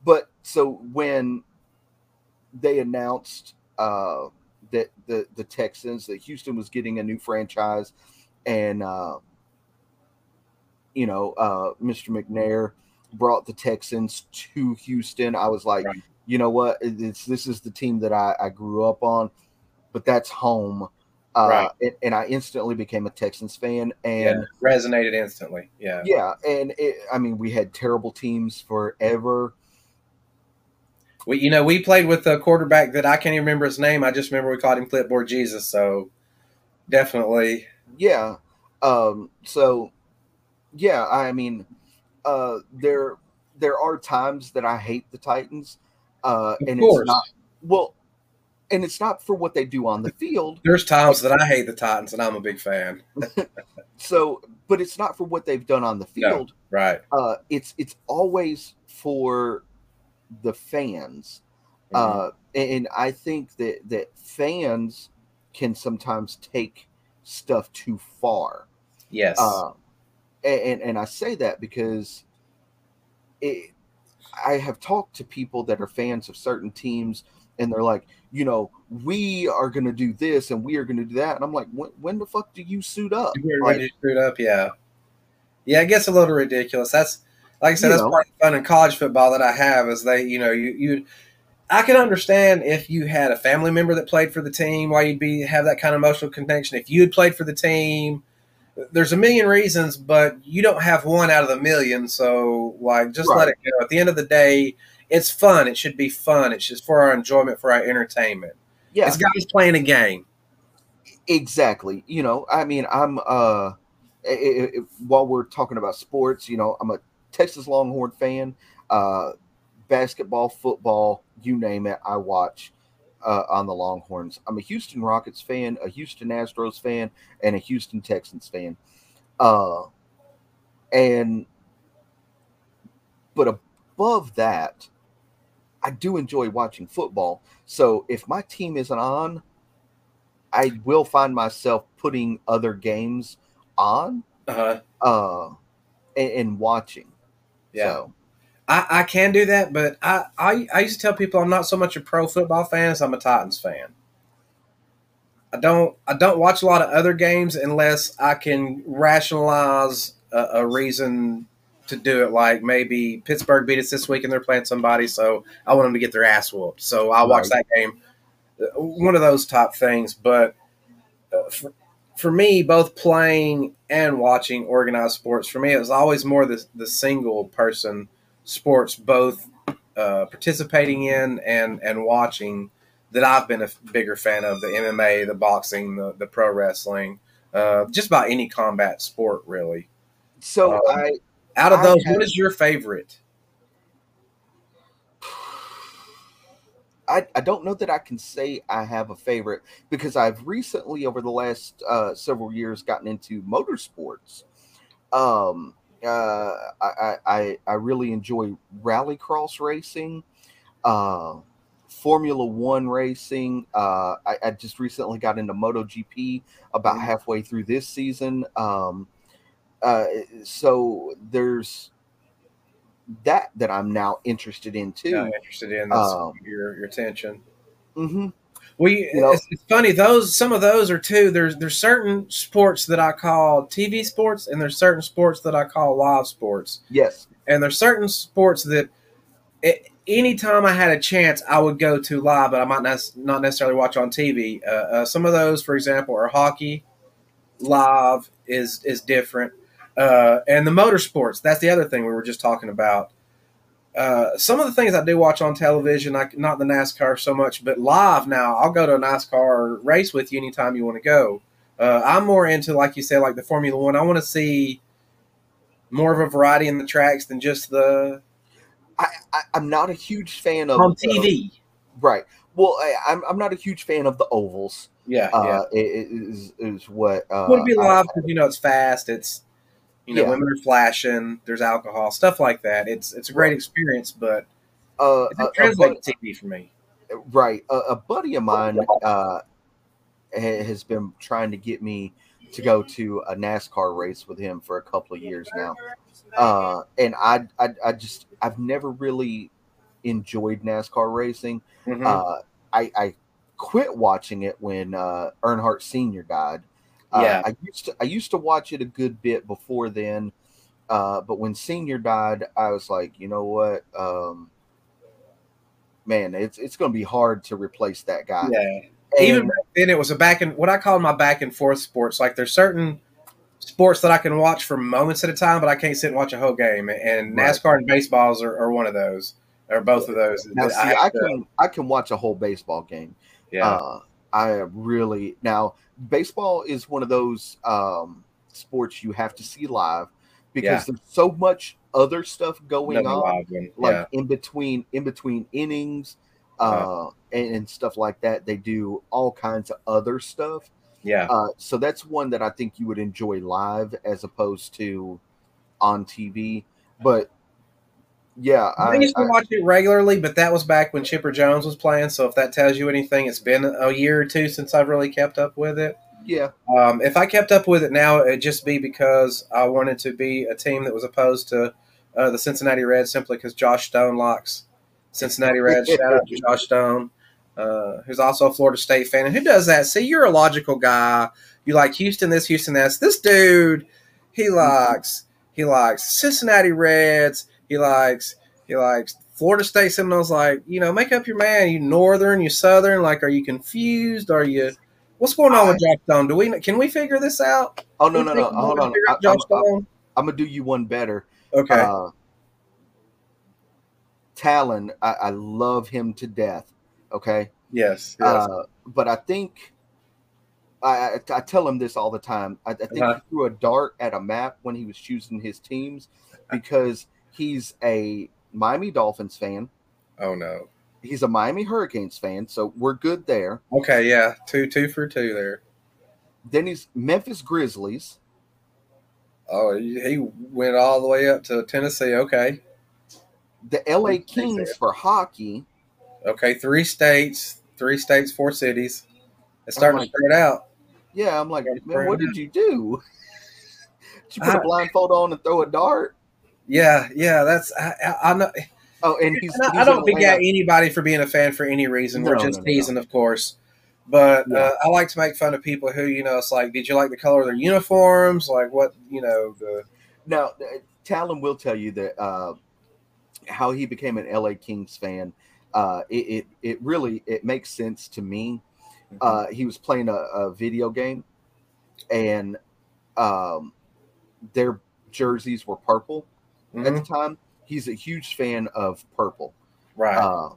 but so when they announced uh, that the the Texans that Houston was getting a new franchise, and uh, you know uh, Mr. McNair brought the Texans to Houston, I was like, Right. you know what, it's this is the team that I, I grew up on, but that's home. Uh, Right. and, and I instantly became a Texans fan, yeah, and resonated instantly. Yeah. yeah, and it, I mean, we had terrible teams forever. We, you know, we played with a quarterback that I can't even remember his name. I just remember we called him Clipboard Jesus. So definitely, Yeah. Um, so yeah, I mean, uh, there there are times that I hate the Titans, uh, Of and course. it's not well, and it's not for what they do on the field. there's times that I hate the Titans, and I'm a big fan. [laughs] So, but it's not for what they've done on the No. field. Right. Uh, it's it's always for the fans. Mm-hmm. uh, and I think that that fans can sometimes take stuff too far. yes. Uh, and and I say that because it, I have talked to people that are fans of certain teams, and they're like, you know, we are going to do this and we are going to do that, and I'm like, when, when the fuck do you suit up? You were Like, screw up, yeah. Yeah, it gets a little ridiculous. That's like I said, You that's know. part of the fun in college football that I have is they, you know, you you I can understand if you had a family member that played for the team, why you'd be have that kind of emotional connection. If you had played for the team, there's a million reasons, but you don't have one out of the million. So like just let it go. At the end of the day, it's fun. It should be fun. It's just for our enjoyment, for our entertainment. yeah, It's guys playing a game. exactly. You know, I mean, I'm uh, i- i- i- while we're talking about sports, you know, I'm a Texas Longhorn fan. Uh, basketball, football, you name it, I watch uh, on the Longhorns. I'm a Houston Rockets fan, a Houston Astros fan, and a Houston Texans fan. Uh, and but above that, I do enjoy watching football. So if my team isn't on, I will find myself putting other games on Uh-huh. uh, and, and watching. Yeah. So, I, I can do that, but I, I I used to tell people I'm not so much a pro football fan as I'm a Titans fan. I don't I don't watch a lot of other games unless I can rationalize a, a reason to do it. Like maybe Pittsburgh beat us this week and they're playing somebody, so I want them to get their ass whooped. So I'll watch that game. Uh, One of those top things, but uh, for, for me, both playing and watching organized sports, for me, it was always more the, the single person sports, both uh, participating in and, and watching, that I've been a bigger fan of the MMA, the boxing, the, the pro wrestling, uh, just about any combat sport, really. so Um, I Out of I those, have- what is your favorite? I, I don't know that I can say I have a favorite because I've recently, over the last uh, several years, gotten into motorsports. Um, uh, I, I I really enjoy rallycross racing, uh, Formula One racing. Uh, I, I just recently got into MotoGP about Mhm. halfway through this season. Um, uh, so there's that that I'm now interested in too. Yeah, interested in this, Um, your your attention. hmm We You know- it's, it's funny those some of those are too. There's there's certain sports that I call TV sports, and there's certain sports that I call live sports, Yes. and there's certain sports that it, anytime I had a chance, I would go to live, but I might not not necessarily watch on TV. Uh, uh, some of those, for example, are hockey. Live is is different, uh, and the motorsports. That's the other thing we were just talking about. Uh, some of the things I do watch on television, I, not the NASCAR so much, but live now, I'll go to a NASCAR race with you anytime you want to go. Uh, I'm more into, like you said, like the Formula One. I want to see more of a variety in the tracks than just the I, I I'm not a huge fan of on TV. right. Well, I, I'm I'm not a huge fan of the ovals. Yeah, yeah. Uh, it, it is is what uh, Would be live because you know it's fast. It's you know Yeah. women are flashing. There's alcohol, stuff like that. It's it's a great experience, but uh, it a- doesn't a translate to TV for me. Right. A, a buddy of mine uh, has been trying to get me to go to a NASCAR race with him for a couple of years now. Uh, and I, I, I just, I've never really enjoyed NASCAR racing. Mhm. Uh, I, I quit watching it when uh, Earnhardt Sr. died. Uh, Yeah. I used to, I used to watch it a good bit before then. Uh, but when Senior died, I was like, you know what? Um, man, it's it's going to be hard to replace that guy. yeah. And- Even back then, it was a back and what I call my back and forth sports. Like there's certain sports that I can watch for moments at a time, but I can't sit and watch a whole game. And Right. NASCAR and baseballs are, are one of those, or both of those. now, see, I to- can I can watch a whole baseball game. yeah, Uh, I really now baseball is one of those um, sports you have to see live because Yeah. there's so much other stuff going Another on, like yeah, in between in between innings, uh, and, and stuff like that. They do all kinds of other stuff. yeah. Uh, so that's one that I think you would enjoy live as opposed to on TV. But yeah, I, I, used to I- watch it regularly, but that was back when Chipper Jones was playing. So if that tells you anything, it's been a year or two since I've really kept up with it. yeah, Um, if I kept up with it now, it'd just be because I wanted to be a team that was opposed to uh, the Cincinnati Reds simply because Josh Stone locks Cincinnati Reds. [laughs] Shout out to Josh Stone, uh, who's also a Florida State fan. And who does that? See, you're a logical guy. You like Houston this, Houston that. This dude, he likes he likes Cincinnati Reds. He likes he likes Florida State Seminoles. Like you know, make up your man. You Northern, you Southern. Like, are you confused? Are you What's going on with Josh Stone? Do we can we figure this out? Oh no no no! Hold on. I, am Josh Stone? gonna do you one better. Okay. Uh, Talon, I, I love him to death. Okay, yes. yes. uh, but I think I, I I tell him this all the time. I, I think Uh-huh. he threw a dart at a map when he was choosing his teams because he's a Miami Dolphins fan. oh no. He's a Miami Hurricanes fan, so we're good there. Okay. Yeah. Two two for two there. Then he's Memphis Grizzlies. Oh, he went all the way up to Tennessee. Okay. The LA Kings for hockey. Okay. Three states. Three states. Four cities. It's starting my to spread out. Yeah, I'm like, man, what did you do? [laughs] Did you put a I- blindfold on and throw a dart? Yeah. Yeah. That's I, I, I know. Oh, and he's. And he's I don't begat anybody for being a fan for any reason. We're just no, no, teasing, of course. But Yeah. uh, I like to make fun of people who, you know, it's like, did you like the color of their uniforms? Like, what, you know, the Now, uh, Talon will tell you that uh, how he became an LA Kings fan. Uh, it, it it really it makes sense to me. Uh, he was playing a, a video game, and um, their jerseys were purple at Mhm. the time. He's a huge fan of purple. right. Uh,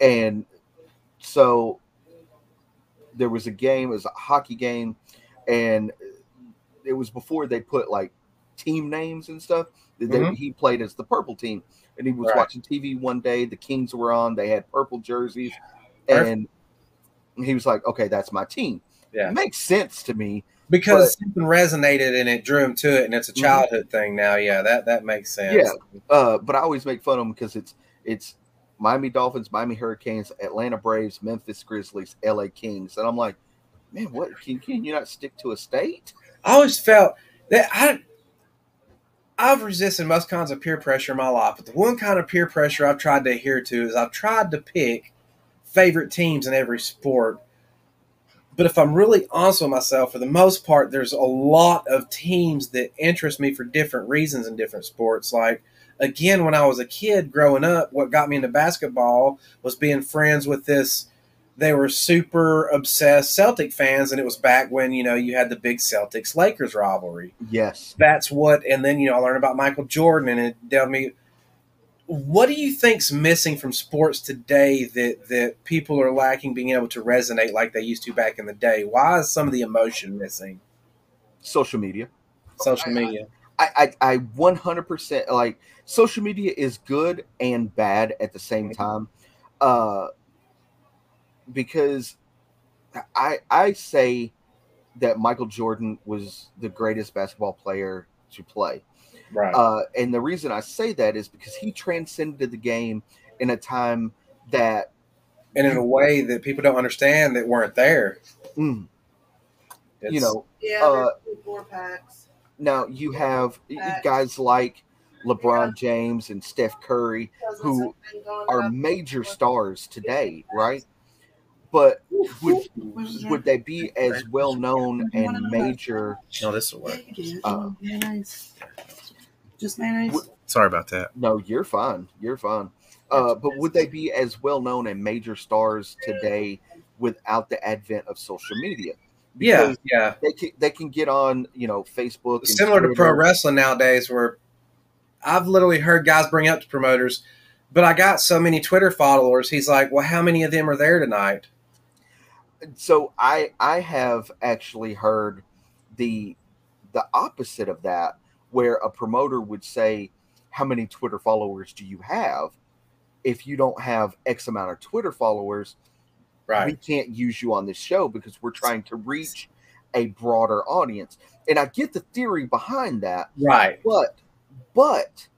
and so there was a game, it was a hockey game, and it was before they put like team names and stuff. They- Mhm. He played as the purple team, and he was Right. watching TV one day. The Kings were on; they had purple jerseys, Perfect. and he was like, "Okay, that's my team." Yeah. It makes sense to me. Because something resonated and it drew him to it, and it's a Mhm. childhood thing now. Yeah, that that makes sense. Yeah. Uh, but I always make fun of them because it's it's Miami Dolphins, Miami Hurricanes, Atlanta Braves, Memphis Grizzlies, LA Kings, and I'm like, man, what can, can you not stick to a state? I always felt that I I've resisted most kinds of peer pressure in my life, but the one kind of peer pressure I've tried to adhere to is I've tried to pick favorite teams in every sport. But if I'm really honest with myself, for the most part, there's a lot of teams that interest me for different reasons in different sports. Like, again, when I was a kid growing up, what got me into basketball was being friends with this they were super obsessed Celtic fans, and it was back when you know you had the big Celtics Lakers rivalry. Yes, that's what. And then you know I learned about Michael Jordan, and it told me. What do you think's missing from sports today that that people are lacking being able to resonate like they used to back in the day? Why is some of the emotion missing? Social media. Social media. I, I, I 100% like social media is good and bad at the same mm-hmm. time. Uh, because I I say that Michael Jordan was the greatest basketball player to play. Right. Uh, and the reason I say that is because he transcended the game in a time that and in a way that people don't understand that weren't there. Mm, you know, yeah, uh, four packs. Now you have packs. guys like LeBron yeah. James and Steph Curry, who are major stars today, right? but would would they be as well known and major? No, this will work. Uh, mayonnaise. Just mayonnaise. Sorry about that. No, you're fine. You're fine. Uh, but would they be as well known and major stars today without the advent of social media? Because yeah, yeah. They can they can get on you know Facebook. Similar to pro wrestling nowadays, where I've literally heard guys bring up to promoters, but I got so many Twitter followers. He's like, "Well, how many of them are there tonight?" so I I have actually heard the the opposite of that, where a promoter would say, "How many Twitter followers do you have?" If you don't have X amount of Twitter followers, right. we can't use you on this show because we're trying to reach a broader audience. And I get the theory behind that, right? But but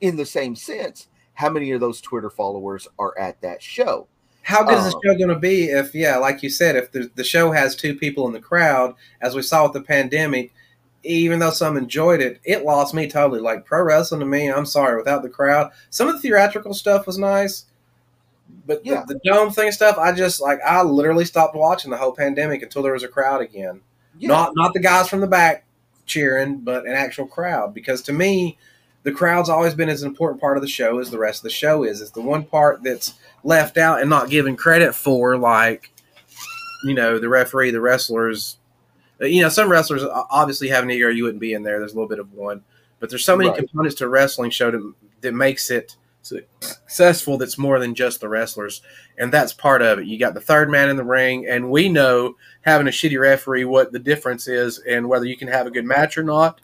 in the same sense, how many of those Twitter followers are at that show? How good is the um, show going to be if, yeah, like you said, if the, the show has two people in the crowd, as we saw with the pandemic, even though some enjoyed it, it lost me totally. Like pro wrestling to me, I'm sorry, without the crowd, some of the theatrical stuff was nice, but yeah. the, the dome thing stuff, I just like I literally stopped watching the whole pandemic until there was a crowd again. Yeah. Not not the guys from the back cheering, but an actual crowd. Because to me, the crowd's always been as important part of the show as the rest of the show is. It's the one part that's left out and not given credit for, like, you know, the referee, the wrestlers. Uh, you know, some wrestlers obviously have an ego, you wouldn't be in there. There's a little bit of one. But there's so many right. components to a wrestling show that, that makes it successful that's more than just the wrestlers. And that's part of it. You got the third man in the ring, and we know having a shitty referee what the difference is and whether you can have a good match or not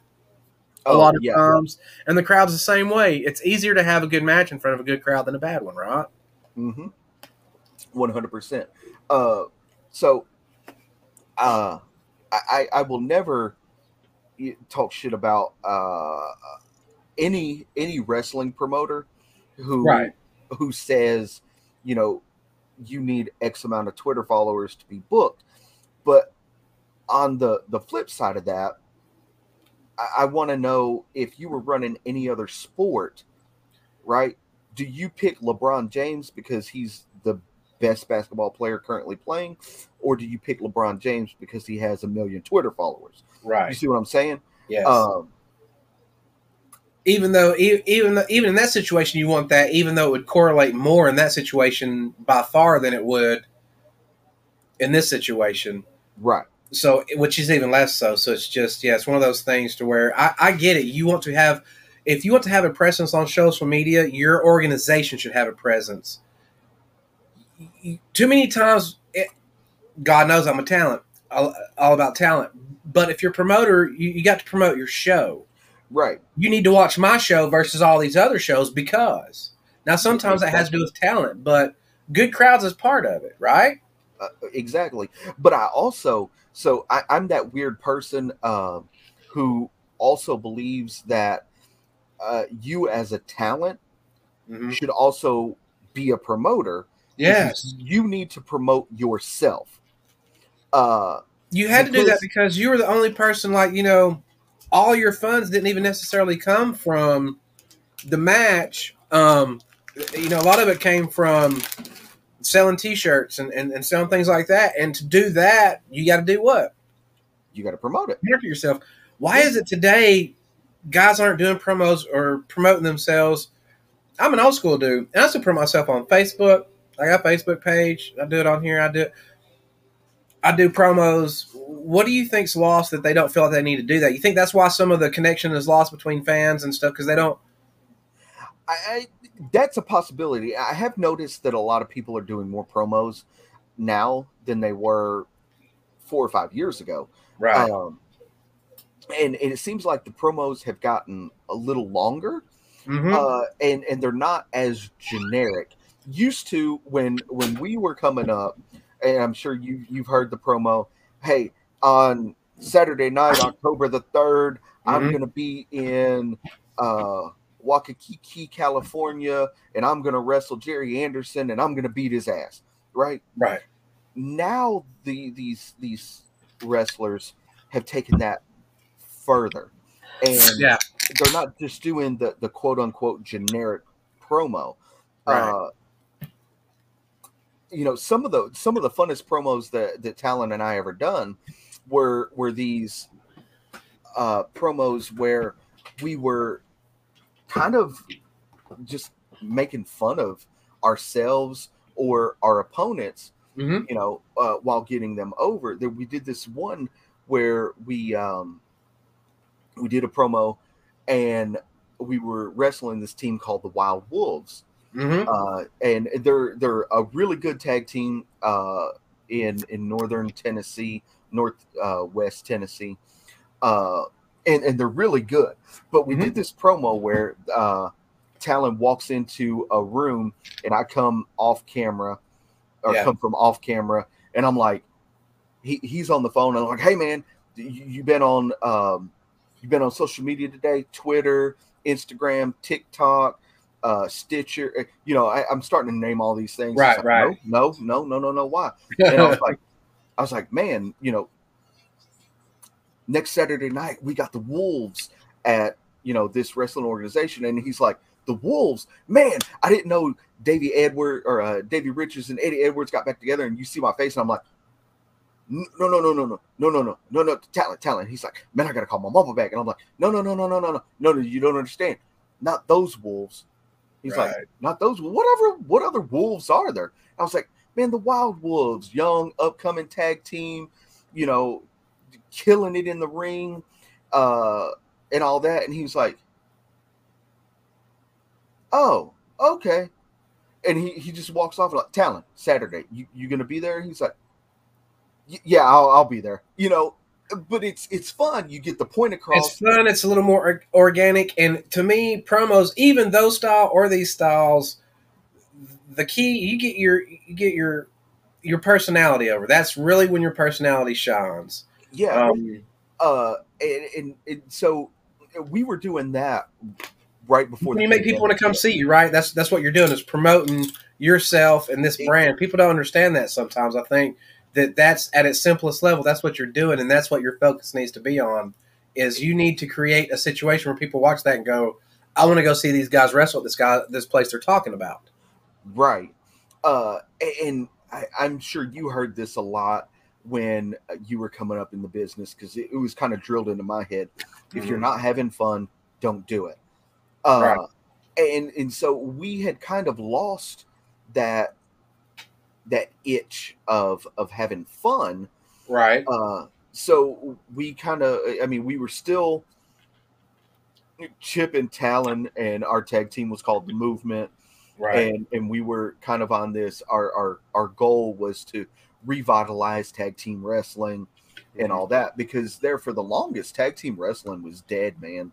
a oh, lot of yeah. times. And the crowd's the same way. It's easier to have a good match in front of a good crowd than a bad one, right? Mm-hmm. One hundred percent. Uh, so, uh, I I will never talk shit about uh any any wrestling promoter who right. who says you know you need X amount of Twitter followers to be booked, but on the the flip side of that I, I want to know if you were running any other sport, right? Do you pick LeBron James because he's the best basketball player currently playing, or do you pick LeBron James because he has a million Twitter followers? Right. You see what I'm saying? Yes. Um, even though even even in that situation you want that even though it would correlate more in that situation by far than it would in this situation right so which is even less so. So it's just yeah, it's one of those things to where I, I get it. You want to have if you want to have a presence on social media, your organization should have a presence. Too many times, it, God knows I'm a talent, all, all, about talent. But if you're a promoter, you, you got to promote your show. Right. You need to watch my show versus all these other shows because now sometimes that has to do with talent, but good crowds is part of it, right? Uh, exactly. But I also so I, am that weird person uh, who also believes that uh, you as a talent mm-hmm. should also be a promoter. Yes, you need to promote yourself. Uh, you had because, to do that because you were the only person, like you know, all your funds didn't even necessarily come from the match. Um, you know, a lot of it came from selling T-shirts and, and, and selling things like that. And to do that, you got to do what? You got to promote it. Market yourself. Why is it today guys aren't doing promos or promoting themselves? I'm an old school dude, and I still promote myself on Facebook. I got a Facebook page. I do it on here. I do it. I do promos. What do you think's lost that they don't feel like they need to do that? You think that's why some of the connection is lost between fans and stuff because they don't I, I that's a possibility. I have noticed that a lot of people are doing more promos now than they were four or five years ago. right. Um, and, and it seems like the promos have gotten a little longer, Mhm. uh, and and they're not as generic. Used to when when we were coming up, and I'm sure you you've heard the promo. Hey, on Saturday night, October the 3rd I'm Mhm. gonna be in uh, Waikiki, California, and I'm gonna wrestle Jerry Anderson, and I'm gonna beat his ass. Right right. now, the these these wrestlers have taken that further, and Yeah. they're not just doing the the quote unquote generic promo. Right. Uh, you know, some of the some of the funnest promos that that Talon and I ever done were were these uh, promos where we were kind of just making fun of ourselves or our opponents hmm you know, uh, while getting them over. There, we did this one where we um, we did a promo, and we were wrestling this team called the Wild Wolves, hmm uh, and they're they're a really good tag team uh, in in northern Tennessee, north uh, west Tennessee, uh, and and they're really good. But we Mhm. did this promo where uh, Talon walks into a room, and I come off camera, or Yeah. come from off camera, and I'm like, he, he's on the phone, and I'm like, hey man, you, you been on um, you been on social media today, Twitter, Instagram, TikTok uh Stitcher. uh, You know, I, I'm starting to name all these things. Right, like, right. No, no, no, no, no. Why? And I was like, I was like, man, you know, next Saturday night we got the Wolves at you know this wrestling organization, and he's like, the Wolves, man, I didn't know Davey Edward or uh, Davey Richards and Eddie Edwards got back together, and you see my face, and I'm like. No, no, no, no, no, no, no, no, no, no, Talon, Talon. He's like, man, I gotta call my mama back, and I'm like, no, no, no, no, no, no, no, no, no, you don't understand. Not those wolves. He's like, not those. Whatever. What other wolves are there? I was like, man, the Wild Wolves, young upcoming tag team, you know, killing it in the ring, uh, and all that. And he was like, oh, okay. And he, he just walks off like, Talon, Saturday, you, you gonna be there? He's like, yeah, I'll, I'll be there. You know, but it's it's fun. You get the point across. It's fun. It's a little more organic, and to me, promos, even those style or these styles, the key you get your you get your your personality over. That's really when your personality shines. yeah. Um, uh and, and, and so we were doing that right before when you make people want to come see you, right? That's that's what you're doing is promoting yourself and this brand. People don't understand that sometimes. I think that that's at its simplest level. That's what you're doing, and that's what your focus needs to be on. Is you need to create a situation where people watch that and go, "I want to go see these guys wrestle at this guy, this place they're talking about." right uh and I, i'm sure you heard this a lot when uh, you were coming up in the business because it, it was kind of drilled into my head if you're Mhm. not having fun don't do it uh Right. and and so we had kind of lost that that itch of of having fun Right. uh so we kind of i mean we were still chip and talon and our tag team was called the movement Right. and and we were kind of on this our our our goal was to revitalize tag team wrestling and all that because there for the longest tag team wrestling was dead man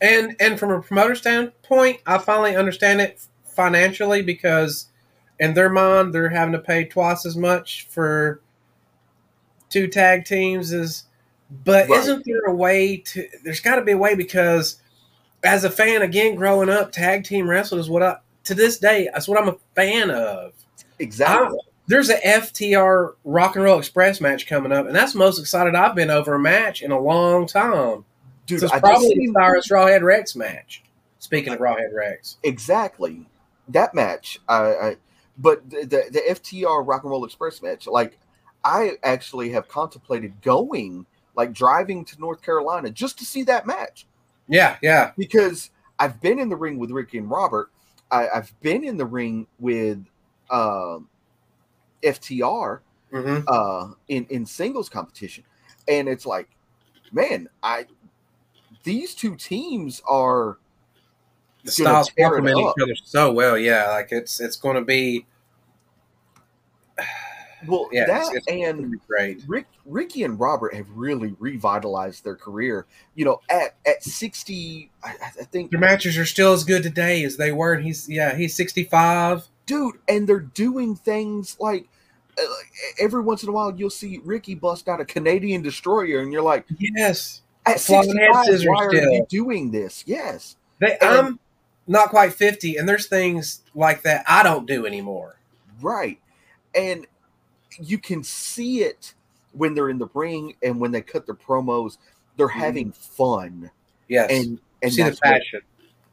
and and from a promoter standpoint, I finally understand it financially because in their mind they're having to pay twice as much for two tag teams as but Right. isn't there a way to there's got to be a way because as a fan again growing up tag team wrestling is what I to this day that's what I'm a fan of. exactly there's a FTR Rock and Roll Express match coming up, and that's the most excited I've been over a match in a long time. dude, So it's I probably the Cyrus Rawhead Rex match. Speaking of Rawhead Rex, exactly that match. I, I but the, the the FTR Rock and Roll Express match, like I actually have contemplated going, like driving to North Carolina just to see that match. Yeah, yeah, because I've been in the ring with Ricky and Robert. I, I've been in the ring with um, FTR hmm uh, in in singles competition, and it's like, man, I these two teams are the styles complement each other so well. Yeah, like it's it's going to be [sighs] well yeah, that it's, it's and great. Rick, Ricky and Robert have really revitalized their career. You know, at at sixty, I, I think, Their matches are still as good today as they were. And he's yeah, he's sixty five. dude, and they're doing things like. uh, Every once in a while, you'll see Ricky bust out a Canadian destroyer, and you're like, Yes, "At 65, why are still. you doing this?" Yes, they, I'm not quite fifty, and there's things like that I don't do anymore. Right. And you can see it when they're in the ring and when they cut their promos, they're Mhm. having fun. Yes, And and see the that's what, passion.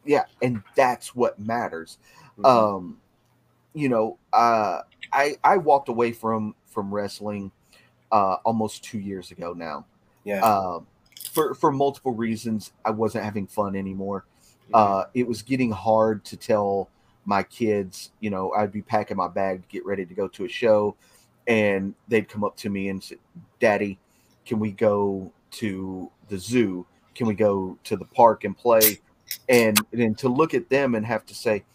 yeah, and that's what matters. Mhm. Um you know, uh I I walked away from from wrestling uh almost 2 years ago now. yeah, Um for for multiple reasons I wasn't having fun anymore. Mm-hmm. Uh it was getting hard to tell my kids, you know, I'd be packing my bag to get ready to go to a show, and they'd come up to me and say, Daddy, can we go to the zoo? Can we go to the park and play? And then to look at them and have to say,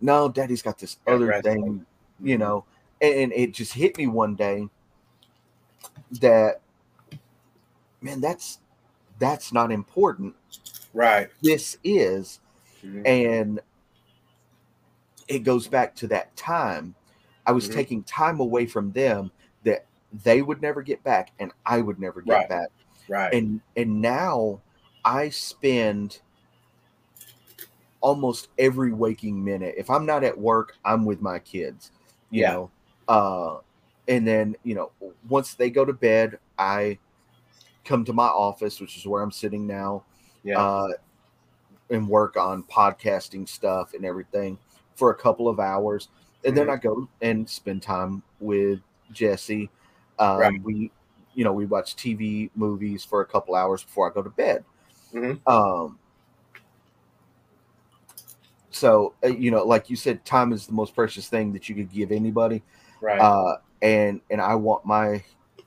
No, Daddy's got this other thing, you know, and, and it just hit me one day that man, that's that's not important. Right. This is Mhm. and it goes back to that time i was Mhm. taking time away from them that they would never get back and i would never get Right. back Right. and and now i spend almost every waking minute if i'm not at work i'm with my kids you Yeah. know uh and then you know once they go to bed i come to my office which is where i'm sitting now yeah. uh, and work on podcasting stuff and everything for a couple of hours, and then Mhm. I go and spend time with Jesse. Um, Right. We, you know, we watch TV movies for a couple hours before I go to bed. Mhm. Um, so uh, you know, like you said, time is the most precious thing that you could give anybody right. uh, and and I want my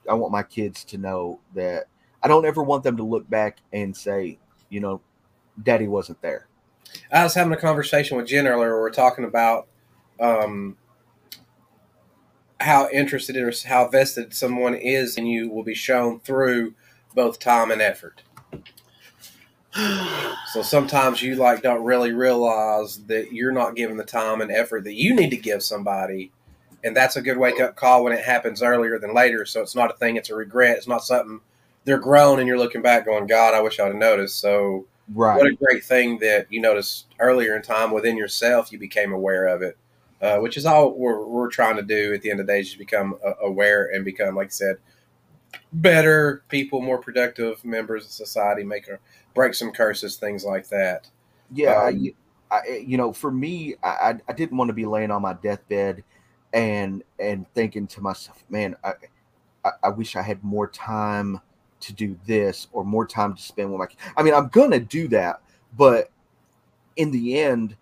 I want my kids to know that I don't ever want them to look back and say, you know, Daddy wasn't there. I was having a conversation with Jen earlier. We are talking about um, how interested or how vested someone is in you will be shown through both time and effort. [sighs] So sometimes you like don't really realize that you're not giving the time and effort that you need to give somebody, and that's a good wake up call when it happens earlier than later. So it's not a thing; it's a regret. It's not something they're grown and you're looking back going, "God, I wish I'd have noticed." So Right. what a great thing that you noticed earlier in time within yourself. You became aware of it, uh, which is all we're, we're trying to do at the end of the day. Is just become uh, aware and become, like I said, better people, more productive members of society. Make a break some curses, things like that. yeah. um, I, I, you know, for me, I, I- didn't want to be laying on my deathbed and and thinking to myself, man, I, I wish I had more time to do this or more time to spend with my. ki-" I mean, I'm gonna do that, but in the end,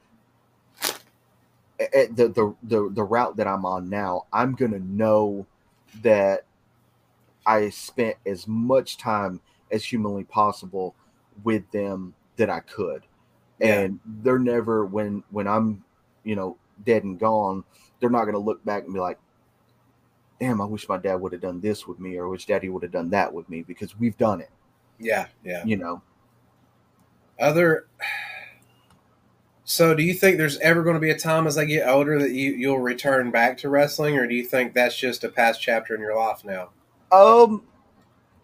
at the, the the the route that I'm on now, I'm gonna know that I spent as much time as humanly possible with them that I could, Yeah. and they're never when when I'm you know dead and gone, they're not gonna look back and be like, "Damn, I wish my dad would have done this with me, or wish daddy would have done that with me," because we've done it, Yeah, yeah. you know. Other. So, do you think there's ever going to be a time as I get older that you you'll return back to wrestling, or do you think that's just a past chapter in your life now? Um,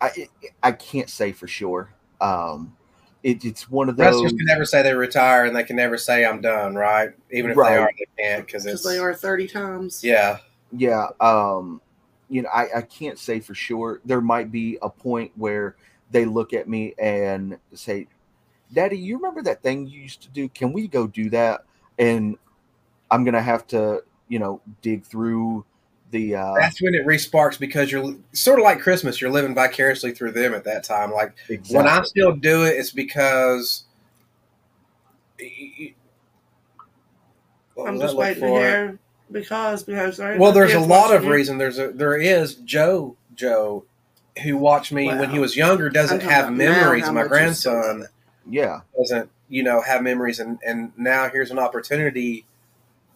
I I can't say for sure. Um, it, it's one of those. Wrestlers can never say they retire, and they can never say I'm done, right? Even if they are, they can't because it's Because they are 30 times. yeah, yeah um you know I, I can't say for sure there might be a point where they look at me and say daddy you remember that thing you used to do can we go do that and i'm gonna have to you know dig through the uh That's when it resparks because you're sort of like Christmas. You're living vicariously through them at that time. Like when I still do it, it's because. What I'm just waiting to for? hear because because there Well, there's a lot of you. reason. There's a there is Joe Joe, who watched me when he was younger. Doesn't have memories. my much you still grandson yeah doesn't you know have memories, and and now here's an opportunity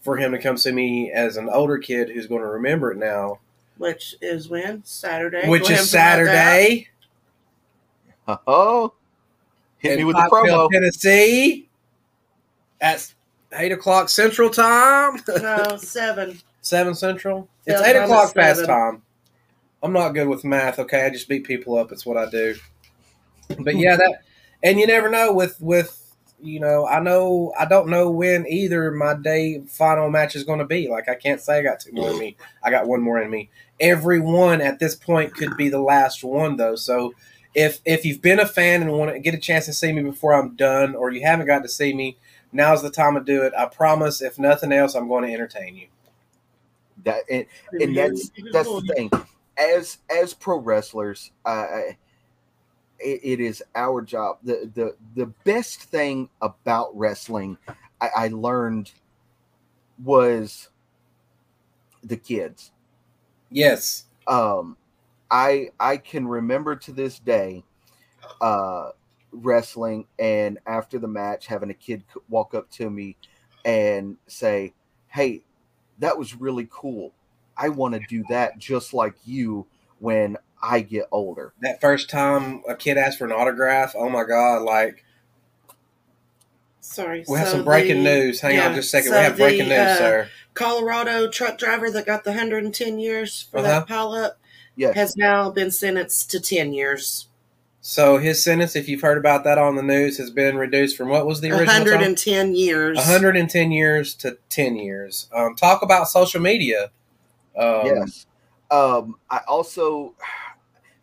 for him to come see me as an older kid who's going to remember it now, Which is when Saturday. which Go is and promote that. Saturday. oh hit me in with the Pikeville, promo Tennessee, at eight o'clock Central Time, [laughs] No, seven. seven Central. It's eight o'clock seven. time. I'm not good with math. Okay, I just beat people up. It's what I do. But yeah, that and you never know with with you know I know I don't know when either my day final match is going to be. Like I can't say I got two more in me. I got one more in me. Every one at this point could be the last one though. So if if you've been a fan and want to get a chance to see me before I'm done, or you haven't got to see me, now's the time to do it. I promise. If nothing else, I'm going to entertain you. that and, and that's that's the thing as as pro wrestlers uh it, it is our job the the the best thing about wrestling I, I learned was the kids Yes. um i i can remember to this day uh wrestling and after the match having a kid walk up to me and say hey that was really cool i want to do that just like you when i get older That first time a kid asked for an autograph, oh my god! Like Sorry. we have so some breaking the- news. Hang yeah, on just a second. so we have breaking the, news, uh, sir. Colorado truck driver that got the 110 years for Uh-huh. that pileup yes has now been sentenced to 10 years. So his sentence, if you've heard about that on the news, has been reduced from what was the original? 110 years. 110 years to 10 years. Um, talk about social media. Um, yes um i also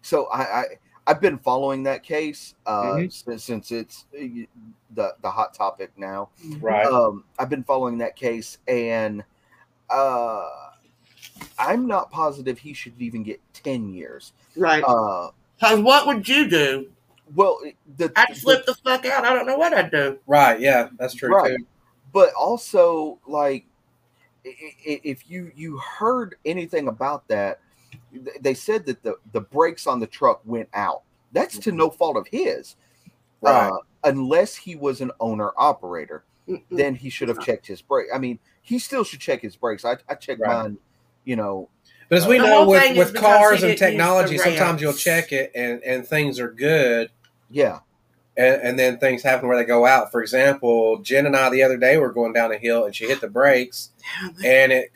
so i i i've been following that case uh Mhm. since, since it's uh, the the hot topic now Right. um i've been following that case and uh i'm not positive he should even get 10 years Right. uh 'Cause what would you do? well the I'd flip the fuck out. I don't know what I'd do. right. Yeah, that's true Right. too. but also like i- i- if you you heard anything about that they said that the the brakes on the truck went out that's to no fault of his Right. uh, unless he was an owner operator then he should have checked his brake i mean he still should check his brakes i, I check Right. mine you know But as we The know, with, with cars and didn't use the technology, sometimes you'll check it and, and things are good. yeah And, and then things happen where they go out. For example, Jen and I the other day were going down a hill and she hit the brakes and it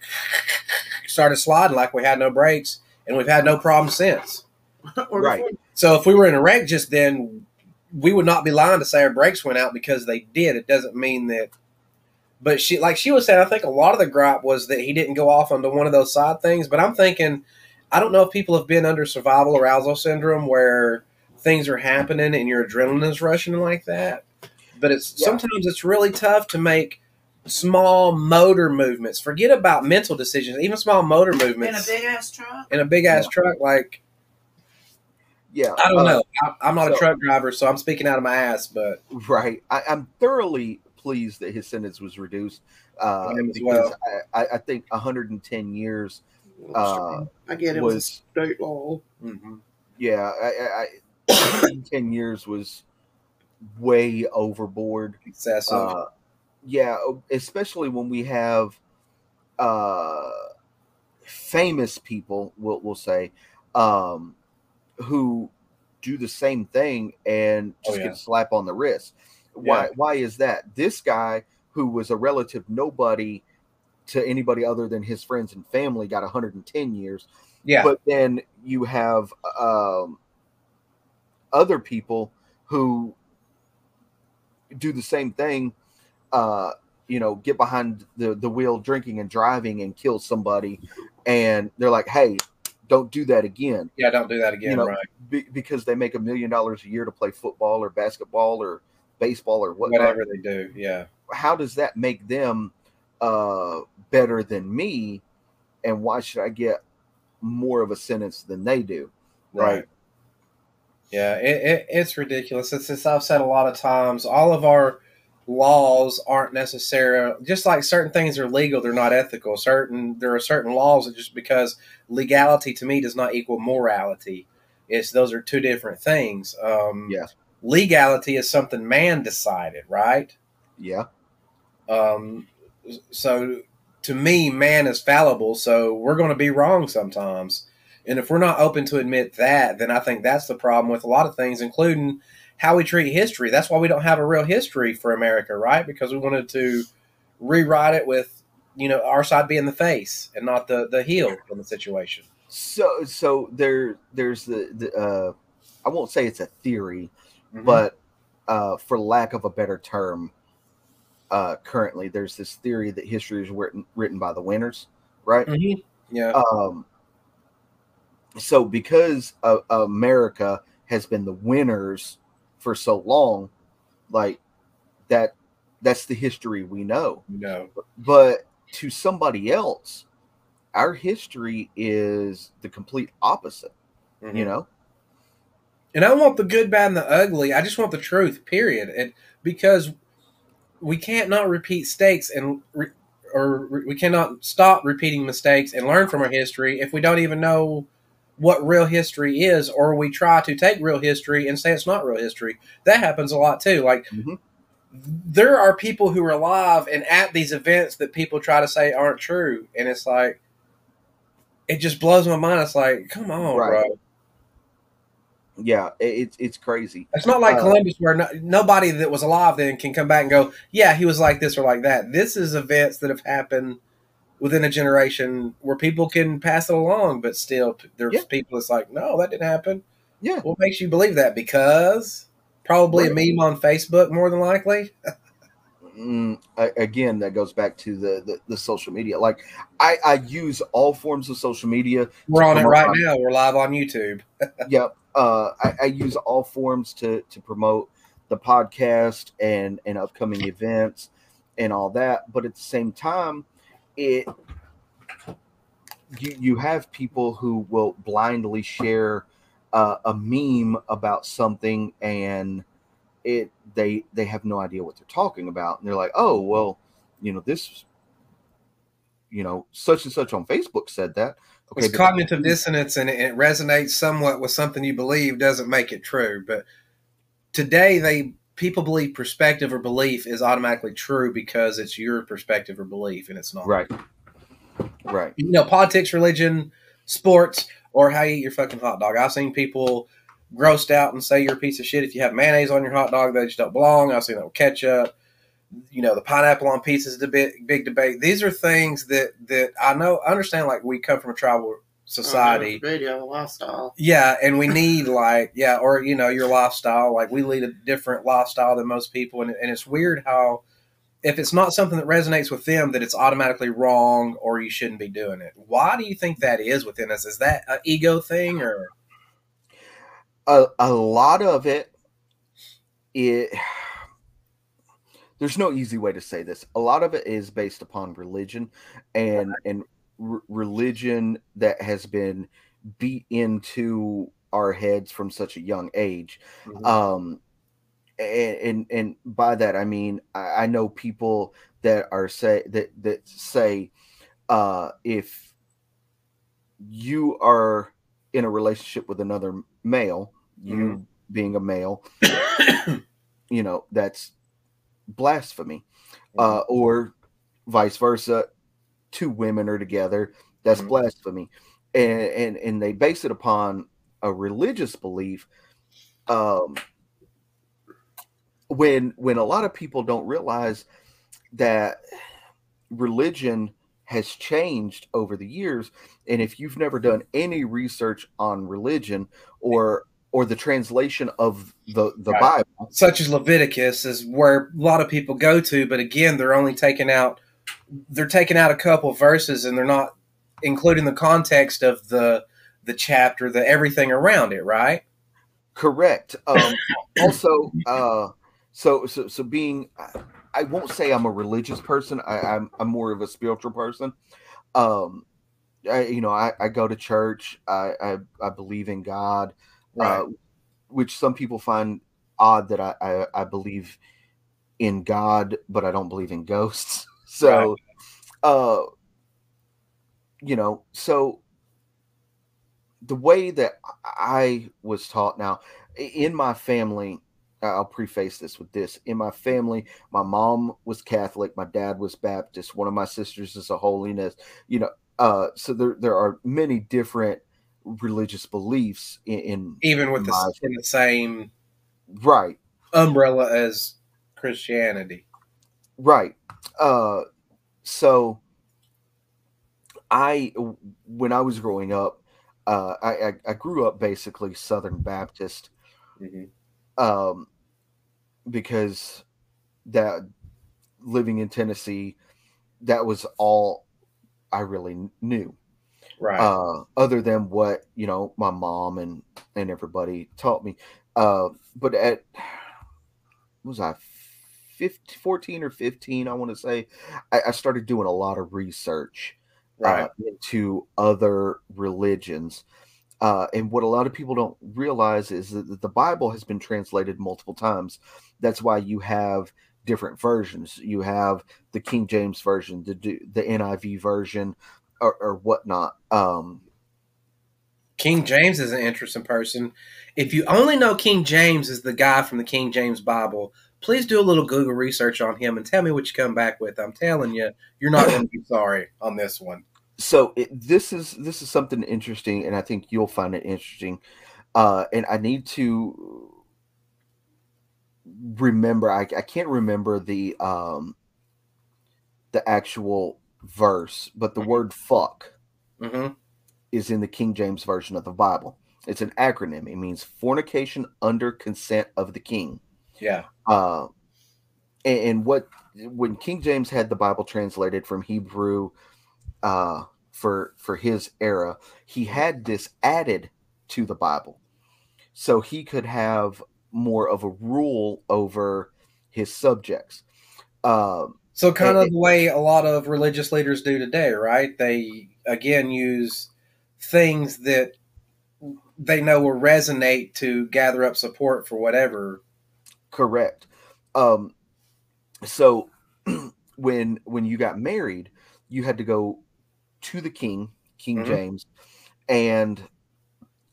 started sliding like we had no brakes and we've had no problem since. [laughs] Right. So if we were in a wreck just then, we would not be lying to say our brakes went out because they did. It doesn't mean that. But she, like she was saying, I think a lot of the gripe was that he didn't go off onto one of those side things. But I'm thinking, I don't know if people have been under survival arousal syndrome where things are happening and your adrenaline is rushing like that. But it's Yeah. sometimes it's really tough to make small motor movements. Forget about mental decisions, even small motor movements. In a big ass truck. in a big ass Yeah. truck. Like yeah I don't uh, know. I, I'm not a truck driver, so I'm speaking out of my ass. But right I, i'm thoroughly pleased that his sentence was reduced uh I am as because well. I, I, think 110 years uh I get it. Was was state law. mhm. yeah I, I, I 10 years was way overboard excessive. uh, yeah especially when we have uh famous people we'll, we'll say um who do the same thing and Oh, just yeah. get a slap on the wrist why Yeah. why is that this guy who was a relative nobody to anybody other than his friends and family got 110 years yeah, but then you have um, other people who do the same thing uh, you know, get behind the the wheel, drinking and driving, and kill somebody, and they're like, "Hey, don't do that again." Yeah, don't do that again. You know, right. Be, because they make a million dollars a year to play football or basketball or baseball or whatever. Whatever they do. Yeah. How does that make them uh, better than me? And why should I get more of a sentence than they do? Right. Yeah, it, it, it's ridiculous. It's, it's I've said a lot of times. All of our laws aren't necessary. just like certain things are legal, they're not ethical. Certain there are certain laws that just because legality to me does not equal morality. It's those are two different things. Um, Yeah. Legality is something man decided, right? Yeah. Um, so to me, man is fallible, so we're going to be wrong sometimes. And if we're not open to admit that, then I think that's the problem with a lot of things, including how we treat history. That's why we don't have a real history for America, right? Because we wanted to rewrite it with, you know, our side being the face and not the the heel in the situation. So so there there's the, the uh I won't say it's a theory, Mm-hmm. but uh for lack of a better term, uh currently there's this theory that history is written written by the winners, right? Mhm. yeah, Um so because uh, America has been the winners for so long, like that that's the history we know. no, But to somebody else, our history is the complete opposite, Mhm. you know? And I want the good, bad, and the ugly. I just want the truth, period. And because we can't not repeat mistakes and re, or re, we cannot stop repeating mistakes and learn from our history if we don't even know what real history is, or we try to take real history and say it's not real history. That happens a lot too. Like Mhm. there are people who are alive and at these events that people try to say aren't true, and it's like it just blows my mind. It's like, come on, Right. bro. Yeah, it's it's crazy. It's not like Uh, Columbus where no, nobody that was alive then can come back and go, yeah, he was like this or like that. This is events that have happened within a generation where people can pass it along, but still there's Yeah. people that's like, no, that didn't happen. Yeah. What makes you believe that? Because probably Right. a meme on Facebook more than likely. Mm, again, that goes back to the, the the social media. Like I I use all forms of social media. We're on it right my- now. We're live on YouTube. [laughs] Yep. Uh, I, I use all forms to to promote the podcast and and upcoming events and all that. But at the same time, it you you have people who will blindly share uh, a meme about something and it they they have no idea what they're talking about and they're like oh well you know this you know such and such on facebook said that it's cognitive dissonance and it, it resonates somewhat with something you believe doesn't make it true. But today, they people believe perspective or belief is automatically true because it's your perspective or belief, and it's not. right right You know, politics, religion, sports, or how you eat your fucking hot dog. I've seen people grossed out and say you're a piece of shit if you have mayonnaise on your hot dog. They just don't belong. I've seen that with ketchup. You know, the pineapple on pizza is the big, big debate. These are things that that I know, understand. Like we come from a tribal society. radio lifestyle. Yeah, and we need like yeah, or you know your lifestyle. Like we lead a different lifestyle than most people, and, and it's weird how if it's not something that resonates with them, that it's automatically wrong or you shouldn't be doing it. Why do you think that is within us? Is that an ego thing or a, a lot of it it there's no easy way to say this. A lot of it is based upon religion and and r- religion that has been beat into our heads from such a young age. Um and and, and by that i mean I, I know people that are say that that say uh if you are in a relationship with another male you Mhm. being a male [coughs] you know that's blasphemy uh or vice versa two women are together that's Mhm. blasphemy and, and and they base it upon a religious belief um when when a lot of people don't realize that religion has changed over the years. And if you've never done any research on religion or or the translation of the the Right. Bible. such as Leviticus is where a lot of people go to, but again, they're only taking out they're taking out a couple verses and they're not including the context of the the chapter, the everything around it, right? Correct. Um, [coughs] also, uh, so so so being, I- I won't say I'm a religious person. I, I'm I'm more of a spiritual person. Um, I, you know, I, I go to church. I, I I believe in God, Right. uh, which some people find odd that I, I I believe in God, but I don't believe in ghosts. [laughs] So, uh, you know, so the way that I was taught now in my family, I'll preface this with this. In my family, my mom was Catholic, my dad was Baptist, one of my sisters is a holiness, you know, uh, so there there are many different religious beliefs in, in Even with the in the same right, umbrella as Christianity. right. Uh, so I, when I was growing up, uh, I, I I grew up basically Southern Baptist. um, because that living in Tennessee, that was all I really knew. Right. Uh, other than what you know, my mom and and everybody taught me. Uh, but at what [sighs] was I 15, 14 or 15, I want to say, I, I started doing a lot of research right. uh, into other religions. Uh, and what a lot of people don't realize is that the Bible has been translated multiple times. That's why you have different versions. You have the King James version, the the NIV version, or, or whatnot. Um, King James is an interesting person. If you only know King James is the guy from the King James Bible, please do a little Google research on him and tell me what you come back with. I'm telling you, you're not going to be sorry on this one. so it, this is this is something interesting, and I think you'll find it interesting. Uh, and I need to remember. I, I can't remember the um, the actual verse, but the Mhm. word "fuck" hmm is in the King James version of the Bible. It's an acronym. It means fornication under consent of the king. Yeah. Uh, and, and what when King James had the Bible translated from Hebrew uh, for for his era, he had this added to the Bible, so he could have more of a rule over his subjects. Uh, So kind of the way a lot of religious leaders do today, right? They again use things that they know will resonate to gather up support for whatever. Correct. Um, so [clears throat] when when you got married, you had to go to the king, King Mhm. James, and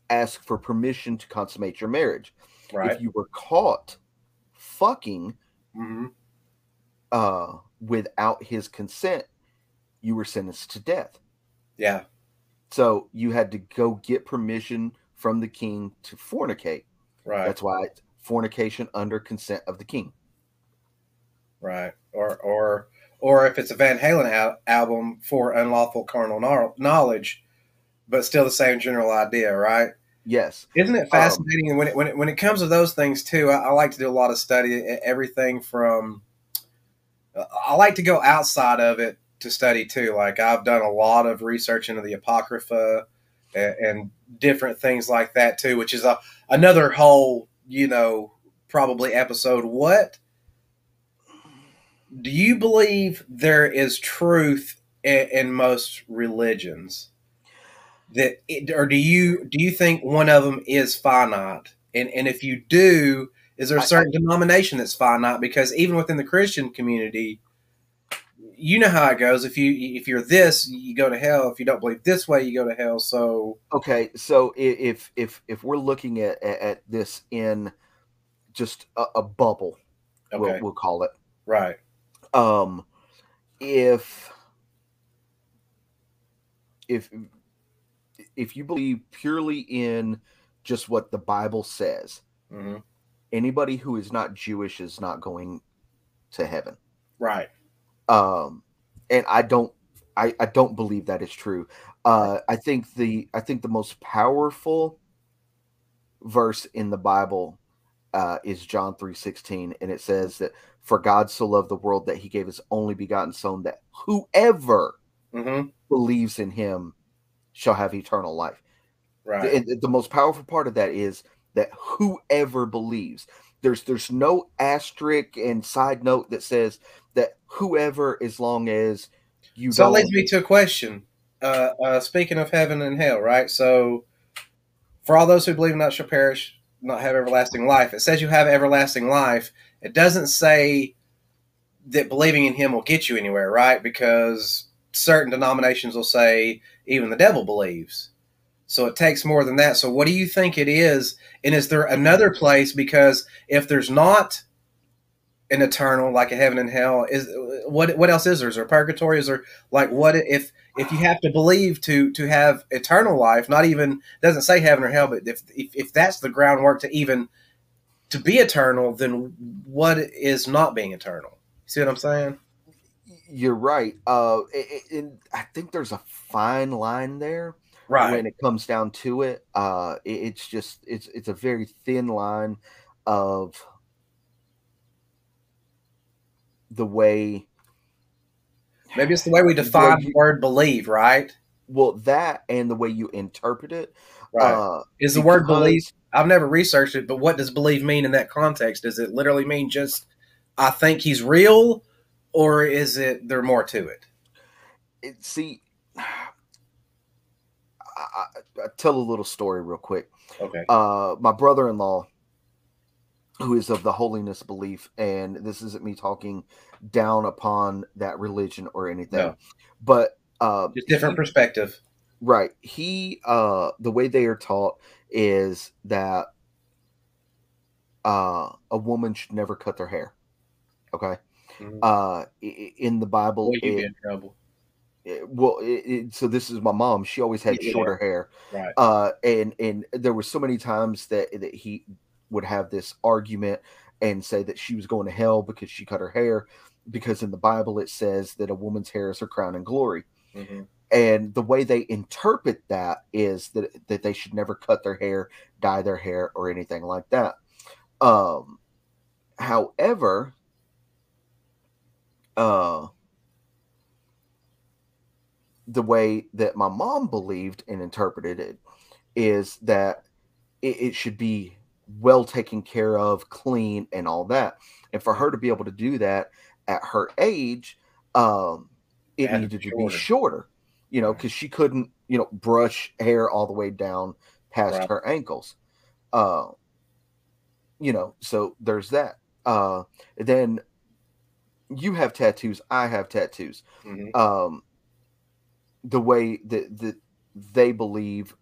ask for permission to consummate your marriage. Right. If you were caught fucking hmm uh, without his consent, you were sentenced to death. Yeah. So you had to go get permission from the king to fornicate. Right. That's why it's fornication under consent of the king. Right. Or or or if it's a Van Halen al- album for unlawful carnal kno- knowledge, but still the same general idea, right? Yes. Isn't it fascinating? And when it, when it, when it comes to those things too, I, I like to do a lot of study. Everything from I like to go outside of it to study too. Like I've done a lot of research into the apocrypha and, and different things like that too, which is a another whole you know probably episode. What do you believe there is truth in, in most religions? that it, or do you do you think one of them is finite and and if you do is there a certain denomination that's finite because even within the christian community you know how it goes. If you if you're this you go to hell. If you don't believe this way you go to hell. So Okay, so if if if we're looking at at, this in just a, a bubble, okay. we'll we'll call it. right. Um, if if if you believe purely in just what the Bible says, hmm anybody who is not Jewish is not going to heaven. right um and i don't i i don't believe that is true uh i think the i think the most powerful verse in the Bible uh, is John three sixteen, and it says that for God so loved the world that He gave His only begotten Son, that whoever Mm-hmm. believes in Him shall have eternal life. Right. And the most powerful part of that is that whoever believes. There's there's no asterisk and side note that says that whoever, as long as you So that leads me to a question. Uh, uh, speaking of heaven and hell, right? So, for all those who believe not shall perish, not have everlasting life, it says you have everlasting life. It doesn't say that believing in Him will get you anywhere, right? Because certain denominations will say even the devil believes. So it takes more than that. So, what do you think it is? And is there another place? Because if there's not an eternal, like a heaven and hell, is what what else is there? Is there purgatory? Is there like what if if you have to believe to to have eternal life? Not even doesn't say heaven or hell, but if if, if that's the groundwork to even to be eternal, then what is not being eternal? See what I'm saying? you're right. Uh, and I think there's a fine line there when it comes down to it. Uh, it- it's just it's it's a very thin line of the way Maybe it's the way we define you- the word believe, right? well that and the way you interpret it. Right. Uh, is the word believe? I've never researched it, but what does believe mean in that context? Does it literally mean just I think he's real, or is it there more to it? it, see, I, I, tell a little story real quick. Okay. Uh, my brother-in-law, who is of the holiness belief, and this isn't me talking down upon that religion or anything, No. but uh, Just different perspective. right. He, uh, the way they are taught is that uh, a woman should never cut their hair. Okay. Mhm. Uh, in the Bible, be it, in trouble. It- well, it, so this is my mom. She always had Yeah. shorter hair. Right. uh and and there were so many times that that he would have this argument and say that she was going to hell because she cut her hair because in the bible it says that a woman's hair is her crown and glory hmm and the way they interpret that is that that they should never cut their hair dye their hair or anything like that um however uh the way that my mom believed and interpreted it is that it, it should be well taken care of, clean, and all that. And for her to be able to do that at her age, um, it to needed be to be shorter. shorter, you know, Right. because she couldn't, you know, brush hair all the way down past Right. her ankles. Uh, you know, so there's that. Uh, then you have tattoos, I have tattoos hmm um the way that that they believe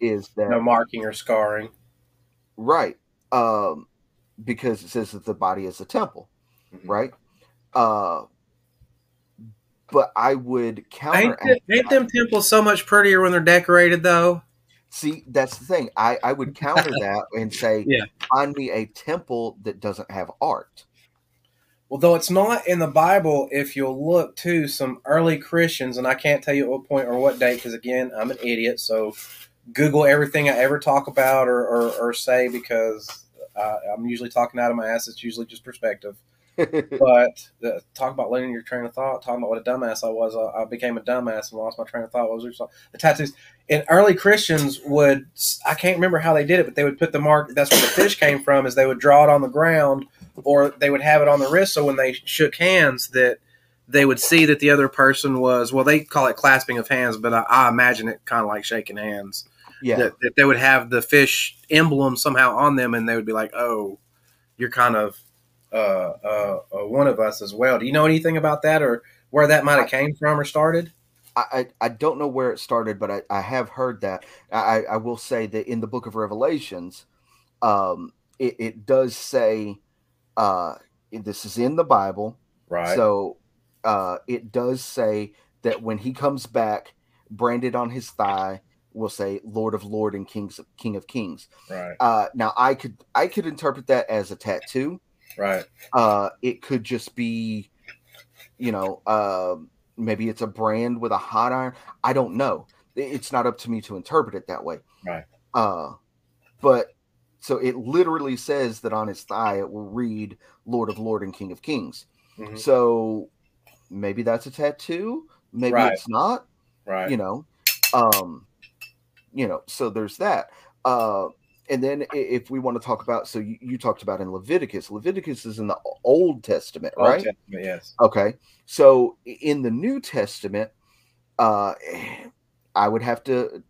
is that No marking or scarring. right um because it says that the body is a temple Mhm. right uh but i would Ain't, counter th- ain't them temples so much prettier when they're decorated, though? see that's the thing i i would counter [laughs] that and say Yeah. find me a temple that doesn't have art Well, though it's not in the Bible, if you'll look to some early Christians, and I can't tell you at what point or what date, because again, I'm an idiot. So Google everything I ever talk about or, or, or say because uh, I'm usually talking out of my ass. It's usually just perspective. [laughs] But uh, talk about letting your train of thought, talking about what a dumbass I was. I, I became a dumbass and lost my train of thought. What was your thought? the tattoos? And early Christians would, I can't remember how they did it, but they would put the mark. That's where the fish came from. Is they would draw it on the ground, or they would have it on the wrist. So when they shook hands, that they would see that the other person was. Well, they call it clasping of hands, but I, I imagine it kind of like shaking hands. yeah That, that they would have the fish emblem somehow on them, and they would be like, "Oh, you're kind of uh, uh, uh, one of us as well." Do you know anything about that, or where that might have came from or started? I, I I don't know where it started, but I, I have heard that. I, I will say that in the book of Revelations, um, it, it does say, uh, this is in the Bible. Right. So uh, it does say that when he comes back, branded on his thigh, will say Lord of Lord and Kings King of Kings. right. Uh, now I could I could interpret that as a tattoo. Right. Uh, it could just be, you know, um maybe it's a brand with a hot iron. I don't know. It's not up to me to interpret it that way. Right. Uh, but so it literally says that on his thigh it will read Lord of Lord and King of Kings. Mhm. So maybe that's a tattoo, maybe Right. it's not, Right. you know. Um you know, so there's that. Uh and then if we want to talk about so you, you talked about in Leviticus, Leviticus is in the Old Testament, Old right? Testament, yes. Okay. So in the New Testament, uh [sighs] I would have to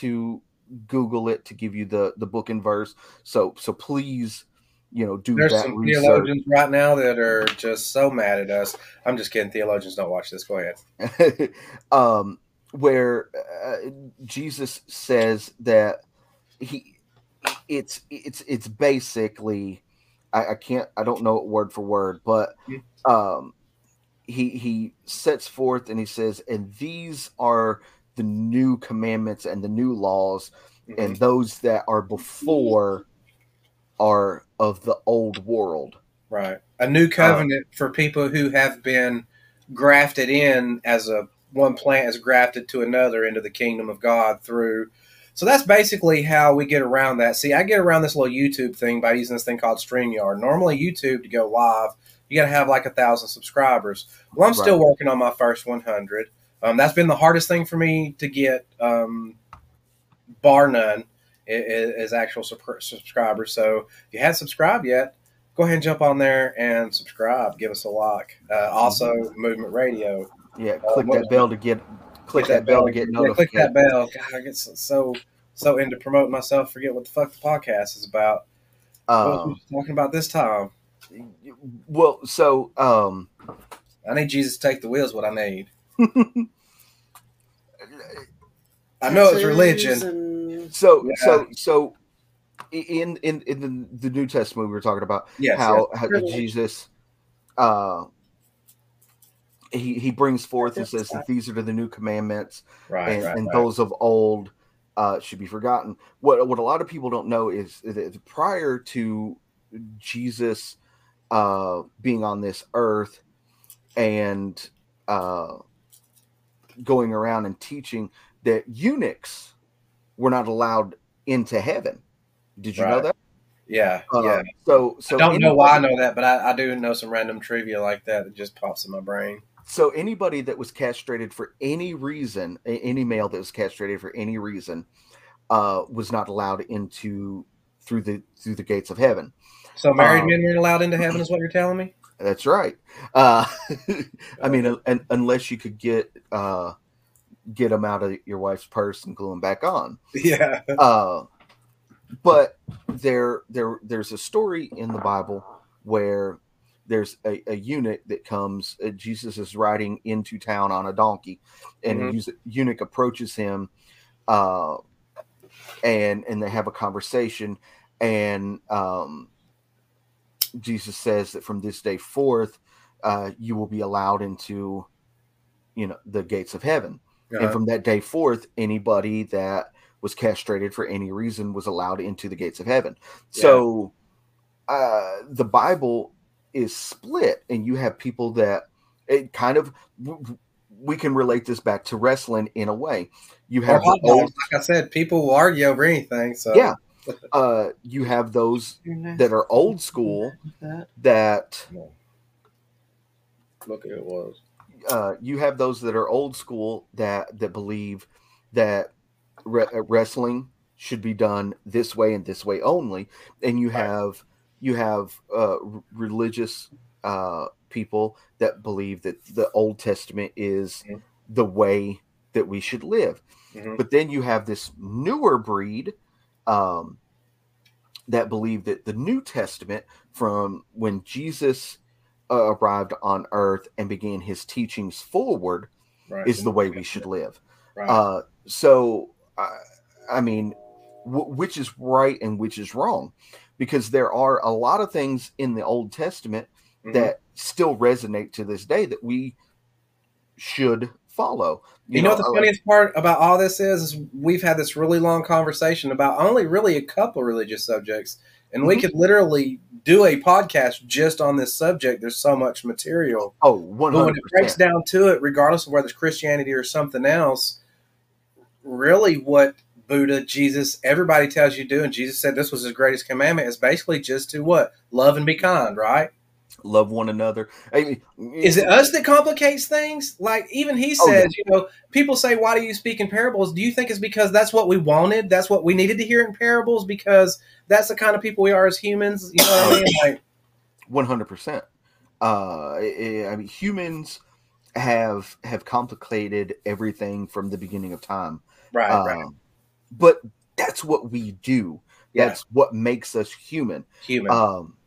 to Google it to give you the the book and verse. So so please, you know, do There's that some research. theologians right now that are just so mad at us. I'm just kidding. Theologians don't watch this. Go ahead. [laughs] um where uh, Jesus says that he it's it's it's basically I, I can't I don't know it word for word, but Mhm. um he he sets forth and he says, and these are the new commandments and the new laws, mm-hmm. and those that are before are of the old world. Right. A new uh, covenant for people who have been grafted in as a one plant is grafted to another into the kingdom of God through. So that's basically how we get around that. See, I get around this little YouTube thing by using this thing called StreamYard. Normally, YouTube to go live, you got to have like a thousand subscribers. Well, I'm still working on my first 100. Um, that's been the hardest thing for me to get, um, bar none, is actual subscribers. So if you haven't subscribed yet, go ahead and jump on there and subscribe. Give us a like. Uh, also, Movement Radio. Yeah, Uh, click that bell to get click that bell to get Yeah, click that bell. God, I get so, so so into promoting myself, forget what the fuck the podcast is about. Um, talking about this time? well, so um, I need Jesus to take the wheels. What I need. [laughs] I know it's religion. and- so Yeah. so so in in in the, the New Testament we were talking about Yes. how, yes. how Privilege. Jesus uh he he brings forth and says that these are the new commandments Right. and, right, and right. those of old uh, should be forgotten. What what a lot of people don't know is that prior to Jesus uh, being on this earth and uh, going around and teaching that eunuchs were not allowed into heaven. Did you know that? Yeah. Uh, yeah. So so I don't know why I know that, but I, I do know some random trivia like that that just pops in my brain. So anybody that was castrated for any reason, any male that was castrated for any reason, uh, was not allowed into through the through the gates of heaven. So married Um, men weren't allowed into heaven, is what you're telling me? That's right. Uh, [laughs] I mean, un- unless you could get uh, get them out of your wife's purse and glue them back on. Yeah. [laughs] Uh, but there there there's a story in the Bible where there's a, a eunuch that comes. Uh, Jesus is riding into town on a donkey, and Mhm. a eunuch approaches him, uh, and and they have a conversation, and um, Jesus says that from this day forth, uh, you will be allowed into, you know, the gates of heaven. And Uh-huh. from that day forth, anybody that was castrated for any reason was allowed into the gates of heaven. Yeah. So uh, the Bible is split, and you have people that it kind of we can relate this back to wrestling in a way. You have old. Like I said, people will argue over anything. So yeah, uh, you have those that are old school that. that look at it was. uh, you have those that are old school that that believe that re- uh, wrestling should be done this way and this way only, and you have you have uh, r- religious uh, people that believe that the Old Testament is Mhm. the way that we should live. Mhm. But then you have this newer breed um, that believe that the New Testament, from when Jesus uh, arrived on earth and began his teachings forward, Right. is the way we should live. Right. Uh, so, uh, I mean, w- which is right and which is wrong? Because there are a lot of things in the Old Testament Mhm. that still resonate to this day that we should follow. You, know, what the uh, funniest part about all this is, is we've had this really long conversation about only really a couple religious subjects, and we Mhm. could literally do a podcast just on this subject. There's so much material, Oh, one but when it breaks down to it, regardless of whether it's Christianity or something else, really what Buddha, Jesus, everybody tells you to do, and Jesus said this was his greatest commandment. Is basically just to what love and be kind, right? Love one another. I mean, Is it us that complicates things? Like even he Oh, says, you know, people say, "Why do you speak in parables?" Do you think it's because that's what we wanted? That's what we needed to hear in parables because that's the kind of people we are as humans. You know what I mean? Like, One hundred percent. Uh, I I mean, humans have have complicated everything from the beginning of time. right, right, Um, but that's what we do. Yeah. That's what makes us human. human. Um,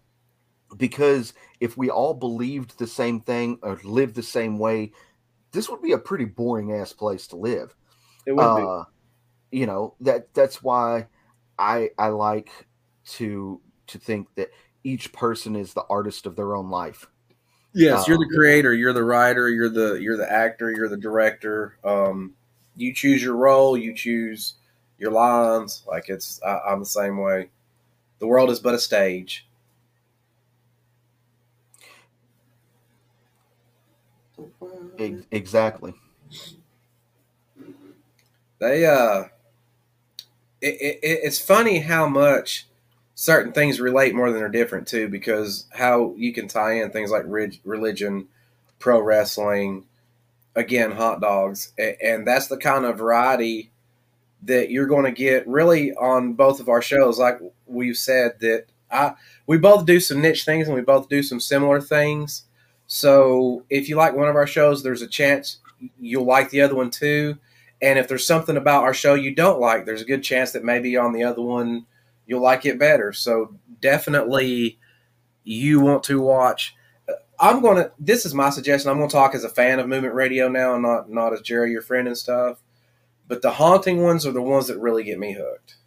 because if we all believed the same thing or lived the same way, this would be a pretty boring ass place to live. it would be. Uh, you know that that's why I I like to to think that each person is the artist of their own life. Yes, you're um, the creator, you're the writer, you're the you're the actor, you're the director. Um, you choose your role, you choose your lines. Like it's, I, I'm the same way. The world is but a stage. Exactly. They, uh, it, it, it's funny how much certain things relate more than they're different too, because how you can tie in things like religion, pro wrestling, again, hot dogs, and that's the kind of variety that you're going to get really on both of our shows. Like we've said that I we both do some niche things and we both do some similar things. So if you like one of our shows, there's a chance you'll like the other one too. And if there's something about our show you don't like, there's a good chance that maybe on the other one you'll like it better. So definitely you want to watch. I'm going to. This is my suggestion. I'm going to talk as a fan of Movement Radio now, and not not as Jerry, your friend and stuff. But the haunting ones are the ones that really get me hooked.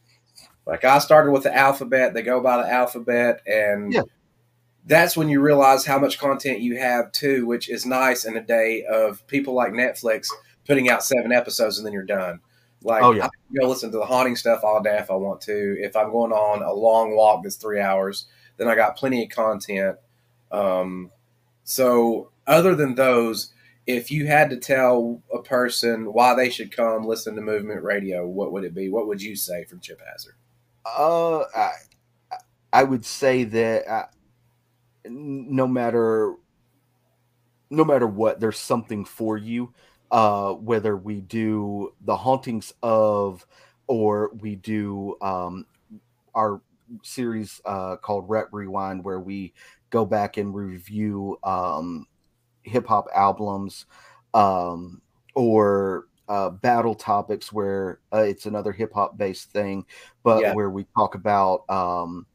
Like I started with the alphabet. They go by the alphabet, and Yeah. That's when you realize how much content you have too, which is nice in a day of people like Netflix putting out seven episodes and then you're done. Like Oh, yeah. I can go listen to the haunting stuff all day if I want to. If I'm going on a long walk that's three hours, then I got plenty of content. Um, so other than those, if you had to tell a person why they should come listen to Movement Radio, what would it be? What would you say from Chip Hazard? Uh, I, I would say that uh, n- no matter no matter what, there's something for you. Uh, whether we do the hauntings of, or we do um, our series uh, called Rep Rewind, where we go back and review um, hip hop albums, um, or uh, battle topics, where uh, it's another hip hop based thing but Yeah. where we talk about um,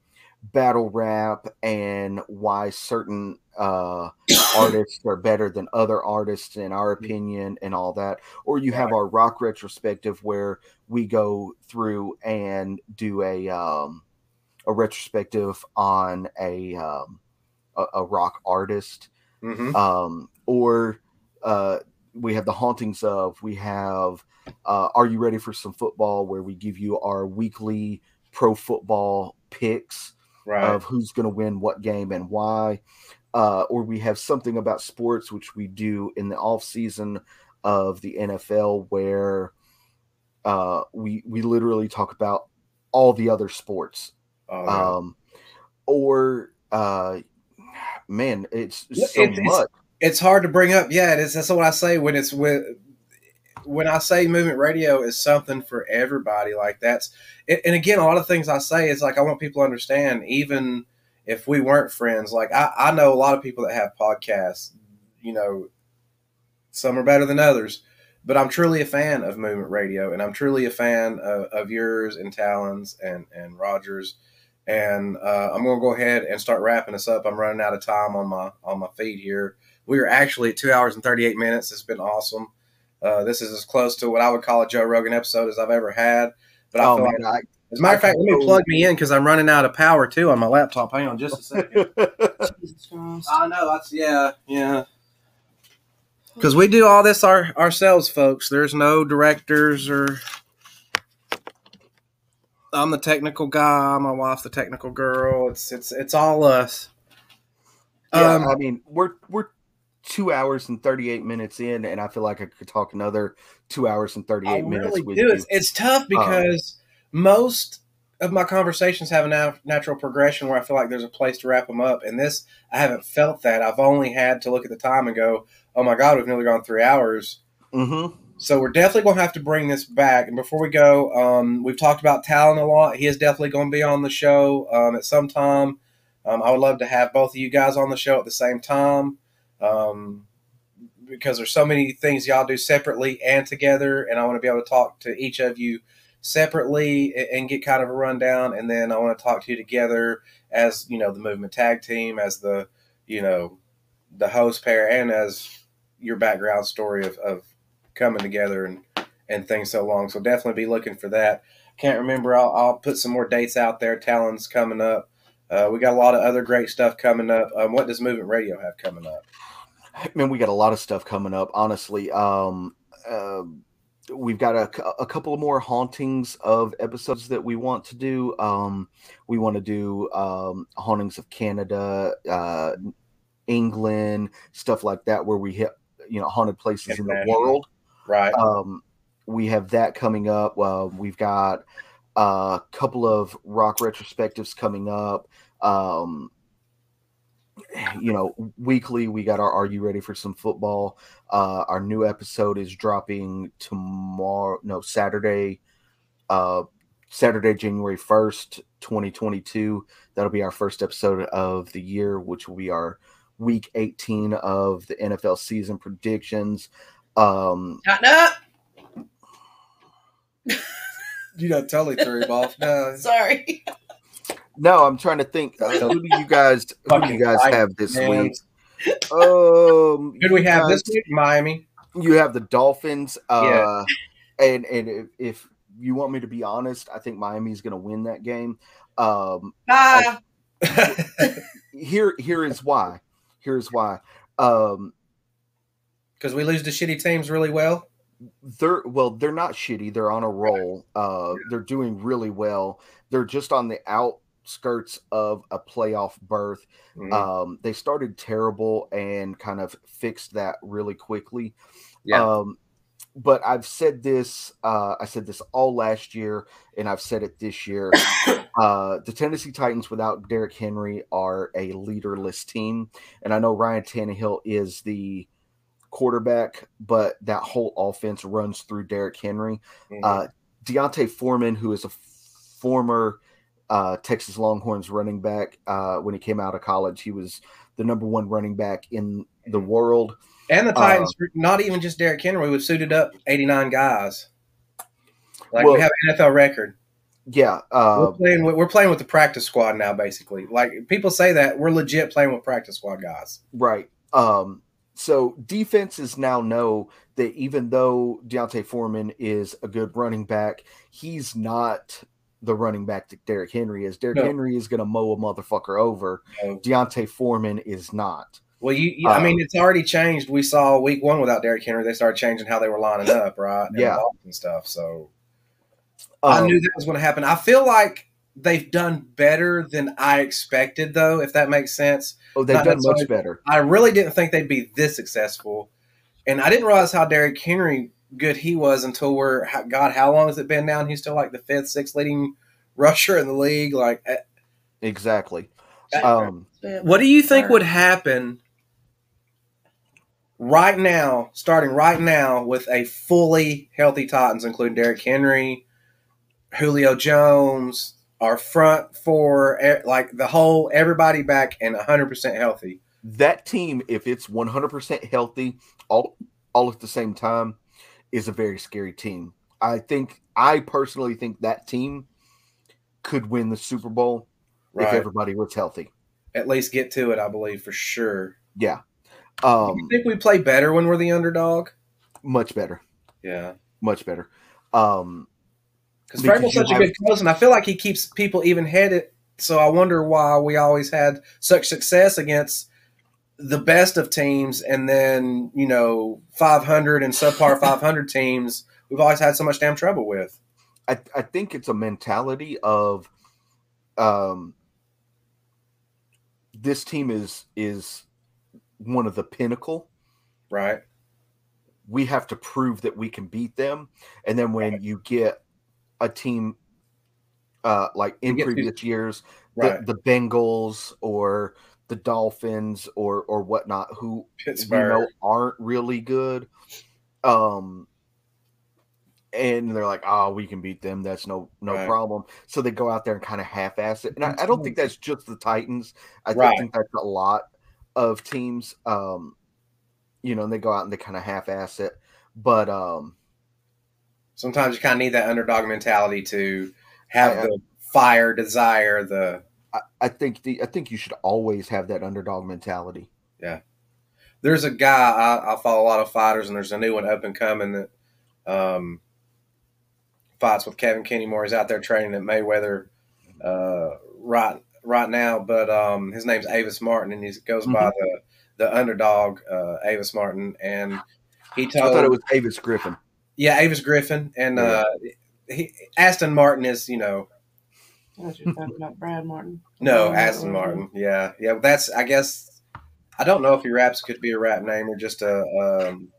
battle rap and why certain uh, artists are better than other artists in our opinion and all that. Or you have our rock retrospective where we go through and do a um, a retrospective on a um, a, a rock artist Mm-hmm. um, or uh, we have the hauntings of we have uh, are you ready for some football where we give you our weekly pro football picks Right. of who's going to win what game and why uh, or we have something about sports which we do in the off season of the nfl where uh, we we literally talk about all the other sports yeah. um, or uh, man it's so it's- it's- it's hard to bring up. Yeah, it is. That's what I say when it's with when I say movement radio is something for everybody. Like that's and again, a lot of things I say is like I want people to understand. Even if we weren't friends, like I, I know a lot of people that have podcasts. You know, some are better than others, but I'm truly a fan of movement radio, and I'm truly a fan of, of yours and Talon's and and Rogers. And uh, I'm to go ahead and start wrapping us up. I'm running out of time on my on my feed here. We are actually at two hours and 38 minutes. It's been awesome. Uh, this is as close to what I would call a Joe Rogan episode as I've ever had. But I oh feel man, like, as a matter of fact, let me plug me in because I'm running out of power too on my laptop. Hang on just a second. I, [laughs] Jesus Christ. I know. That's yeah, yeah. Because we do all this our, ourselves, folks. There's no directors or. I'm the technical guy. My wife's the technical girl. It's it's it's all us. yeah, Um, I mean, we're we're two hours and 38 minutes in, and I feel like I could talk another two hours and 38 I minutes really with do. you. It's, it's tough because most of my conversations have a nat- natural progression where I feel like there's a place to wrap them up. And this, I haven't felt that. I've only had to look at the time and go, oh my God, we've nearly gone three hours. Mm-hmm. So we're definitely going to have to bring this back. And before we go, um, we've talked about Talon a lot. He is definitely going to be on the show um, at some time. Um, I would love to have both of you guys on the show at the same time um, because there's so many things y'all do separately and together, and I want to be able to talk to each of you separately and, get kind of a rundown, and then I want to talk to you together as you know the movement tag team, as the you know the host pair, and as your background story of, of coming together and and things so long. So definitely be looking for that. Can't remember. I'll, I'll put some more dates out there. Talon's coming up. Uh, we got a lot of other great stuff coming up. Um, what does Movement Radio have coming up? Man, we got a lot of stuff coming up. Honestly, um, uh, we've got a, a couple of more hauntings of episodes that we want to do. Um, we want to do um, hauntings of Canada, uh, England, stuff like that, where we hit you know haunted places in the International. world. Right. Um, we have that coming up. Uh, we've got a couple of rock retrospectives coming up. Um, you know, weekly we got our "Are You Ready for Some Football?" Uh, our new episode is dropping tomorrow. No, Saturday. Uh, Saturday, January first, twenty twenty two. That'll be our first episode of the year, which will be our week eighteen of the NFL season predictions. Um, Cotton up. You know, totally threw him off. No, Sorry. No, I'm trying to think. Uh, who do you guys? Who do you guys have this man. week? Um, who do we [laughs] you have this week? Miami. You have the Dolphins. Uh, Yeah. and and if, if you want me to be honest, I think Miami's going to win that game. Um, Ah, [laughs] here here is why. Here is why. Um, Because we lose to shitty teams really well. they're well, they're not shitty. They're on a roll. Uh, they're doing really well. They're just on the outskirts of a playoff berth. Mhm. Um, they started terrible and kind of fixed that really quickly. Yeah. Um, but I've said this, uh, I said this all last year, and I've said it this year. [coughs] uh, the Tennessee Titans without Derrick Henry are a leaderless team. And I know Ryan Tannehill is the quarterback, but that whole offense runs through Derrick Henry. Mhm. Uh, D'Onta Foreman, who is a former uh, Texas Longhorns running back, uh, when he came out of college, he was the number one running back in the world. and the Titans, uh, not even just Derrick Henry, we've suited up 89 guys. Like Well- we have an NFL record. Yeah, uh, we're playing. With, we're playing with the practice squad now, basically. Like people say that we're legit playing with practice squad guys. right. Um, so defenses now know that even though D'Onta Foreman is a good running back, he's not the running back that Derrick Henry is. Derrick No. Henry is going to mow a motherfucker over. No. D'Onta Foreman is not. Well, you, you- I Uh, mean, it's already changed. We saw week one without Derrick Henry. They started changing how they were lining up, right? And Yeah. and stuff. So I Um, knew that was going to happen. I feel like they've done better than I expected, though. If that makes sense. oh, they've not done much better. I really didn't think they'd be this successful, and I didn't realize how Derrick Henry good he was until we're God. How long has it been now? And he's still like the fifth, sixth leading rusher in the league. Like, eh, Exactly. Um, what do you think would happen right now, starting right now, with a fully healthy Titans, including Derrick Henry, Julio Jones, our front four, eh, like the whole everybody back and hundred percent healthy? that team, if it's 100% healthy, all all at the same time, is a very scary team. I think I personally think that team could win the Super Bowl if everybody was healthy. At least get to it, I believe for sure. Yeah. Do Um, you think we play better when we're the underdog? much better. Yeah. Much better. Um, Because Vrabel's such a good coach, and I feel like he keeps people even headed. So I wonder why we always had such success against the best of teams, and then you know 500 and subpar [laughs] 500 teams. We've always had so much damn trouble with. I, I think it's a mentality of um, this team is is one of the pinnacle Right. We have to prove that we can beat them. And then when you get a team uh, like in previous years, Right. the, the Bengals or the Dolphins or or whatnot, who Pittsburgh. know aren't really good. Um, and they're like, "Oh, we can beat them. That's no no Right. problem." So they go out there and kind of half-ass it. And I, I don't think that's just the Titans. I Right. think that's a lot of teams. Um, you know, and they go out and they kind of half-ass it. But um, Sometimes you kind of need that underdog mentality to have the fire, desire, the I, I think the I think you should always have that underdog mentality. Yeah, there's a guy I, I follow a lot of fighters, and there's a new one up and coming that um, fights with Kevin Kennymore. He's out there training at Mayweather uh, right right now, but um, his name's Avis Martin, and he goes by the the underdog uh, Avis Martin, and he I told thought it was Avis Griffin. yeah Avis Griffin, and Yeah. uh, he, Aston Martin is you know I was just talking about Brad Martin. No, Aston Martin. Yeah, yeah. That's I guess I don't know if he raps could be a rap name or just a um,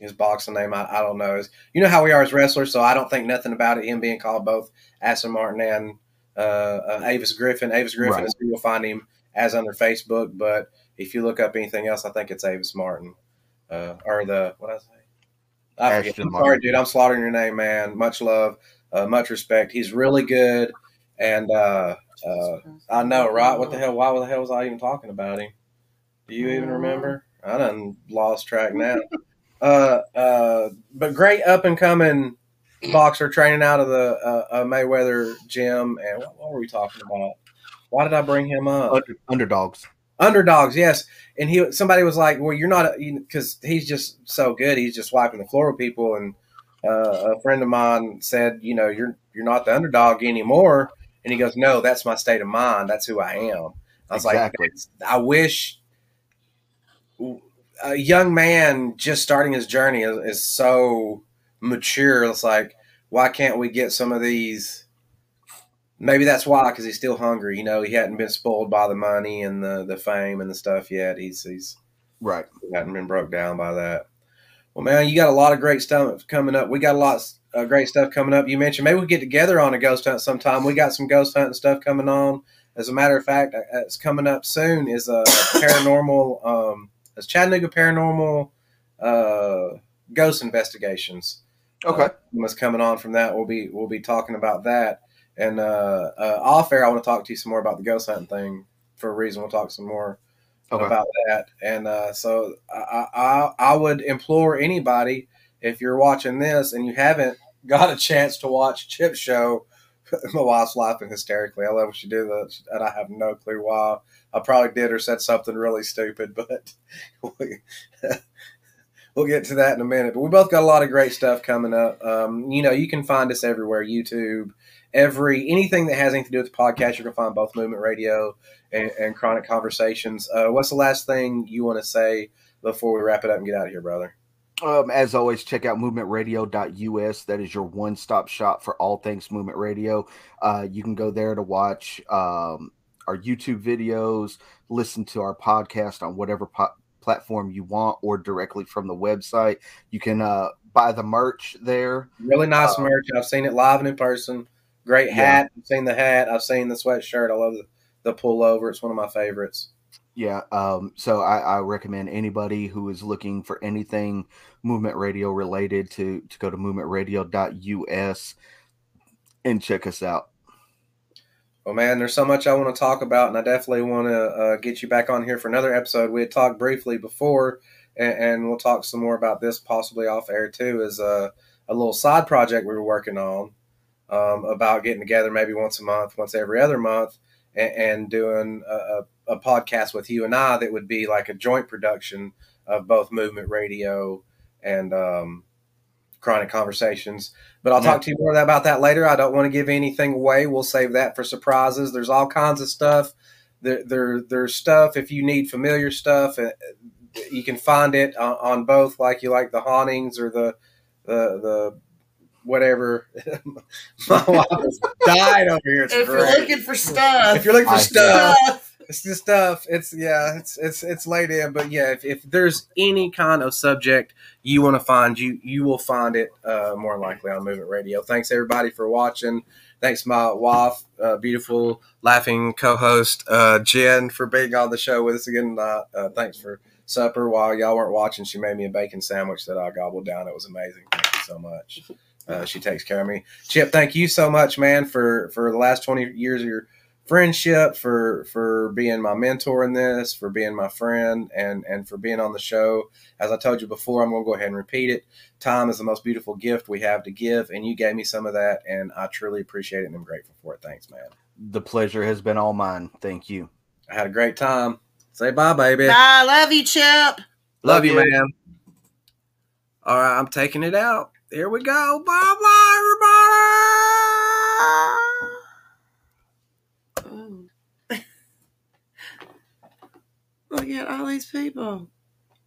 his boxing name. I, I don't know. You know how we are as wrestlers, so I don't think nothing about it. Him being called both Aston Martin and uh, uh, Avis Griffin. Avis Griffin Right. is who you'll find him as under Facebook, but if you look up anything else, I think it's Avis Martin uh, or the what I say. I forget. Ashton I'm sorry, dude. I'm slaughtering your name, man. Much love, uh, much respect. He's really good, and uh, uh, I know, right? What the hell? Why the hell was I even talking about him? Do you even remember? I done lost track now. [laughs] uh, uh, but great up and coming boxer training out of the uh, uh, Mayweather gym. And what, what were we talking about? Why did I bring him up? Under, underdogs. Underdogs, yes. And he, somebody was like, "Well, you're not," because he's just so good. He's just wiping the floor with people. And uh, a friend of mine said, "You know, you're you're not the underdog anymore." And he goes, "No, that's my state of mind. That's who I am." I was Exactly. like, "I wish a young man just starting his journey is, is so mature. It's like, why can't we get some of these?" Maybe that's why, because he's still hungry. You know, he hadn't been spoiled by the money and the, the fame and the stuff yet. He's he's Right. he hadn't been broke down by that. Well, man, you got a lot of great stuff coming up. We got a lot of great stuff coming up. You mentioned maybe we get together on a ghost hunt sometime. We got some ghost hunting stuff coming on. As a matter of fact, uh, it's coming up soon. Is a paranormal, um, it's Chattanooga Paranormal uh, Ghost Investigations. Okay. Uh, what's coming on from that? We'll be we'll be talking about that. And uh, uh, off air, I want to talk to you some more about the ghost hunting thing. For a reason, we'll talk some more Okay. about that. And uh, so I, I I would implore anybody if you're watching this and you haven't [laughs] got a chance to watch Chip Show. [laughs] My wife's laughing hysterically. I love when she that, and I have no clue why. I probably did or said something really stupid, [laughs] but we, we'll get to that in a minute. But we both got a lot of great stuff coming up. Um, you know, you can find us everywhere: YouTube, every anything that has anything to do with the podcast. You can find both Movement Radio and, and Chronic Conversations. Uh, what's the last thing you want to say before we wrap it up and get out of here, brother? Um, as always, check out movementradio.us. That is your one stop shop for all things movement radio. Uh, you can go there to watch um, our YouTube videos, listen to our podcast on whatever po- platform you want, or directly from the website. You can uh, buy the merch there. Really nice Uh, merch. I've seen it live and in person. Great Yeah. hat. I've seen the hat. I've seen the sweatshirt. I love the, the pullover. It's one of my favorites. Yeah. Um, so I, I recommend anybody who is looking for anything movement radio related to to go to movementradio.us and check us out. Well, man, there's so much I want to talk about, and I definitely want to uh, get you back on here for another episode. We had talked briefly before, and, and we'll talk some more about this possibly off air too. Is a, a little side project we were working on um, about getting together maybe once a month, once every other month, and, and doing a, a, podcast with you and I that would be like a joint production of both Movement Radio and um, Chronic Conversations. But I'll Yeah. talk to you more about that later. I don't want to give anything away. We'll save that for surprises. There's all kinds of stuff. There, there there's stuff if you need familiar stuff. uh, You can find it on, on both, like you like the hauntings or the the the whatever. [laughs] My wife has died over here. It's If you're looking for stuff, if you're looking for I- stuff, stuff. it's the stuff. It's yeah, it's it's it's laid in. But yeah, if, if there's any kind of subject you want to find, you you will find it uh, more likely on Movement Radio. Thanks everybody for watching. Thanks my wife, uh, beautiful laughing co-host uh, Jen for being on the show with us again. Uh, uh, thanks for supper while y'all weren't watching. She made me a bacon sandwich that I gobbled down. It was amazing. Thank you so much. Uh, she takes care of me. Chip, thank you so much, man, for for the last twenty years of your friendship, for for being my mentor in this, for being my friend, and and for being on the show. As I told you before, I'm going to go ahead and repeat it. Time is the most beautiful gift we have to give, and you gave me some of that, and I truly appreciate it, and I'm grateful for it. Thanks, man. The pleasure has been all mine. Thank you. I had a great time. Say bye, baby. I love you, Chip. Love you, man. All right, I'm taking it out. Here we go. Bye bye, everybody. Oh. [laughs] Look at all these people.